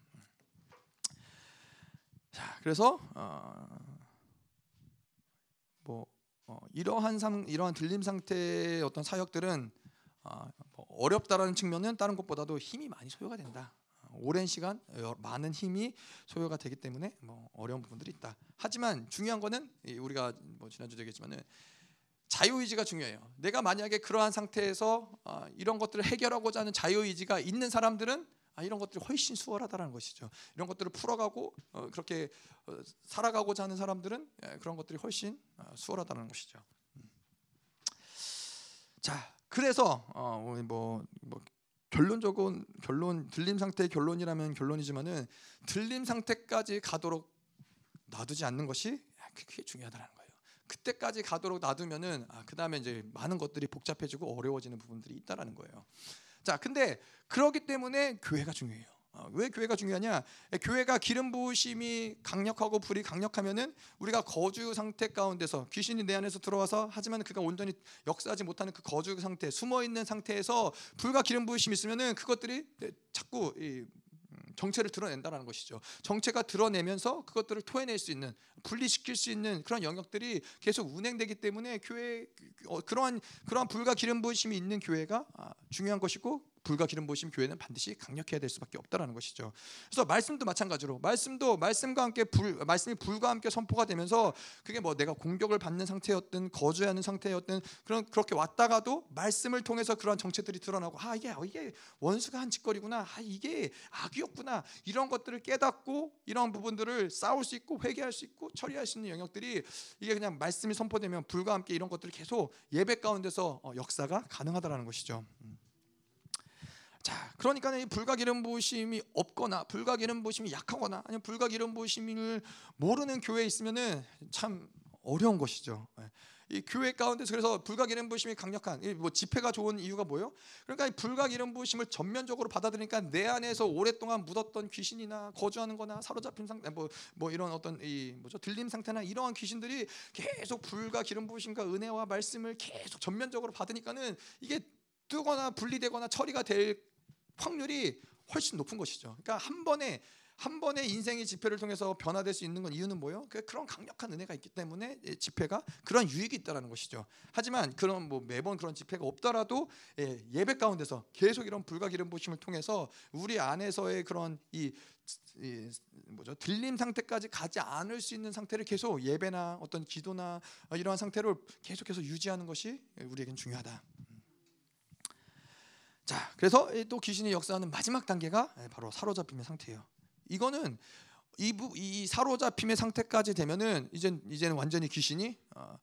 A: 자 그래서 어, 뭐 어, 이러한 상 이러한 들림 상태의 어떤 사역들은 어, 뭐 어렵다라는 측면은 다른 것보다도 힘이 많이 소요가 된다. 오랜 시간 많은 힘이 소요가 되기 때문에 뭐 어려운 부분들이 있다. 하지만 중요한 거는 우리가 뭐 지난주 얘기했지만은 자유의지가 중요해요. 내가 만약에 그러한 상태에서 어, 이런 것들을 해결하고자 하는 자유의지가 있는 사람들은 아, 이런 것들이 훨씬 수월하다는 것이죠. 이런 것들을 풀어가고 어, 그렇게 어, 살아가고자 하는 사람들은 예, 그런 것들이 훨씬 수월하다는 것이죠. 음. 자, 그래서 어, 뭐, 뭐 결론적인 결론 들림 상태의 결론이라면 결론이지만은 들림 상태까지 가도록 놔두지 않는 것이 그게 중요하다는 거예요. 그때까지 가도록 놔두면은 아, 그 다음에 이제 많은 것들이 복잡해지고 어려워지는 부분들이 있다라는 거예요. 자, 근데 그러기 때문에 교회가 중요해요. 어, 왜 교회가 중요하냐? 교회가 기름 부으심이 강력하고 불이 강력하면은 우리가 거주 상태 가운데서 귀신이 내 안에서 들어와서 하지만 그가 온전히 역사하지 못하는 그 거주 상태, 숨어 있는 상태에서 불과 기름 부으심이 있으면은 그것들이 자꾸 이 정체를 드러낸다는 것이죠. 정체가 드러내면서 그것들을 토해낼 수 있는 분리시킬 수 있는 그런 영역들이 계속 운행되기 때문에 교회 어, 그러한 그러한 불과 기름 부으심이 있는 교회가 아, 중요한 것이고 불과 기름 부으심 교회는 반드시 강력해야 될 수밖에 없다라는 것이죠. 그래서 말씀도 마찬가지로 말씀도 말씀과 함께 불 말씀이 불과 함께 선포가 되면서 그게 뭐 내가 공격을 받는 상태였든 거주하는 상태였든 그런 그렇게 왔다가도 말씀을 통해서 그런 정체들이 드러나고 아 이게 이게 원수가 한 짓거리구나. 아 이게 악이었구나. 이런 것들을 깨닫고 이런 부분들을 싸울 수 있고 회개할 수 있고 처리할 수 있는 영역들이 이게 그냥 말씀이 선포되면 불과 함께 이런 것들을 계속 예배 가운데서 어, 역사가 가능하다라는 것이죠. 음. 자, 그러니까 이 불가 기름 부으심이 없거나 불가 기름 부으심이 약하거나 아니면 불가 기름 부으심을 모르는 교회에 있으면은 참 어려운 것이죠. 예. 이 교회 가운데서 그래서 불가 기름 부으심이 강력한 뭐 집회가 좋은 이유가 뭐예요? 그러니까 이 불가 기름 부으심을 전면적으로 받아들이니까 내 안에서 오랫동안 묻었던 귀신이나 거주하는 거나 사로잡힌 상태 뭐, 뭐 이런 어떤 이 뭐죠? 들림 상태나 이러한 귀신들이 계속 불가 기름 부으심과 은혜와 말씀을 계속 전면적으로 받으니까는 이게 뜨거나 분리되거나 처리가 될 확률이 훨씬 높은 것이죠. 그러니까 한 번에 한 번의 인생의 집회를 통해서 변화될 수 있는 건 이유는 뭐예요? 그 그런 강력한 은혜가 있기 때문에 집회가 그런 유익이 있다라는 것이죠. 하지만 그런 뭐 매번 그런 집회가 없더라도 예, 배 가운데서 계속 이런 불과 기름 부심을 통해서 우리 안에서의 그런 이, 이 뭐죠 들림 상태까지 가지 않을 수 있는 상태를 계속 예배나 어떤 기도나 이러한 상태를 계속해서 유지하는 것이 우리에겐 중요하다. 자, 그래서 또 귀신이 역사하는 마지막 단계가 바로 사로잡힘의 상태예요. 이거는 이, 이 사로잡힘의 상태까지 되면은 이제 이제는 완전히 귀신이 어,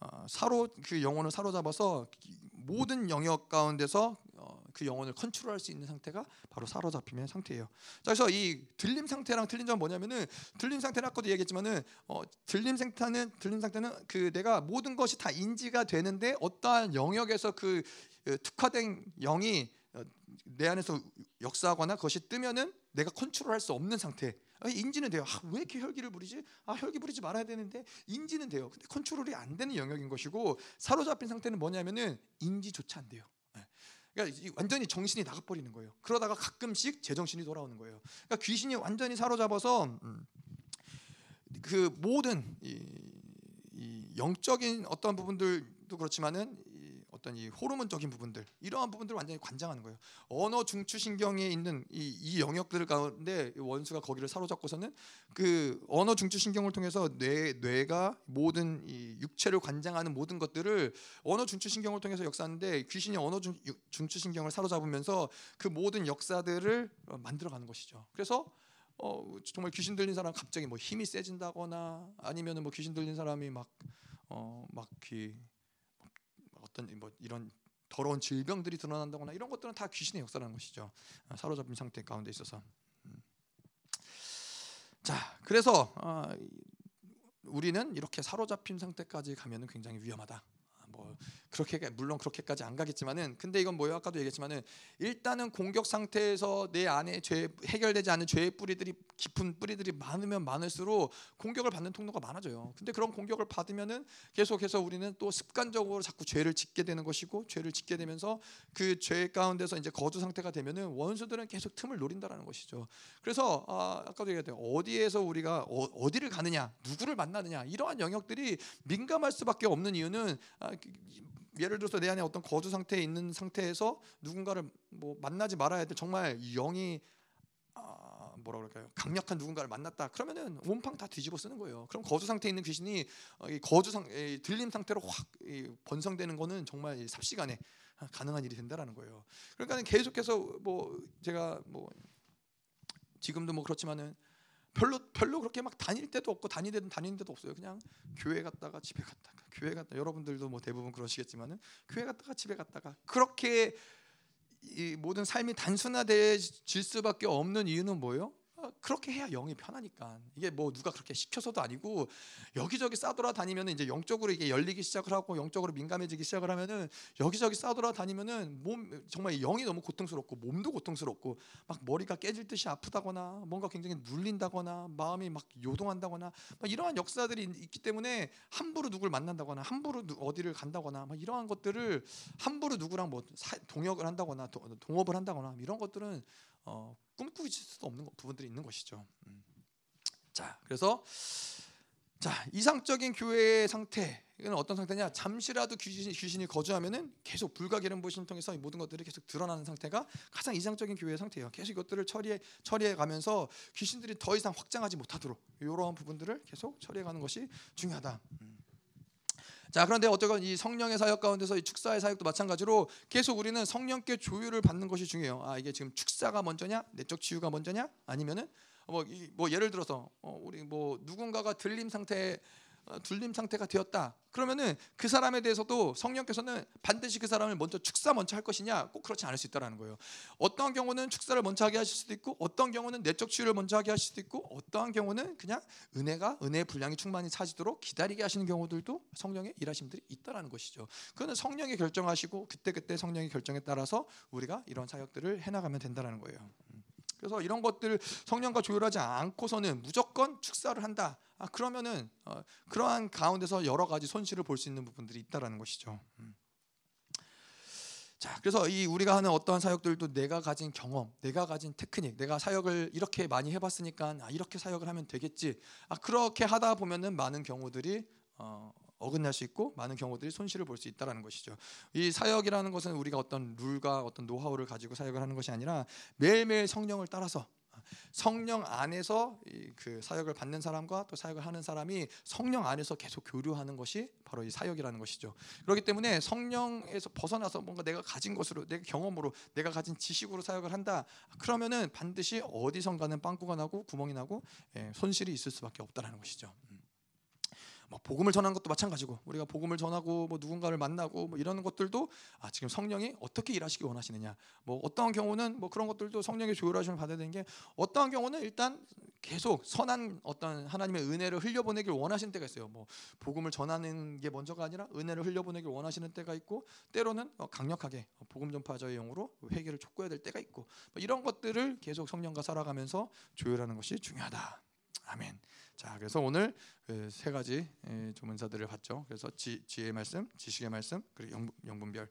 A: 어, 사로 그 영혼을 사로잡아서 모든 영역 가운데서 어, 그 영혼을 컨트롤할 수 있는 상태가 바로 사로잡힘의 상태예요. 자, 그래서 이 들림 상태랑 틀린 점은 뭐냐면은 들림 상태는 아까도 얘기했지만은 어, 들림 상태는 들림 상태는 그 내가 모든 것이 다 인지가 되는데 어떠한 영역에서 그 특화된 영이 어, 내 안에서 역사하거나 그것이 뜨면은 내가 컨트롤할 수 없는 상태. 인지는 돼요. 아, 왜 이렇게 혈기를 부리지? 아, 혈기 부리지 말아야 되는데 인지는 돼요. 근데 컨트롤이 안 되는 영역인 것이고 사로잡힌 상태는 뭐냐면은 인지조차 안 돼요. 네. 그러니까 완전히 정신이 나가버리는 거예요. 그러다가 가끔씩 제정신이 돌아오는 거예요. 그러니까 귀신이 완전히 사로잡아서 음, 그 모든 이, 이 영적인 어떤 부분들도 그렇지만은 어떤 이 호르몬적인 부분들 이러한 부분들을 완전히 관장하는 거예요. 언어 중추 신경에 있는 이, 이 영역들 가운데 원수가 거기를 사로잡고서는 그 언어 중추 신경을 통해서 뇌 뇌가 모든 이 육체를 관장하는 모든 것들을 언어 중추 신경을 통해서 역사하는데 귀신이 언어 중, 중추 신경을 사로잡으면서 그 모든 역사들을 어, 만들어가는 것이죠. 그래서 어, 정말 귀신 들린 사람 갑자기 뭐 힘이 세진다거나 아니면은 뭐 귀신 들린 사람이 막 어, 막그 어떤 뭐 이런 더러운 질병들이 드러난다거나 이런 것들은 다 귀신의 역사라는 것이죠. 아, 사로잡힌 상태 가운데 있어서. 음. 자, 그래서 어, 우리는 이렇게 사로잡힌 상태까지 가면은 굉장히 위험하다. 뭐 그렇게 물론 그렇게까지 안 가겠지만은 근데 이건 뭐예요? 아까도 얘기했지만은 일단은 공격 상태에서 내 안에 죄 해결되지 않은 죄의 뿌리들이 깊은 뿌리들이 많으면 많을수록 공격을 받는 통로가 많아져요. 근데 그런 공격을 받으면은 계속해서 우리는 또 습관적으로 자꾸 죄를 짓게 되는 것이고 죄를 짓게 되면서 그 죄 가운데서 이제 거주 상태가 되면은 원수들은 계속 틈을 노린다라는 것이죠. 그래서 아, 아까도 얘기했던 어디에서 우리가 어, 디를 가느냐, 누구를 만나느냐 이러한 영역들이 민감할 수밖에 없는 이유는 아, 예를 들어서 내 안에 어떤 거주 상태에 있는 상태에서 누군가를 뭐 만나지 말아야 돼 정말 영이 아, 뭐라 그럴까요? 강력한 누군가를 만났다. 그러면은 온팡 다 뒤집어 쓰는 거예요. 그럼 거주 상태에 있는 귀신이 어, 거주 상 들림 상태로 확 번성되는 거는 정말 삽시간에 가능한 일이 된다라는 거예요. 그러니까 계속해서 뭐 제가 뭐 지금도 뭐 그렇지만은 별로 별로 그렇게 막 다닐 때도 없고 다니는 다니는 데도 없어요. 그냥 교회 갔다가 집에 갔다가 교회 갔다 여러분들도 뭐 대부분 그러시겠지만은 교회 갔다가 집에 갔다가 그렇게 이 모든 삶이 단순화될 수밖에 없는 이유는 뭐예요? 그렇게 해야 영이 편하니까. 이게 뭐 누가 그렇게 시켜서도 아니고 여기저기 싸돌아 다니면 이제 영적으로 이게 열리기 시작을 하고 영적으로 민감해지기 시작을 하면은 여기저기 싸돌아 다니면은 몸 정말 영이 너무 고통스럽고 몸도 고통스럽고 막 머리가 깨질 듯이 아프다거나 뭔가 굉장히 눌린다거나 마음이 막 요동한다거나 막 이러한 역사들이 있기 때문에 함부로 누구를 만난다거나 함부로 어디를 간다거나 막 이러한 것들을 함부로 누구랑 뭐 동역을 한다거나 동업을 한다거나 이런 것들은 어, 꿈꾸기 수도 없는 부분들이 있는 것이죠. 음. 자, 그래서 자 이상적인 교회의 상태 이건 어떤 상태냐? 잠시라도 귀신, 귀신이 거주하면은 계속 불가기름 부심 통해서 모든 것들이 계속 드러나는 상태가 가장 이상적인 교회의 상태예요. 계속 이것들을 처리해 처리해 가면서 귀신들이 더 이상 확장하지 못하도록 이러한 부분들을 계속 처리해 가는 것이 중요하다. 음. 자 그런데 어쨌건 이 성령의 사역 가운데서 이 축사의 사역도 마찬가지로 계속 우리는 성령께 조율을 받는 것이 중요해요. 아 이게 지금 축사가 먼저냐, 내적 치유가 먼저냐, 아니면은 뭐, 뭐 예를 들어서 어, 우리 뭐 누군가가 들림 상태 어, 둘림 상태가 되었다. 그러면은 그 사람에 대해서도 성령께서는 반드시 그 사람을 먼저 축사 먼저 할 것이냐 꼭 그렇지 않을 수 있다라는 거예요. 어떠한 경우는 축사를 먼저 하게 하실 수도 있고, 어떤 경우는 내적 치유를 먼저 하게 하실 수도 있고, 어떠한 경우는 그냥 은혜가 은혜의 분량이 충만히 차지도록 기다리게 하시는 경우들도 성령의 일하심들이 있다라는 것이죠. 그거는 성령이 결정하시고 그때 그때 성령의 결정에 따라서 우리가 이런 사역들을 해 나가면 된다라는 거예요. 음. 그래서 이런 것들 성령과 조율하지 않고서는 무조건 축사를 한다. 아, 그러면은 어, 그러한 가운데서 여러 가지 손실을 볼 수 있는 부분들이 있다라는 것이죠. 음. 자, 그래서 이 우리가 하는 어떠한 사역들도 내가 가진 경험, 내가 가진 테크닉, 내가 사역을 이렇게 많이 해봤으니까 아, 이렇게 사역을 하면 되겠지. 아, 그렇게 하다 보면은 많은 경우들이 어, 어긋날 수 있고 많은 경우들이 손실을 볼 수 있다라는 것이죠. 이 사역이라는 것은 우리가 어떤 룰과 어떤 노하우를 가지고 사역을 하는 것이 아니라 매일매일 성령을 따라서 성령 안에서 그 사역을 받는 사람과 또 사역을 하는 사람이 성령 안에서 계속 교류하는 것이 바로 이 사역이라는 것이죠. 그렇기 때문에 성령에서 벗어나서 뭔가 내가 가진 것으로 내 경험으로 내가 가진 지식으로 사역을 한다. 그러면은 반드시 어디선가는 빵꾸가 나고 구멍이 나고 예, 손실이 있을 수밖에 없다라는 것이죠. 음. 뭐 복음을 전하는 것도 마찬가지고 우리가 복음을 전하고 뭐 누군가를 만나고 뭐 이런 것들도 아 지금 성령이 어떻게 일하시기 원하시느냐 뭐 어떠한 경우는 뭐 그런 것들도 성령의 조율하심을 받아야 되는 게 어떠한 경우는 일단 계속 선한 어떤 하나님의 은혜를 흘려보내길 원하시는 때가 있어요. 뭐 복음을 전하는 게 먼저가 아니라 은혜를 흘려보내길 원하시는 때가 있고 때로는 어, 강력하게 복음 전파자의 영으로 회개를 촉구해야 될 때가 있고 뭐 이런 것들을 계속 성령과 살아가면서 조율하는 것이 중요하다. 아멘. 자, 그래서 오늘 그세 가지 조문사들을 봤죠. 그래서 지, 지혜의 말씀, 지식의 말씀, 그리고 영, 영분별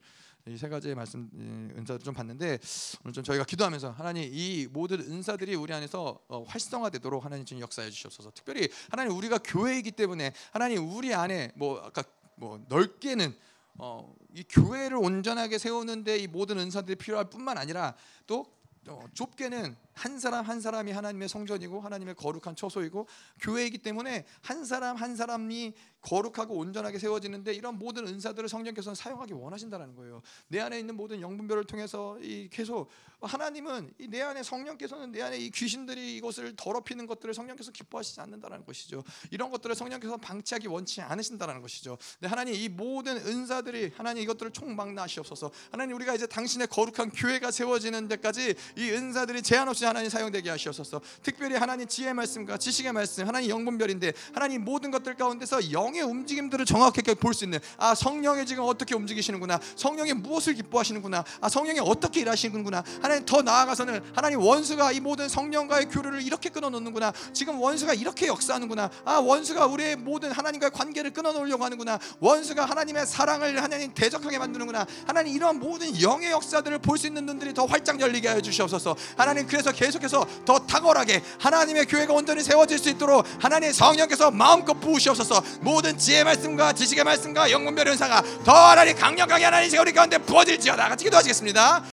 A: 이 세 가지의 말씀 은사를 좀 봤는데 오늘 좀 저희가 기도하면서 하나님 이 모든 은사들이 우리 안에서 어, 활성화되도록 하나님 지금 역사해 주시옵소서. 특별히 하나님 우리가 교회이기 때문에 하나님 우리 안에 뭐 아까 뭐 넓게는 어, 이 교회를 온전하게 세우는데 이 모든 은사들이 필요할 뿐만 아니라 또 어, 좁게는 한 사람 한 사람이 하나님의 성전이고 하나님의 거룩한 처소이고 교회이기 때문에 한 사람 한 사람이 거룩하고 온전하게 세워지는데 이런 모든 은사들을 성령께서는 사용하기 원하신다는 거예요. 내 안에 있는 모든 영분별을 통해서 이 계속 하나님은 내 안에 성령께서는 내 안에 이 귀신들이 이것을 더럽히는 것들을 성령께서 기뻐하시지 않는다는 것이죠. 이런 것들을 성령께서 방치하기 원치 않으신다는 것이죠. 네, 하나님 이 모든 은사들이 하나님 이것들을 총망라하시옵소서. 하나님 우리가 이제 당신의 거룩한 교회가 세워지는 데까지 이 은사들이 제한 없이 하나님 사용되게 하시옵소서. 특별히 하나님 지혜의 말씀과 지식의 말씀, 하나님 영분별인데 하나님 모든 것들 가운데서 영의 움직임들을 정확하게 볼 수 있는 아 성령이 지금 어떻게 움직이시는구나, 성령이 무엇을 기뻐하시는구나, 아 성령이 어떻게 일하시는구나. 하나님 더 나아가서는 하나님 원수가 이 모든 성령과의 교류를 이렇게 끊어놓는구나. 지금 원수가 이렇게 역사하는구나. 아 원수가 우리의 모든 하나님과의 관계를 끊어놓으려고 하는구나. 원수가 하나님의 사랑을 하나님 대적하게 만드는구나. 하나님 이런 모든 영의 역사들을 볼 수 있는 눈들이 더 활짝 열리게 하여 주시옵소서. 하나님 그래서 계속해서 더 탁월하게 하나님의 교회가 온전히 세워질 수 있도록 하나님 성령께서 마음껏 부으시옵소서. 모든 지혜 말씀과 지식의 말씀과 영문별 은사가 더 하나님 강력하게 하나님 우리 가운데 부어질지어다. 같이 기도하시겠습니다